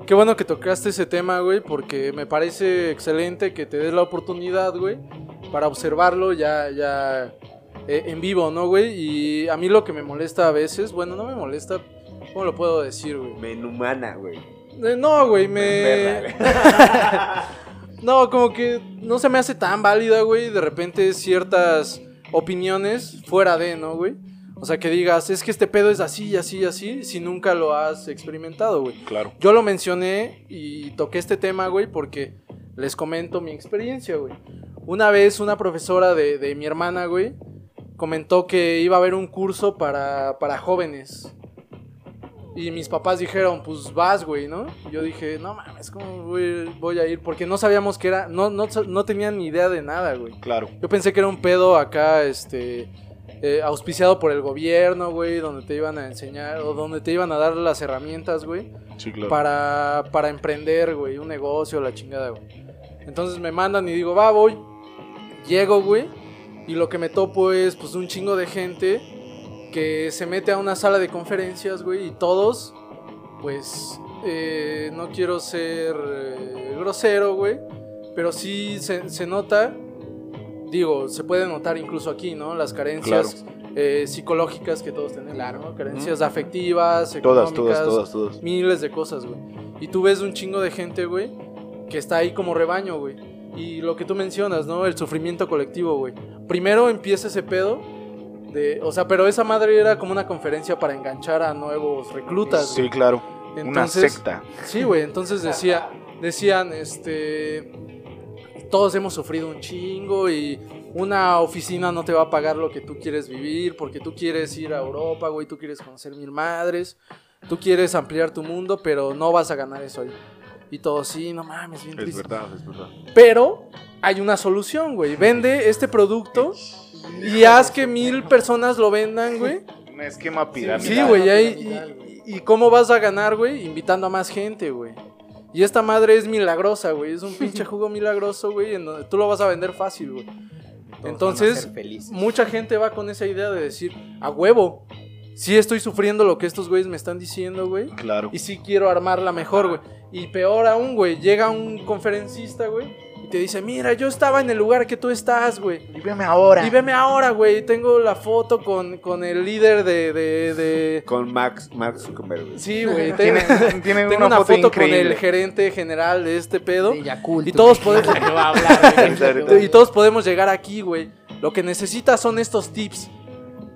qué bueno que tocaste ese tema, güey, porque me parece excelente que te des la oportunidad, güey, para observarlo ya, ya eh, en vivo, ¿no, güey? Y a mí lo que me molesta a veces, bueno, no me molesta, ¿cómo lo puedo decir, güey? Me inhumana, güey. Eh, no, güey, me... <laughs> No, como que no se me hace tan válida, güey, de repente ciertas opiniones fuera de, ¿no, güey? O sea, que digas, es que este pedo es así, así, así, si nunca lo has experimentado, güey. Claro. Yo lo mencioné y toqué este tema, güey, porque les comento mi experiencia, güey. Una vez una profesora de, de mi hermana, güey, comentó que iba a haber un curso para, para jóvenes. Y mis papás dijeron, pues vas, güey, ¿no? Y yo dije, no mames, ¿cómo voy, voy a ir? Porque no sabíamos que era, no, no, no tenían ni idea de nada, güey. Claro. Yo pensé que era un pedo acá, este, eh, auspiciado por el gobierno, güey, donde te iban a enseñar, o donde te iban a dar las herramientas, güey, Sí, claro. para, para emprender, güey, un negocio, la chingada, güey. Entonces me mandan y digo, va, voy. Llego, güey, y lo que me topo es, pues, un chingo de gente que se mete a una sala de conferencias, güey, y todos, pues, eh, no quiero ser eh, grosero, güey, pero sí se, se nota, digo, se puede notar incluso aquí, ¿no? Las carencias eh, psicológicas que todos tenemos, ¿no? Carencias afectivas, Todas, económicas, todas, todas, todas. miles de cosas, güey. Y tú ves un chingo de gente, güey, que está ahí como rebaño, güey. Y lo que tú mencionas, ¿no? El sufrimiento colectivo, güey. Primero empieza ese pedo de, o sea, pero esa madre era como una conferencia para enganchar a nuevos reclutas. Sí, güey. claro. Una secta. Sí, güey, entonces decía, decían, este, todos hemos sufrido un chingo y una oficina no te va a pagar lo que tú quieres vivir porque tú quieres ir a Europa, güey, tú quieres conocer mil madres, tú quieres ampliar tu mundo, pero no vas a ganar eso ahí. Y todos, sí, no mames, bien Es triste. verdad, es verdad. Pero hay una solución, güey. Vende este producto y haz que mil personas lo vendan, güey. Un esquema piramidal. Sí, güey, y, y- y cómo vas a ganar, güey? Invitando a más gente, güey. Y esta madre es milagrosa, güey. Es un pinche jugo milagroso, güey, en donde tú lo vas a vender fácil, güey. Entonces, mucha gente va con esa idea de decir, a huevo, sí estoy sufriendo lo que estos güeyes me están diciendo, güey. Claro. Y sí quiero armarla mejor, güey. Y peor aún, güey, llega un conferencista, güey, te dice, mira, yo estaba en el lugar que tú estás, güey. Y veme ahora. Y veme ahora, güey. Tengo la foto con, con el líder de, de, de- Con Max, Max Zuckerberg, güey. Sí, güey. <laughs> Tienen, Tengo, tienen tengo una, foto, con el gerente general de este pedo. De Yakult, Y todos podemos... <laughs> Que va a hablar, <laughs> güey. y todos podemos llegar aquí, güey. Lo que necesitas son estos tips.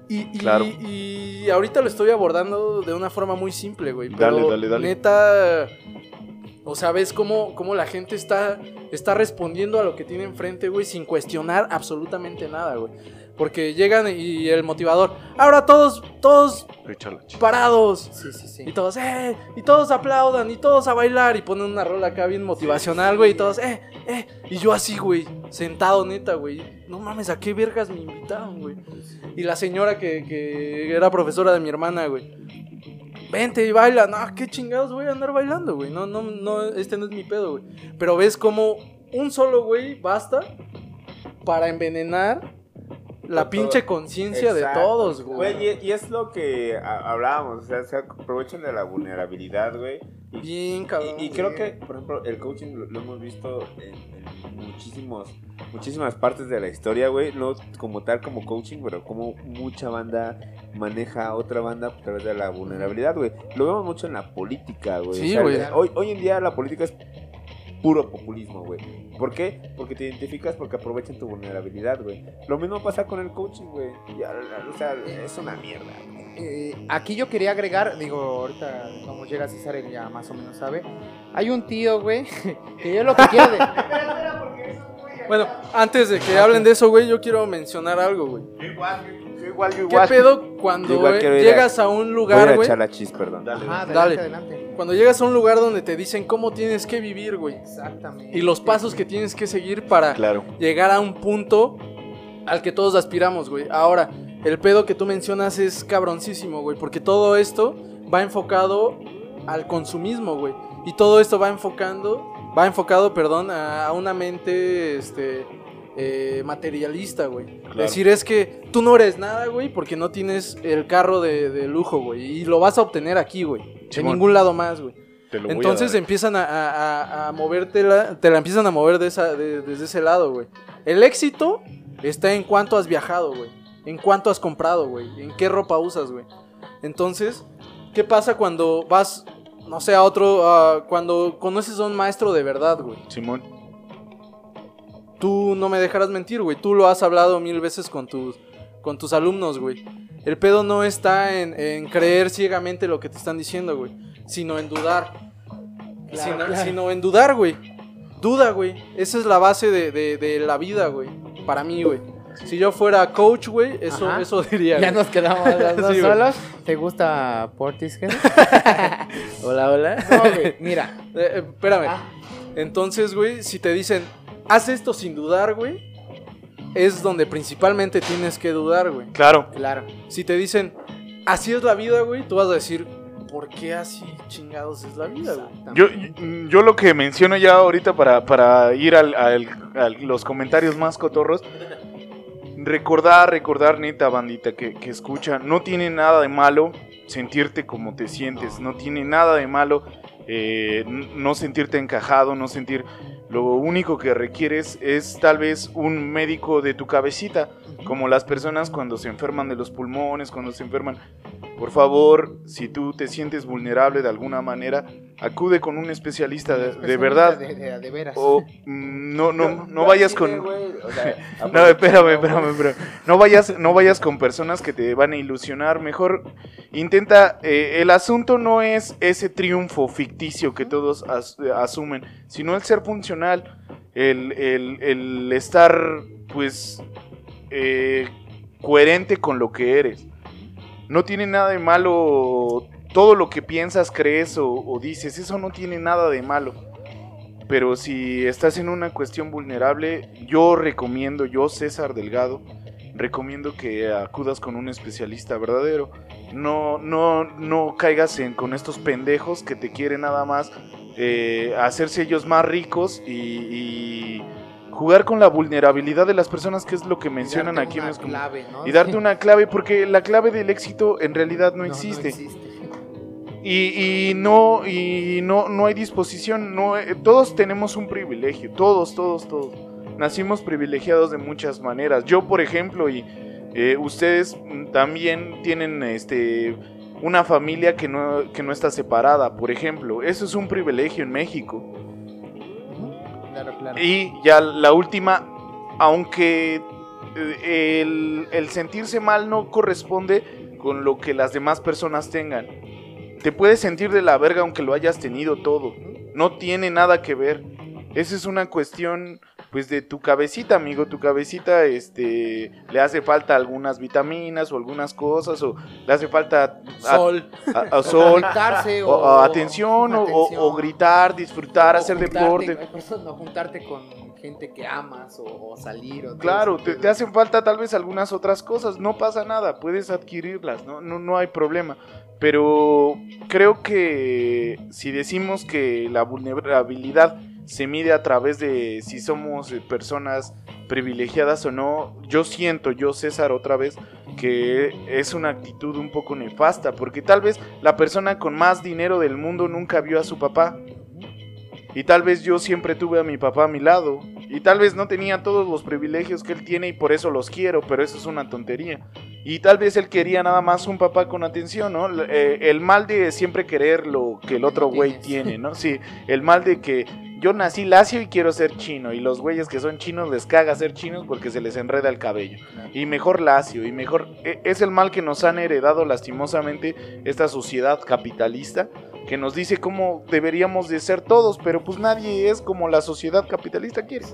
Y, y- Claro. y ahorita lo estoy abordando de una forma muy simple, güey. Dale, Pero dale, dale. neta, o sea, ves cómo, cómo la gente está, está respondiendo a lo que tiene enfrente, güey, sin cuestionar absolutamente nada, güey. Porque llegan y el motivador, ahora todos, todos parados. Sí, sí, sí. Y todos, eh, y todos aplaudan, y todos a bailar, y ponen una rola acá bien motivacional, güey, y todos, eh, eh. Y yo así, güey, sentado, neta, güey. No mames, ¿a qué vergas me invitaron, güey? Y la señora que, que era profesora de mi hermana, güey. Vente y baila. No, qué chingados voy a andar bailando, güey. No, no, no, este no es mi pedo, güey. Pero ves como un solo güey basta para envenenar la pinche conciencia de todos, güey. Güey, y, y es lo que hablábamos, o sea, se aprovechan de la vulnerabilidad, güey. Y, Bien, cabrón. y, y creo que, por ejemplo, el coaching lo, lo hemos visto en, en muchísimos, muchísimas partes de la historia, güey. No como tal como coaching, pero como mucha banda maneja a otra banda a través de la vulnerabilidad, güey. Lo vemos mucho en la política, güey. Sí, güey. Hoy, hoy en día la política es puro populismo, güey. ¿Por qué? Porque te identificas porque aprovechan tu vulnerabilidad, güey. Lo mismo pasa con el coaching, güey. Ya, O sea, es una mierda. güey. Eh, aquí yo quería agregar, digo, ahorita como llega César, él ya más o menos sabe. Hay un tío, güey, <laughs> que yo lo que quiero de... <laughs> Bueno, antes de que hablen de eso, güey, yo quiero mencionar algo, güey. Yo igual, yo igual, ¿Qué pedo cuando igual eh, a- llegas a un Voy a lugar, güey? echar la chis, perdón. Dale, Ajá, Dale. adelante, adelante. Cuando llegas a un lugar donde te dicen cómo tienes que vivir, güey. Exactamente. Y los pasos que tienes que seguir para Claro. llegar a un punto al que todos aspiramos, güey. Ahora, el pedo que tú mencionas es cabroncísimo, güey, porque todo esto va enfocado al consumismo, güey. Y todo esto va enfocando, va enfocado, perdón, a, a una mente, este, eh, materialista, güey. Claro. Decir es que tú no eres nada, güey, porque no tienes el carro de, de lujo, güey. Y lo vas a obtener aquí, güey. En ningún lado más, güey. A Entonces empiezan a, a, a- a moverte, la- te la empiezan a mover de esa, de- desde ese lado, güey. El éxito está en cuánto has viajado, güey. En cuánto has comprado, güey. En qué ropa usas, güey. Entonces, ¿qué pasa cuando vas, no sé, a otro, cuando conoces a un maestro de verdad, güey? Simón. Tú no me dejarás mentir, güey. Tú lo has hablado mil veces con tus, con tus alumnos, güey. El pedo no está en, en creer ciegamente lo que te están diciendo, güey. Sino en dudar. Claro, sino, claro. sino en dudar, güey. Duda, güey. Esa es la base de, de- de la vida, güey. Para mí, güey. Si yo fuera coach, güey, eso, Ajá. eso diría. Ya güey. nos quedamos los <laughs> dos Sí, güey. solos. ¿Te gusta Portishead? <laughs> Hola, hola. No, güey, mira. Eh, eh, espérame. Ah, Entonces, güey, si te dicen, haz esto sin dudar, güey, es donde principalmente tienes que dudar, güey. Claro. claro. Si te dicen, así es la vida, güey, tú vas a decir, ¿por qué así chingados es la vida, güey? Yo, yo lo que menciono ya ahorita para, para ir al, al- a los comentarios más cotorros. Recordar, recordar, neta, bandita que, que escucha. No tiene nada de malo sentirte como te sientes. No tiene nada de malo eh, no sentirte encajado, no sentir... Lo único que requieres es tal vez un médico de tu cabecita, como las personas cuando se enferman de los pulmones, cuando se enferman. Por favor, si tú te sientes vulnerable de alguna manera, acude con un especialista de, de verdad. De, de- de veras. O mm, no, no, no yo vayas con... o sea, <laughs> No, espérame, espérame, espérame. No vayas, no vayas con personas que te van a ilusionar. Mejor intenta. eh, el asunto no es ese triunfo ficticio que todos as- asumen, sino el ser funcional, el, el- el estar, pues, eh, coherente con lo que eres. No tiene nada de malo todo lo que piensas, crees o, dices. Eso no tiene nada de malo. Pero si estás en una cuestión vulnerable, yo recomiendo, yo César Delgado, recomiendo que acudas con un especialista verdadero. No, no, no caigas en, con estos pendejos que te quieren nada más eh, hacerse ellos más ricos y jugar con la vulnerabilidad de las personas, que es lo que mencionan aquí. Y darte una clave, porque la clave del éxito en realidad no, existe. existe. Y, y no, y no, no hay disposición. No, eh, todos tenemos un privilegio. Todos, todos, todos. Nacimos privilegiados de muchas maneras. Yo, por ejemplo, y eh, ustedes también tienen este una familia que no, que no está separada, por ejemplo. Eso es un privilegio en México. Y ya la última, aunque eh, el sentirse mal no corresponde con lo que las demás personas tengan. Te puedes sentir de la verga aunque lo hayas tenido todo. No tiene nada que ver. Esa es una cuestión pues de tu cabecita, amigo, tu cabecita, este, le hace falta algunas vitaminas o algunas cosas, o le hace falta a- Sol. a- a sol, o, o, o atención, o- o- atención. o gritar, disfrutar, O hacer juntarte, deporte. no juntarte con gente que amas o, o salir. O Claro, te, te hacen falta tal vez algunas otras cosas, no pasa nada, puedes adquirirlas, no, no, no hay problema. Pero creo que si decimos que la vulnerabilidad se mide a través de si somos eh, personas privilegiadas o no, yo siento, yo César otra vez, que es una actitud un poco nefasta, porque tal vez la persona con más dinero del mundo nunca vio a su papá. Y tal vez yo siempre tuve a mi papá a mi lado. Y tal vez no tenía todos los privilegios que él tiene y por eso los quiero, pero eso es una tontería. Y tal vez él quería nada más un papá con atención, ¿no? Eh, el mal de siempre querer lo que el otro güey tiene, ¿no? Sí, el mal de que yo nací lacio y quiero ser chino. Y los güeyes que son chinos les caga ser chinos porque se les enreda el cabello. Y mejor lacio, y mejor... e- Es el mal que nos han heredado lastimosamente esta sociedad capitalista que nos dice cómo deberíamos de ser todos, pero pues nadie es como la sociedad capitalista quiere.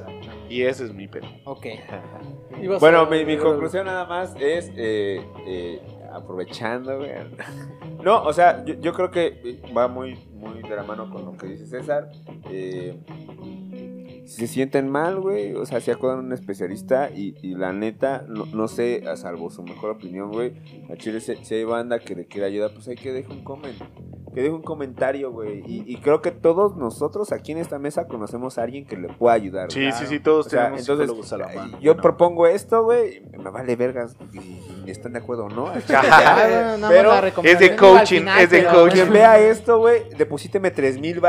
Y ese es mi pedo. Ok. <laughs> Bueno, mi conclusión nada más es, eh, eh, aprovechando, güey. <laughs> No, o sea, yo, yo creo que va muy, muy de la mano con lo que dice César. Eh, si se sienten mal, güey, o sea, si acudan a un especialista y, la neta, no, no sé, a salvo su mejor opinión, güey, a Chile si, hay banda que le quiere ayuda, pues hay que dejar un comment. Que deje un comentario, güey. Y, y creo que todos nosotros aquí en esta mesa conocemos a alguien que le pueda ayudar. Sí, güey. sí, sí, todos O sea, tenemos entonces, psicólogos a la mano. yo Bueno. propongo esto, güey, me vale vergas y, y están de acuerdo o no. Bueno, <laughs> <laughs> nada más Pero es de coaching, final, es de pero <laughs> coaching. quien vea esto, güey, deposíteme 3 mil.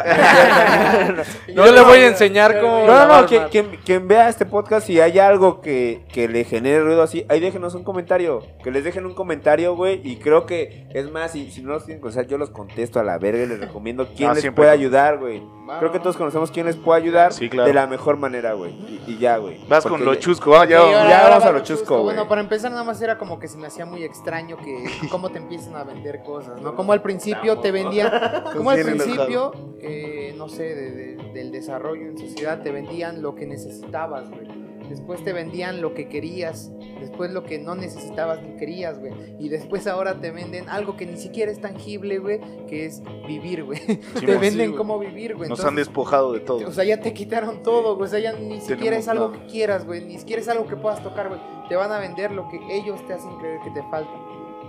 Yo le voy a enseñar cómo. No, no, no, quien, quien- quien vea este podcast, si hay algo que, que le genere ruido así, ahí déjenos un comentario. Que les dejen un comentario, güey. Y creo que, es más, si, si no los tienen que yo los contesto a la verga y les recomiendo <laughs> quién Ah, les puede ayudar, güey. Creo que todos conocemos quién les puede ayudar Sí, claro. de la mejor manera, güey. Y, y ya, güey. Vas Porque con lo ya- chusco, ah, ya Sí, ahora- ya ahora vamos va a lo chusco, güey. Bueno, para empezar nada más era como que se me hacía muy extraño que cómo te empiezan a vender cosas, ¿no? Como al principio te vendían, <laughs> como al principio, eh, no sé, de- de- del desarrollo en sociedad te vendían lo que necesitabas, güey. Después te vendían lo que querías, después lo que no necesitabas ni querías, güey. Y después ahora te venden algo que ni siquiera es tangible, güey, que es vivir, güey. <laughs> te mon, venden güey. cómo vivir, güey. Nos han Entonces, despojado de todo. o sea, ya te quitaron todo, güey. O sea, ya ni siquiera es algo nada. que quieras, güey. Ni siquiera es algo que puedas tocar, güey. Te van a vender lo que ellos te hacen creer que te falta.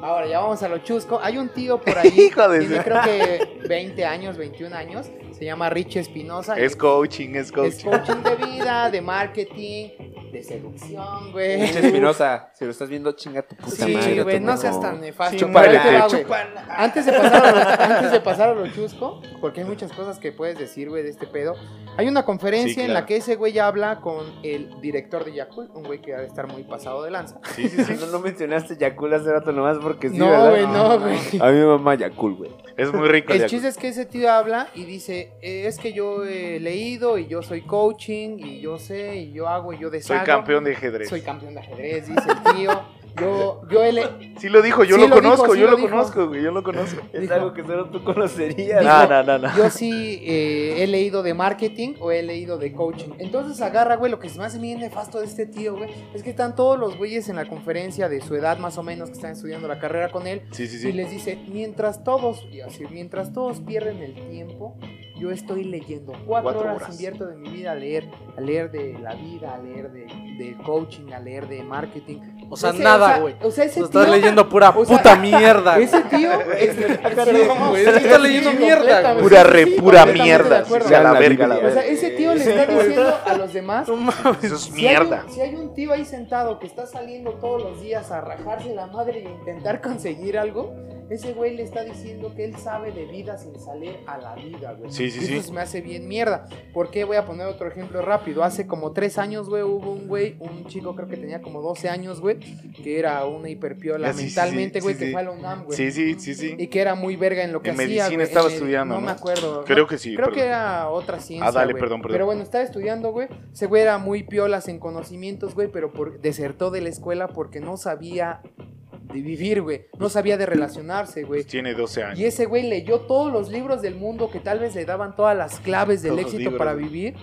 Ahora, ya vamos a lo chusco. Hay un tío por ahí. <laughs> Hijo de tiene creo que 20 años, 21 años. Se llama Rich Espinosa. Es coaching, es es coaching. coaching de vida, de marketing, de seducción, güey. Pinche Espinosa, si lo estás viendo, chinga tu puta Sí, madre. güey, tú no no. seas tan nefasto. Sí, chúpale, güey. Antes de, pasar a lo, antes de pasar a lo chusco, porque hay muchas cosas que puedes decir, güey, de este pedo. Hay una conferencia Sí, en la que ese güey habla con el director de Yakult, un güey que ha de estar muy pasado de lanza. Sí, sí, sí. <laughs> No, no mencionaste Yakul hace rato nomás porque sí, no, ¿verdad? güey, no, güey. A mí me mama Yakul, güey. Es muy rico. El chiste es que ese tío habla y dice, eh, es que yo he leído y yo soy coaching y yo sé y yo hago y yo Soy deshago. campeón de ajedrez. Soy campeón de ajedrez, dice el tío. Yo, yo <laughs> he le- Sí lo dijo, yo Sí lo, lo dijo, conozco, sí yo lo conozco, güey, yo lo conozco. <laughs> Es Dijo- algo que solo tú conocerías. Dijo- No, no, no, no. Yo sí eh, he leído de marketing o he leído de coaching. Entonces agarra, güey, lo que se me hace bien nefasto de este tío, güey, es que están todos los güeyes en la conferencia de su edad más o menos que están estudiando la carrera con él Sí, sí, y sí. les dice, mientras todos, y así, mientras todos pierden el tiempo, yo estoy leyendo. Cuatro, Cuatro horas, horas. invierto de mi vida a leer, a leer de la vida, a leer de, de coaching, a leer de marketing. O sea, Ese- nada, o sea, güey. O sea, ese Tú estás tío- leyendo pura o sea, puta mierda. Ese tío <laughs> es, Perdón, güey, es que está leyendo mierda, güey. Pura re, pura mierda. acuerdo. sí, a la verga, la Biblia. O sea, verga. ese tío le está diciendo a los demás. Eso es mierda. si hay un tío ahí sentado que está saliendo todos los días a rajarse la madre e intentar conseguir algo, ese güey le está diciendo que él sabe de vida sin salir a la vida, güey. Sí, sí, Y sí. Eso se me hace bien mierda. ¿Por qué? Voy a poner otro ejemplo rápido. Hace como tres años, güey, hubo un güey, un chico creo que tenía como 12 años, güey, que era una hiperpiola Ah, sí, sí, mentalmente, sí, güey, sí, que sí. fue a la UNAM, güey. Sí, sí, sí, sí. Y que era muy verga en lo que En hacía, medicina estaba En med- estudiando, No ¿no? me acuerdo. Creo que sí. Creo perdón. que era otra ciencia. Ah, dale, perdón, perdón. Pero bueno, estaba estudiando, güey. Ese güey era muy piolas en conocimientos, güey, pero por, desertó de la escuela porque no sabía de vivir, güey. No sabía de relacionarse, güey. Tiene 12 años. Y ese güey leyó todos los libros del mundo que tal vez le daban todas las claves del Todos éxito libros, para vivir.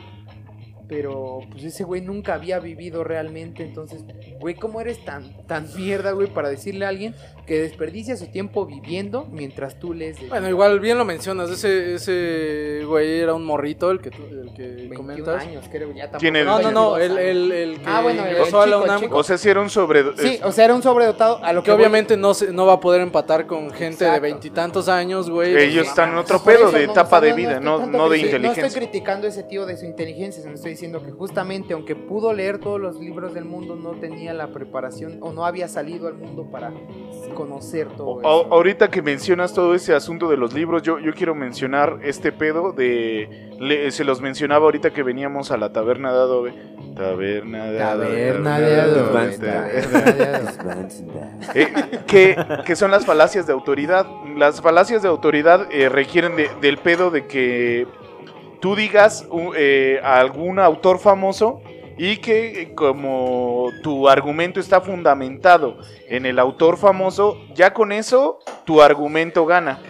Pero pues ese güey nunca había vivido realmente, entonces, güey, ¿cómo eres tan, tan <laughs> mierda, güey, para decirle a alguien que desperdicia su tiempo viviendo mientras tú lees de Bueno, igual bien lo mencionas, ese, ese güey era un morrito el que, tú- el que 21 comentas. años, creo, ya tampoco. Tiene- No, no, no, 22 el, el, el que Ah, bueno, el ingresó a la chico, UNAM, chico. O sea, si era un sobre... Sí, o sea, era un sobredotado a lo que que voy- obviamente no, se, no va a poder empatar con gente de veintitantos años, güey. Ellos están en no otro pedo de no, etapa de no- vida, no, tanto no de criti- No inteligencia. estoy criticando a ese tío de su inteligencia, sino estoy diciendo que justamente aunque pudo leer todos los libros del mundo, no tenía la preparación o no había salido al mundo para conocer todo O- eso. ahorita que mencionas todo ese asunto de los libros, yo, yo quiero mencionar este pedo de... le- se los mencionaba ahorita que veníamos a la taberna de Adobe. Taberna de Taberna de Adobe, Adobe. taberna de Adobe. Eh, que, que son las falacias de autoridad. Las falacias de autoridad eh, requieren de- del pedo de que tú digas eh, a algún autor famoso y que eh, como tu argumento está fundamentado en el autor famoso, ya con eso tu argumento gana.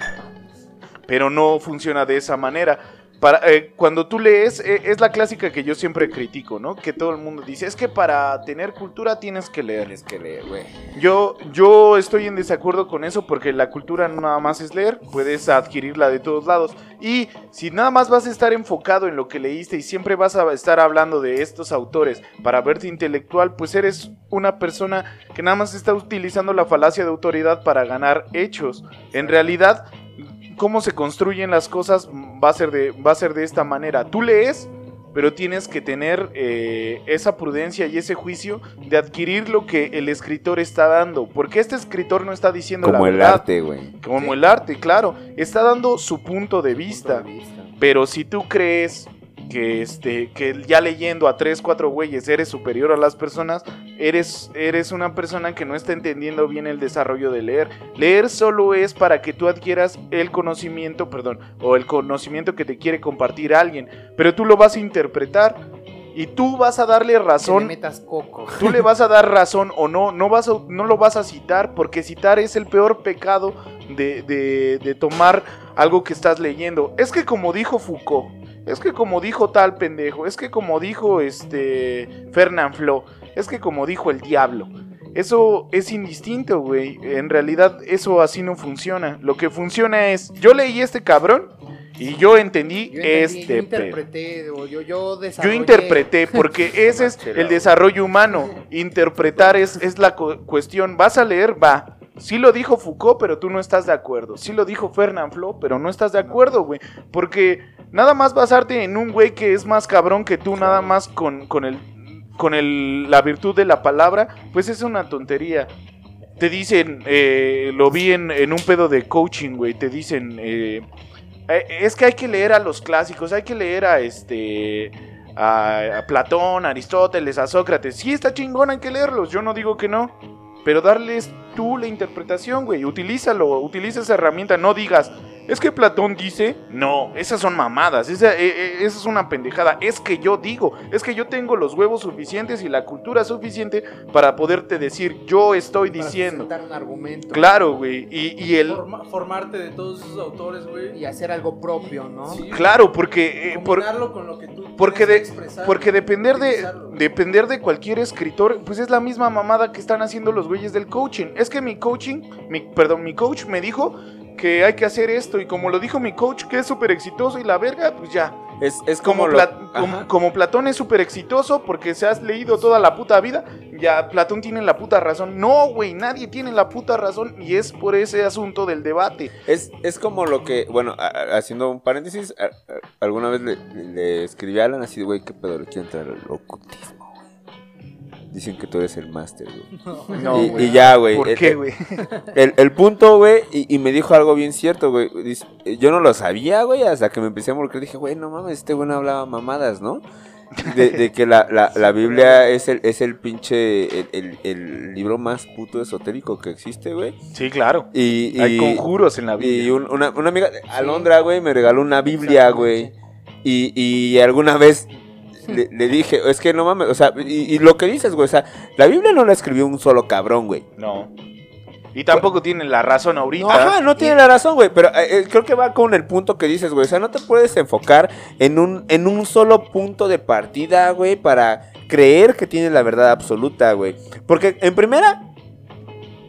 Pero no funciona de esa manera. Para, eh, cuando tú lees, eh, es la clásica que yo siempre critico, ¿no? Que todo el mundo dice, es que para tener cultura tienes que leer. Tienes que leer, güey. Yo, yo estoy en desacuerdo con eso porque la cultura no nada más es leer, puedes adquirirla de todos lados. Y si nada más vas a estar enfocado en lo que leíste y siempre vas a estar hablando de estos autores para verte intelectual, pues eres una persona que nada más está utilizando la falacia de autoridad para ganar hechos. En realidad, cómo se construyen las cosas va a ser de, va a ser de esta manera. Tú lees, pero tienes que tener eh, esa prudencia y ese juicio de adquirir lo que el escritor está dando. Porque este escritor no está diciendo Como la el verdad. arte, güey. Como el arte, claro. Está dando su punto de vista. Pero si tú crees que este que ya leyendo a tres, cuatro güeyes eres superior a las personas, eres eres una persona que no está entendiendo bien el desarrollo de leer. Leer solo es para que tú adquieras el conocimiento, perdón, o el conocimiento que te quiere compartir alguien, pero tú lo vas a interpretar y tú vas a darle Que le razón metas coco. tú le vas a dar razón o no, no, vas a- no lo vas a citar, porque citar es el peor pecado de, de- de tomar algo que estás leyendo. Es que como dijo Foucault, es que como dijo tal pendejo, es que como dijo este Fernand Flo, es que como dijo el diablo. Eso es indistinto, güey. En realidad eso así no funciona. Lo que funciona es, yo leí este cabrón y yo entendí, Yo, entendí, este yo interpreté, o yo, yo Yo interpreté, porque <laughs> ese es el desarrollo humano. Interpretar es, es la cu- cuestión. ¿Vas a leer? Va. Sí lo dijo Foucault, pero tú no estás de acuerdo. Sí lo dijo Fernand Flo, pero no estás de acuerdo, güey. Porque nada más basarte en un güey que es más cabrón que tú, nada más con, con, el, con el, la virtud de la palabra, pues es una tontería. Te dicen, eh, lo vi en, en un pedo de coaching, güey. Te dicen, eh, eh, es que hay que leer a los clásicos, hay que leer a este a, Platón, a Aristóteles, a Sócrates. Sí, está chingón, hay que leerlos, yo no digo que no. Pero darles tú la interpretación, güey. Utilízalo, utiliza esa herramienta. No digas, es que Platón dice, no, esas son mamadas, esa, eh, eh, esa es una pendejada. Es que yo digo, es que yo tengo los huevos suficientes y la cultura suficiente para poderte decir, yo estoy para diciendo. un argumento. Claro, güey. Y, y el. Forma- formarte de todos esos autores, güey. Y hacer algo propio, ¿no? Sí, Claro, porque. eh, por- combinarlo con lo que tú Porque, de, expresar, porque depender de depender de cualquier escritor, pues es la misma mamada que están haciendo los güeyes del coaching. Es que mi coaching, mi, perdón, mi coach me dijo que hay que hacer esto y como lo dijo mi coach que es súper exitoso y la verga, pues ya. Es, es como, Como, lo- Pla- como, Platón es súper exitoso porque se has leído toda la puta vida, ya Platón tiene la puta razón. No, güey, nadie tiene la puta razón y es por ese asunto del debate. Es, es como lo que, bueno, haciendo un paréntesis, alguna vez le, le escribí a Alan así, güey, ¿qué pedo le quiero entrar al ocultismo? Dicen que tú eres el máster, güey. No, y, ya, güey. ¿Por el- qué, el- güey? El, el punto, güey, y, y me dijo algo bien cierto, güey. Dice, Yo no lo sabía, güey, hasta que me empecé a involucrar. Dije, güey, no mames, este güey no hablaba mamadas, ¿no? De, de que la, la, <laughs> la Biblia es el, es el pinche, el, el- el libro más puto esotérico que existe, güey. Sí, claro. Y, y, Hay conjuros en la vida. y un- una, una amiga, Alondra, güey, me regaló una Biblia, güey. Y, y alguna vez le, le dije, es que no mames, o sea, y, y lo que dices, güey, o sea, la Biblia no la escribió un solo cabrón, güey. No. Y tampoco tienen la razón ahorita. Ajá, no tiene la razón, güey. Pero eh, eh, creo que va con el punto que dices, güey. O sea, no te puedes enfocar en un, en un solo punto de partida, güey, para creer que tienes la verdad absoluta, güey. Porque en primera,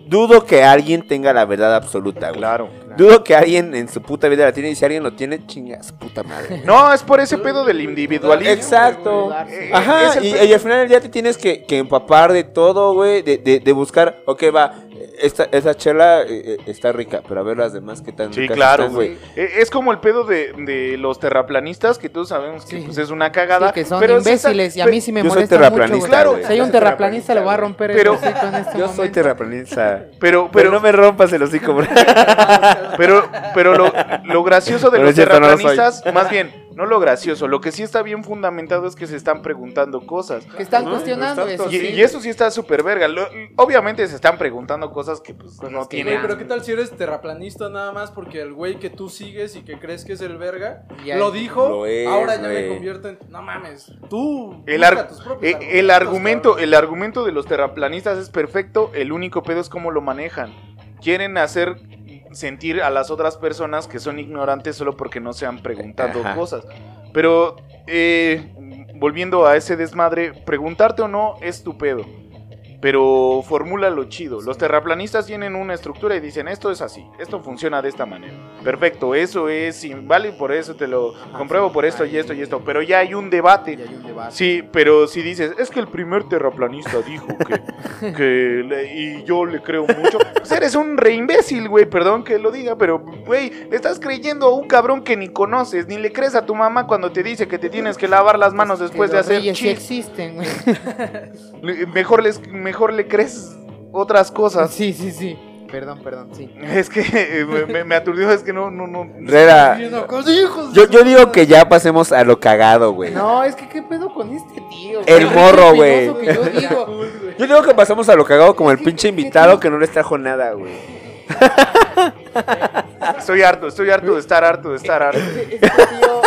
dudo que alguien tenga la verdad absoluta, güey. Claro. Dudo que alguien en su puta vida la tiene y si alguien lo tiene, chinga su puta madre. No, es por ese pedo del individualismo. Exacto. Eh, Ajá, y, al final del día te tienes que, que empapar de todo, güey, de, de, de buscar, ok, va, esta, esa chela eh, eh, está rica, pero a ver las demás que tan Sí, ricas claro, están, güey. Es como el pedo de, de los terraplanistas, que todos sabemos que Sí. pues, es una cagada. Sí, que son pero sí está- imbéciles y a mí sí me Yo soy molesta mucho, terraplanista, güey. Claro. Si hay un soy terraplanista le voy a romper Pero- el hocico en este Yo soy terraplanista. Pero, Pero pero, no me rompas el hocico, bro. <laughs> pero, pero lo, lo gracioso de los no lo terraplanistas, más bien, no lo gracioso, lo que sí está bien fundamentado es que se están preguntando cosas. Que están cuestionando eso. Y, sí. y eso sí está súper verga. Lo- obviamente se están preguntando cosas que pues no que tienen. Güey, pero ¿qué tal si eres terraplanista nada más porque el güey que tú sigues y que crees que es el verga Ya lo dijo? Lo es, ahora ya güey. me convierto en. No mames, tú. El, ar- tus eh, el argumento, cabrón. el argumento de los terraplanistas es perfecto. El único pedo es cómo lo manejan. Quieren hacer sentir a las otras personas que son ignorantes solo porque no se han preguntado Ajá. cosas. Pero eh, volviendo a ese desmadre, preguntarte o no es tu pedo. Pero formula lo chido. Los terraplanistas tienen una estructura y dicen esto es así, esto funciona de esta manera. Perfecto, eso es, vale, por eso te lo compruebo por esto y esto y esto. Pero ya hay un debate. Y hay un debate. Sí, pero si dices, es que el primer terraplanista dijo que, <laughs> que le- y yo le creo mucho, pues eres un re imbécil, güey, perdón que lo diga, pero, güey, le estás creyendo a un cabrón que ni conoces, ni le crees a tu mamá cuando te dice que te tienes que lavar las manos después de hacer sí existen, güey. <laughs> Mejor, les, mejor le crees otras cosas. Sí, sí, sí. Perdón, perdón, sí. <laughs> Es que eh, me, aturdió, es que no, no, no. Rera, yo, yo digo que ya pasemos a lo cagado, güey. No, es que qué pedo con este tío. El güey? morro, güey. Yo <laughs> digo, Yo digo que pasamos a lo cagado como el pinche invitado que no les trajo nada, güey. <laughs> Estoy harto, estoy harto de estar harto de estar harto. este, este tío,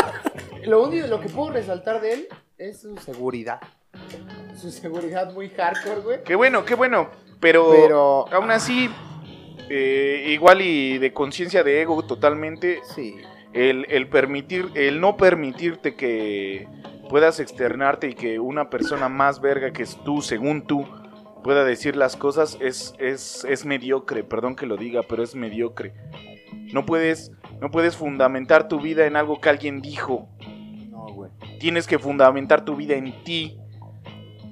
lo único, lo que puedo resaltar de él es su seguridad. Su seguridad muy hardcore, güey. Qué bueno, qué bueno. Pero, Pero- aún así, eh, igual y de conciencia de ego totalmente, Sí. el, el permitir, el no permitirte que puedas externarte y que una persona más verga que es tú, según tú, pueda decir las cosas es, es, es mediocre, perdón que lo diga, pero es mediocre. No puedes, no puedes fundamentar tu vida en algo que alguien dijo. No, güey. Tienes que fundamentar tu vida en ti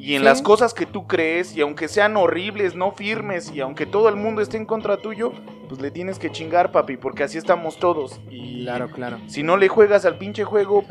y en Sí. las cosas que tú crees y aunque sean horribles, no firmes y aunque todo el mundo esté en contra tuyo, pues le tienes que chingar, papi, porque así estamos todos. Y Claro, claro. si no le juegas al pinche juego,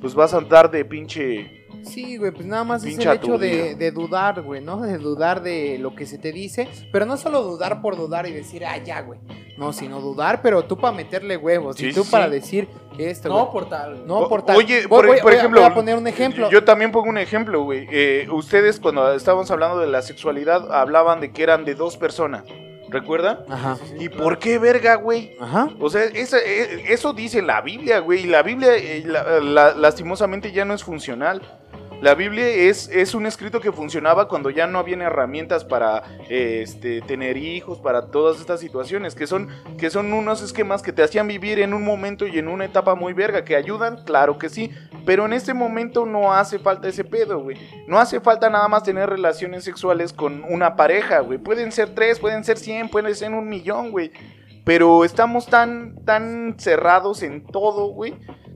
pues vas a andar de pinche... Sí, güey, pues nada más es el hecho de, dudar, güey, ¿no? De dudar de lo que se te dice, pero no solo dudar por dudar y decir, ah, ya, güey. No, sino dudar, pero tú para meterle huevos Sí, y tú sí, para decir esto, No güey. por tal. No por tal. Oye, Voy- por, voy- por voy a- ejemplo... Voy a poner un ejemplo. Yo también pongo un ejemplo, güey. Eh, ustedes cuando estábamos hablando de la sexualidad hablaban de que eran de dos personas. ¿Recuerda? Ajá. ¿Y por qué verga, güey? Ajá. O sea, esa- eh, eso dice la Biblia, güey. Y la Biblia, eh, la- la- lastimosamente, ya no es funcional. La Biblia es, es un escrito que funcionaba cuando ya no habían herramientas para eh, este, tener hijos, para todas estas situaciones, que son, que son unos esquemas que te hacían vivir en un momento y en una etapa muy verga, que ayudan, claro que sí, pero en este momento no hace falta ese pedo, güey. No hace falta nada más tener relaciones sexuales con una pareja, güey. Pueden ser tres, pueden ser cien, pueden ser un millón, güey. Pero estamos tan, tan cerrados en todo, güey,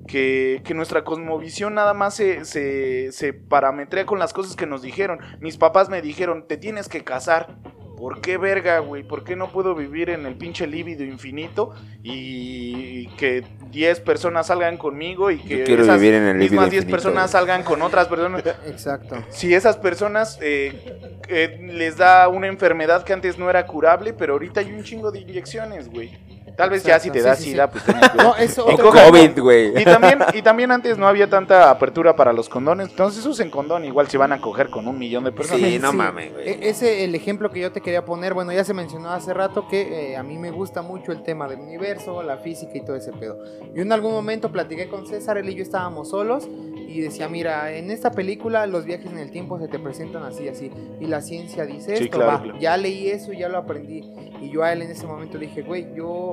que, que nuestra cosmovisión nada más se, se, se parametrea con las cosas que nos dijeron. Mis papás me dijeron, te tienes que casar. ¿Por qué verga, güey? ¿Por qué no puedo vivir en el pinche líbido infinito y que 10 personas salgan conmigo y que esas vivir en el mismas 10 infinito, personas salgan con otras personas? Exacto. Si esas personas eh, eh, les da una enfermedad que antes no era curable, pero ahorita hay un chingo de inyecciones, güey. Tal vez ya si te da sí, sí, sida, sí. pues. <laughs> No, otro- COVID, güey. Y <laughs> también, y también antes no había tanta apertura para los condones. Entonces usen condón, igual si van a coger con un millón de personas. Sí, <laughs> no Sí. mames, güey. E- Ese el ejemplo que yo te quería poner, bueno, ya se mencionó hace rato que eh, a mí me gusta mucho el tema del universo, la física y todo ese pedo. Yo en algún momento platiqué con César, él y yo estábamos solos y decía, mira, en esta película los viajes en el tiempo se te presentan así, así. Y la ciencia dice Sí, esto, claro, va, claro. ya leí eso, ya lo aprendí. Y yo a él en ese momento le dije, güey, yo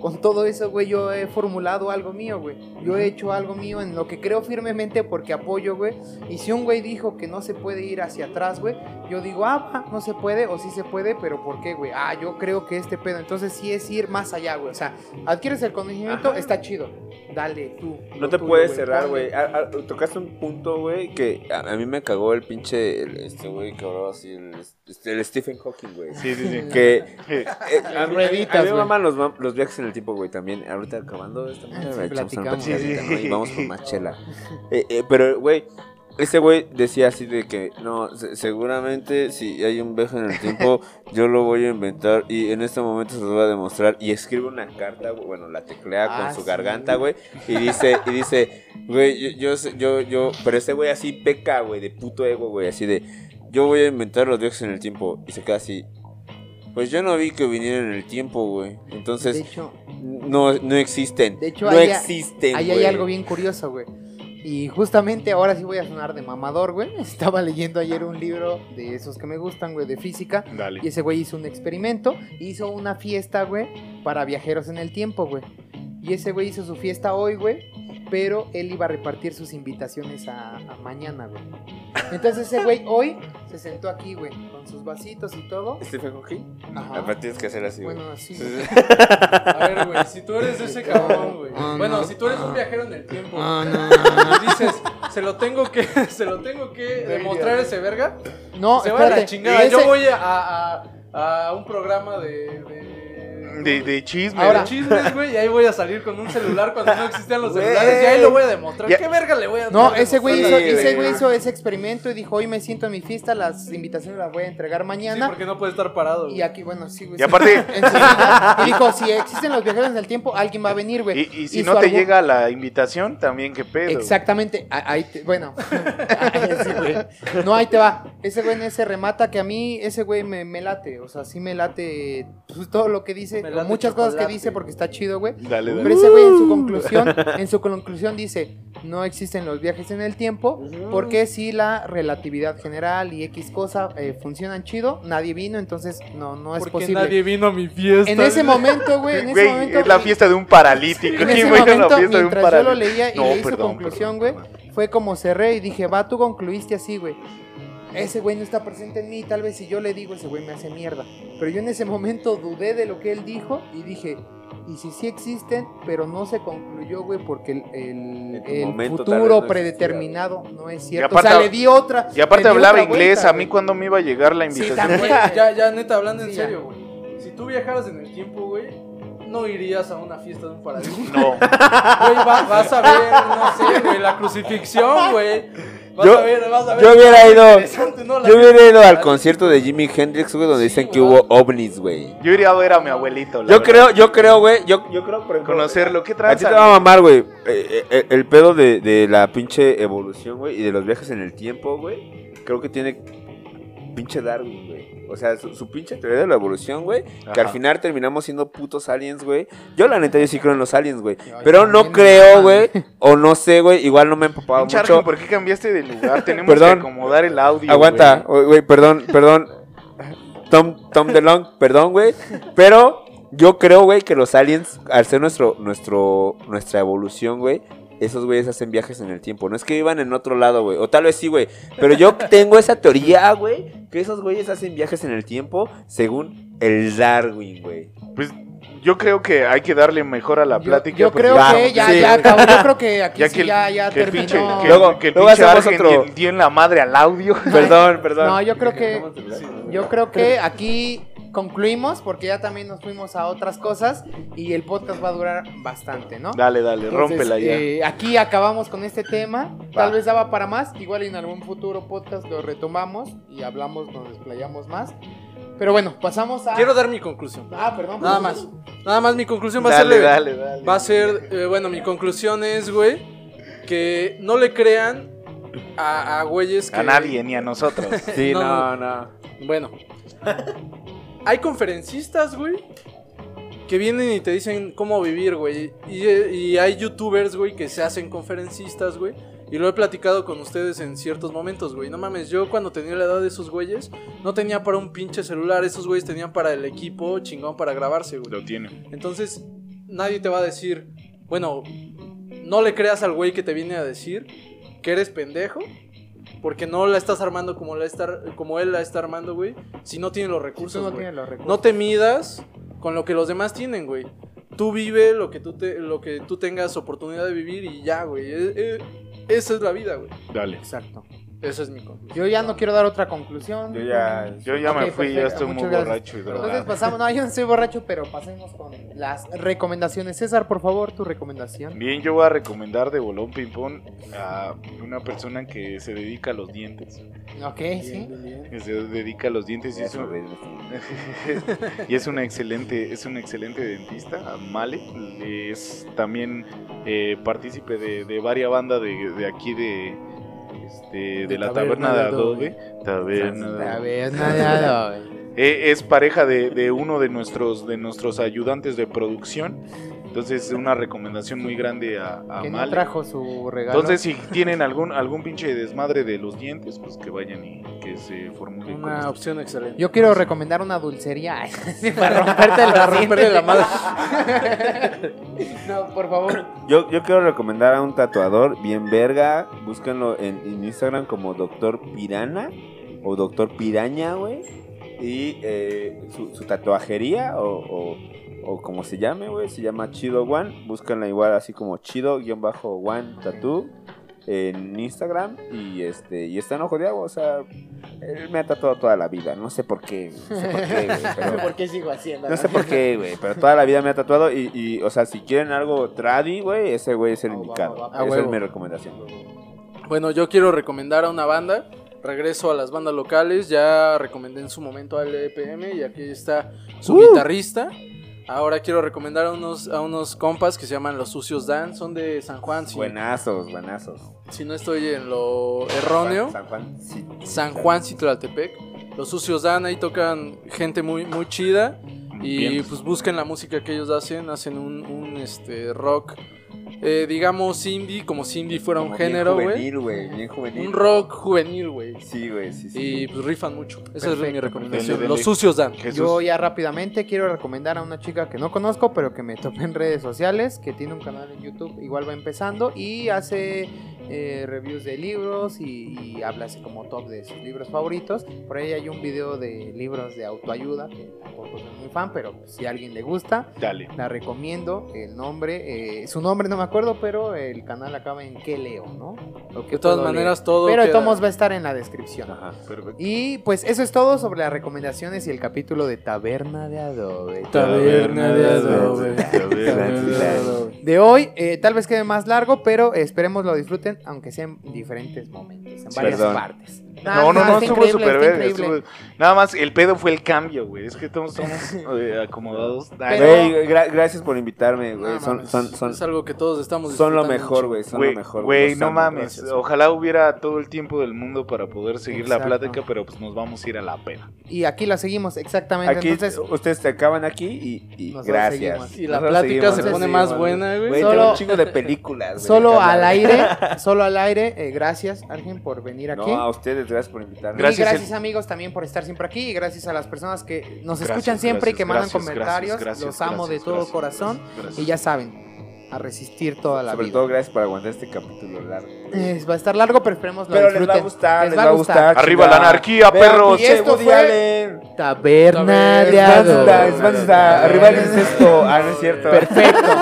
con todo eso, güey, yo he formulado algo mío, güey. Yo he hecho algo mío en lo que creo firmemente porque apoyo, güey. Y si un güey dijo que no se puede ir hacia atrás, güey, yo digo, ah, no se puede o sí se puede, pero ¿por qué, güey? Ah, yo creo que este pedo. Entonces sí es ir más allá, güey. O sea, adquieres el conocimiento, Ajá. está chido. Dale, tú. No te tuyo, puedes cerrar, güey. Ah, ah, Tocaste un punto, güey, que a, a mí me cagó el pinche, el- este güey que hablaba así, el, este, el Stephen Hawking, güey. Sí, sí, sí. Que Sí. <laughs> eh, a, mí, rueditas, a mí me güey. maman los, los viajes en el tiempo, güey, también. Ahorita acabando esta Sí, una Sí, sí. ¿no? Y vamos con más chela. Eh, eh, pero, güey, ese güey decía así de que, no, se- seguramente si hay un viaje en el tiempo, <laughs> yo lo voy a inventar y en este momento se lo voy a demostrar. Y escribe una carta, bueno, la teclea Ah, con su sí. garganta, güey, y dice, y dice, güey, yo, yo, yo, yo, pero ese güey así peca, güey, de puto ego, güey, así de, yo voy a inventar los viajes en el tiempo. Y se queda así. Pues yo no vi que vinieran en el tiempo, güey. De Entonces, hecho, no, no existen. De hecho, no ahí- existen. ahí hay algo bien curioso, güey. Y justamente ahora sí voy a sonar de mamador, güey. <laughs> Estaba leyendo ayer un libro de esos que me gustan, güey, de física. Dale. Y ese güey hizo un experimento, hizo una fiesta, güey, para viajeros en el tiempo, güey. Y ese güey hizo su fiesta hoy, güey, pero él iba a repartir sus invitaciones a, a mañana, güey. Entonces ese güey hoy se sentó aquí, güey, con sus vasitos y todo. Stephen Hawking. Ajá. Aparte tienes que hacer así, güey. Bueno, así. Sí, güey. sí. A ver, güey, si tú eres ese cabrón, güey. Bueno, no. si tú eres un viajero en el tiempo Ah, no. y dices, se lo tengo que, <laughs> se lo tengo que demostrar a ese verga, No, se va a la espérate. chingada. ese- Yo voy a, a, a un programa de. de De, de chisme. Ahora- de chismes, güey, y ahí voy a salir con un celular cuando no existían los Güey. celulares y ahí lo voy a demostrar. Ya- ¿Qué verga le voy a No, ese güey, hizo? Sí, ese güey. hizo ese experimento y dijo, hoy me siento en mi fiesta, las invitaciones las voy a entregar Sí, mañana. porque no puede estar parado. y aquí, bueno, sí, güey. Y aparte, <laughs> En su vida, y dijo, si existen los viajeros del tiempo, alguien va a venir, güey. y, y si Y no te llega la invitación, también qué pedo. Exactamente, ahí te- bueno, <laughs> sí, güey. no, ahí te va, ese güey en ese remata que a mí, ese güey me, me late, o sea, sí me late pues, todo lo que dice, Me o muchas cosas que dice porque está chido, güey. Dale, Pero ese güey en su <laughs> conclusión, en su conclusión dice, no existen los viajes en el tiempo, porque si la relatividad general y X cosa eh, funcionan chido, nadie vino, entonces no, no es Porque posible. nadie vino a mi fiesta. En ese momento, güey, en ese Güey, momento... es la fiesta de un paralítico. En ese ¿Quién va a ir a la momento, fiesta de un mientras yo lo leía y No, leí su conclusión, güey, fue como cerré y dije, va, tú concluiste así, güey. Ese güey no está presente en mí, tal vez si yo le digo, ese güey me hace mierda. Pero yo en ese momento dudé de lo que él dijo y dije, y si sí existen, pero no se concluyó, güey, porque el, el- el momento, futuro no predeterminado no es cierto. aparte- o sea, le di otra. Y aparte hablaba inglés, vuelta, a mí güey. cuando me iba a llegar la Sí, invitación. también. Güey, ya, ya, neta, hablando en Sí, serio, güey. Si tú viajaras en el tiempo, güey, no irías a una fiesta de un paralítico. no, <laughs> Güey, va- vas a ver, no sé, güey, la crucifixión, güey. Yo- a ver, vas a ver. yo hubiera ido- Yo hubiera ido al concierto de Jimi Hendrix, güey, donde Sí, dicen que hubo ovnis, güey. yo iría a ver a mi abuelito. la Yo verdad. creo, yo creo, güey, yo, yo creo, por ejemplo, Conocerlo, ¿qué A ti te va a mamar, güey. eh, eh, el pedo de, de la pinche evolución, güey, y de los viajes en el tiempo, güey. Creo que tiene pinche Darwin, güey. O sea, su, su pinche teoría de la evolución, güey. Que al final terminamos siendo putos aliens, güey. Yo, la neta, yo sí creo en los aliens, güey. Pero no creo, güey. O no sé, güey. Igual no me he empapado mucho. ¿por qué cambiaste de lugar? <laughs> Tenemos Perdón. que acomodar el audio. Aguanta, güey, perdón, perdón. Tom, Tom DeLong, perdón, güey. Pero yo creo, güey, que los aliens, al ser nuestro, nuestro, nuestra evolución, güey, esos güeyes hacen viajes en el tiempo. No es que vivan en otro lado, güey. O tal vez sí, güey. Pero yo <laughs> tengo esa teoría, güey, que esos güeyes hacen viajes en el tiempo según el Darwin, güey. Pues yo creo que hay que darle mejor a la Yo, plática. yo porque creo Va, que ya, sí. ya acabó. Yo creo que <laughs> aquí Ya sí que el- ya, ya que terminó. pinche, que, Luego- que el luego pinche hacemos Argen otro. dio en la madre al audio. Perdón, <laughs> perdón. No, yo creo que yo creo que aquí concluimos porque ya también nos fuimos a otras cosas y el podcast va a durar bastante, ¿no? Dale, dale, Entonces, rómpela ya. eh, aquí acabamos con este tema. Va. Tal vez daba para más. Igual en algún futuro podcast lo retomamos y hablamos, nos desplayamos más. Pero bueno, pasamos a. Quiero dar mi conclusión. Ah, perdón. Nada más. Nada más mi conclusión va a ser leve. dale, dale. Va a ser, eh, bueno, mi conclusión es, güey, que no le crean a, a güeyes que... A nadie, ni a nosotros. <laughs> Sí, No, no, no. Bueno. Hay conferencistas, güey, que vienen y te dicen cómo vivir, güey. Y, y hay youtubers, güey, que se hacen conferencistas, güey, Y lo he platicado con ustedes en ciertos momentos, güey. No mames, yo cuando tenía la edad de esos güeyes, no tenía para un pinche celular. Esos güeyes tenían para el equipo chingón para grabarse, güey. Lo tiene. Entonces, nadie te va a decir, bueno, no le creas al güey que te viene a decir que eres pendejo, porque no la estás armando como, la está, como él la está armando, güey, si no tiene los Tú recursos, no güey. tienes los recursos. No te midas con lo que los demás tienen, güey. Tú vive lo que tú, te, lo que tú tengas oportunidad de vivir y ya, güey. Eh, eh, esa es la vida, güey. Dale. Exacto. Esa es mi conclusión. Yo ya no quiero dar otra conclusión. Yo ya. Yo ya me fui, ya perfecto, estoy muy gracias. borracho y Entonces drogado. pasamos, no, yo no estoy borracho, pero pasemos con las recomendaciones. César, por favor, tu recomendación. Bien, yo voy a recomendar de bolón ping pong a una persona que se dedica a los dientes. Ok, Bien, sí. bien. Que se dedica a los dientes y es, Eso, un- güey, <laughs> y es una excelente, es un excelente dentista, Male. Es también eh, partícipe de, de varias bandas de, de aquí de, este, de, De la Taberna taberna de de Adobe. Taberna de A Adobe. <laughs> Eh, es pareja de, de uno de nuestros, de nuestros ayudantes de producción. Entonces, una recomendación muy grande a, a que no Male. trajo su regalo. Entonces, si tienen algún algún pinche desmadre de los dientes, pues que vayan y que se formule con Una esto. opción excelente. Yo quiero recomendar una dulcería <laughs> para <laughs> romperte los Para romperle dientes. la madre. no, por favor. Yo, yo quiero recomendar a un tatuador bien verga. Búsquenlo en, en Instagram como Doctor Pirana o Doctor Piraña, güey. Y eh, su, su tatuajería o, o, o como se llame, güey, se llama Chido One. Búsquenla igual así como Chido-One Tattoo en Instagram. Y este y está en Ojo de Agua, o sea, él me ha tatuado toda la vida. No sé por qué, no sé por qué, güey, <laughs> pero- ¿Por qué sigo haciendo? no sé por qué, güey, pero toda la vida me ha tatuado y, y, o sea, si quieren algo tradi, güey, ese güey es el va, indicado. va, va. A Esa es huevo. mi recomendación. Bueno, yo quiero recomendar a una banda. Regreso a las bandas locales. Ya recomendé en su momento al EPM y aquí está su Uh. guitarrista. Ahora quiero recomendar a unos, a unos compas que se llaman Los Sucios Dan. Son de San Juan. Si, Buenazos, buenazos. si no estoy en lo erróneo. San Juan, sí. San Juan Citlaltepec. Los Sucios Dan ahí tocan gente muy, muy chida. Y Bien. pues busquen la música que ellos hacen. Hacen un, un, este, rock, eh, digamos indie, como si indie fuera un Como género, güey. juvenil, güey, bien juvenil. Un rock juvenil, güey. Sí, güey, sí, sí. Y pues rifan mucho. Esa es mi recomendación. Dele, dele. Los sucios dan. Jesús. Yo ya rápidamente quiero recomendar a una chica que no conozco, pero que me topé en redes sociales, que tiene un canal en YouTube, igual va empezando, y hace eh, reviews de libros y, y habla así como top de sus libros favoritos. Por ahí hay un video de libros de autoayuda, que tampoco soy muy fan, pero si a alguien le gusta, Dale. la recomiendo. El nombre, eh, su nombre no me acuerdo, pero el canal acaba en que leo, ¿no? Lo que De todas maneras, leer. todo. Pero queda- todos modos va a estar en la descripción. Ajá. Perfecto. Y pues eso es todo sobre las recomendaciones y el capítulo de Taberna de Adobe. Taberna de Adobe. <laughs> Taberna de Adobe. De hoy, eh, tal vez quede más largo, pero esperemos lo disfruten, aunque sea en diferentes momentos, en varias Perdón. partes. No, no, no, estuvo súper verga. Nada más, el pedo fue el cambio, güey. Es que todos somos <laughs> eh, acomodados. Güey, gra- gracias por invitarme, güey. No son, mames, son, son, es algo que todos estamos son lo mejor, güey. Son Güey, lo mejor. güey, no mames. gracias. Ojalá hubiera todo el tiempo del mundo para poder seguir la plática, pero pues nos vamos a ir a la pena. Y aquí la seguimos, exactamente. Aquí Entonces, ustedes te acaban aquí y, gracias. Y la Nosotros plática se pone Sí, más buena, güey. Güey, Solo- tengo un chingo de películas. güey, <laughs> solo al aire, solo al aire, gracias, Argen, por venir aquí. No, a ustedes, gracias por invitarme. Y Gracias, gracias amigos también por estar siempre aquí y gracias a las personas que nos Gracias, escuchan siempre y que mandan gracias, comentarios. gracias, gracias, Los amo gracias, de todo gracias, corazón gracias, gracias. y ya saben, a resistir toda la Sobre vida. todo, gracias por aguantar este capítulo largo. Eh, va a estar largo, pero esperemos lo Pero les va a disfruten. gustar, les va a gustar. Arriba la anarquía, Vean perros. Y esto fue-. Taberna de. Arriba el incesto. Ah, no es cierto. Perfecto.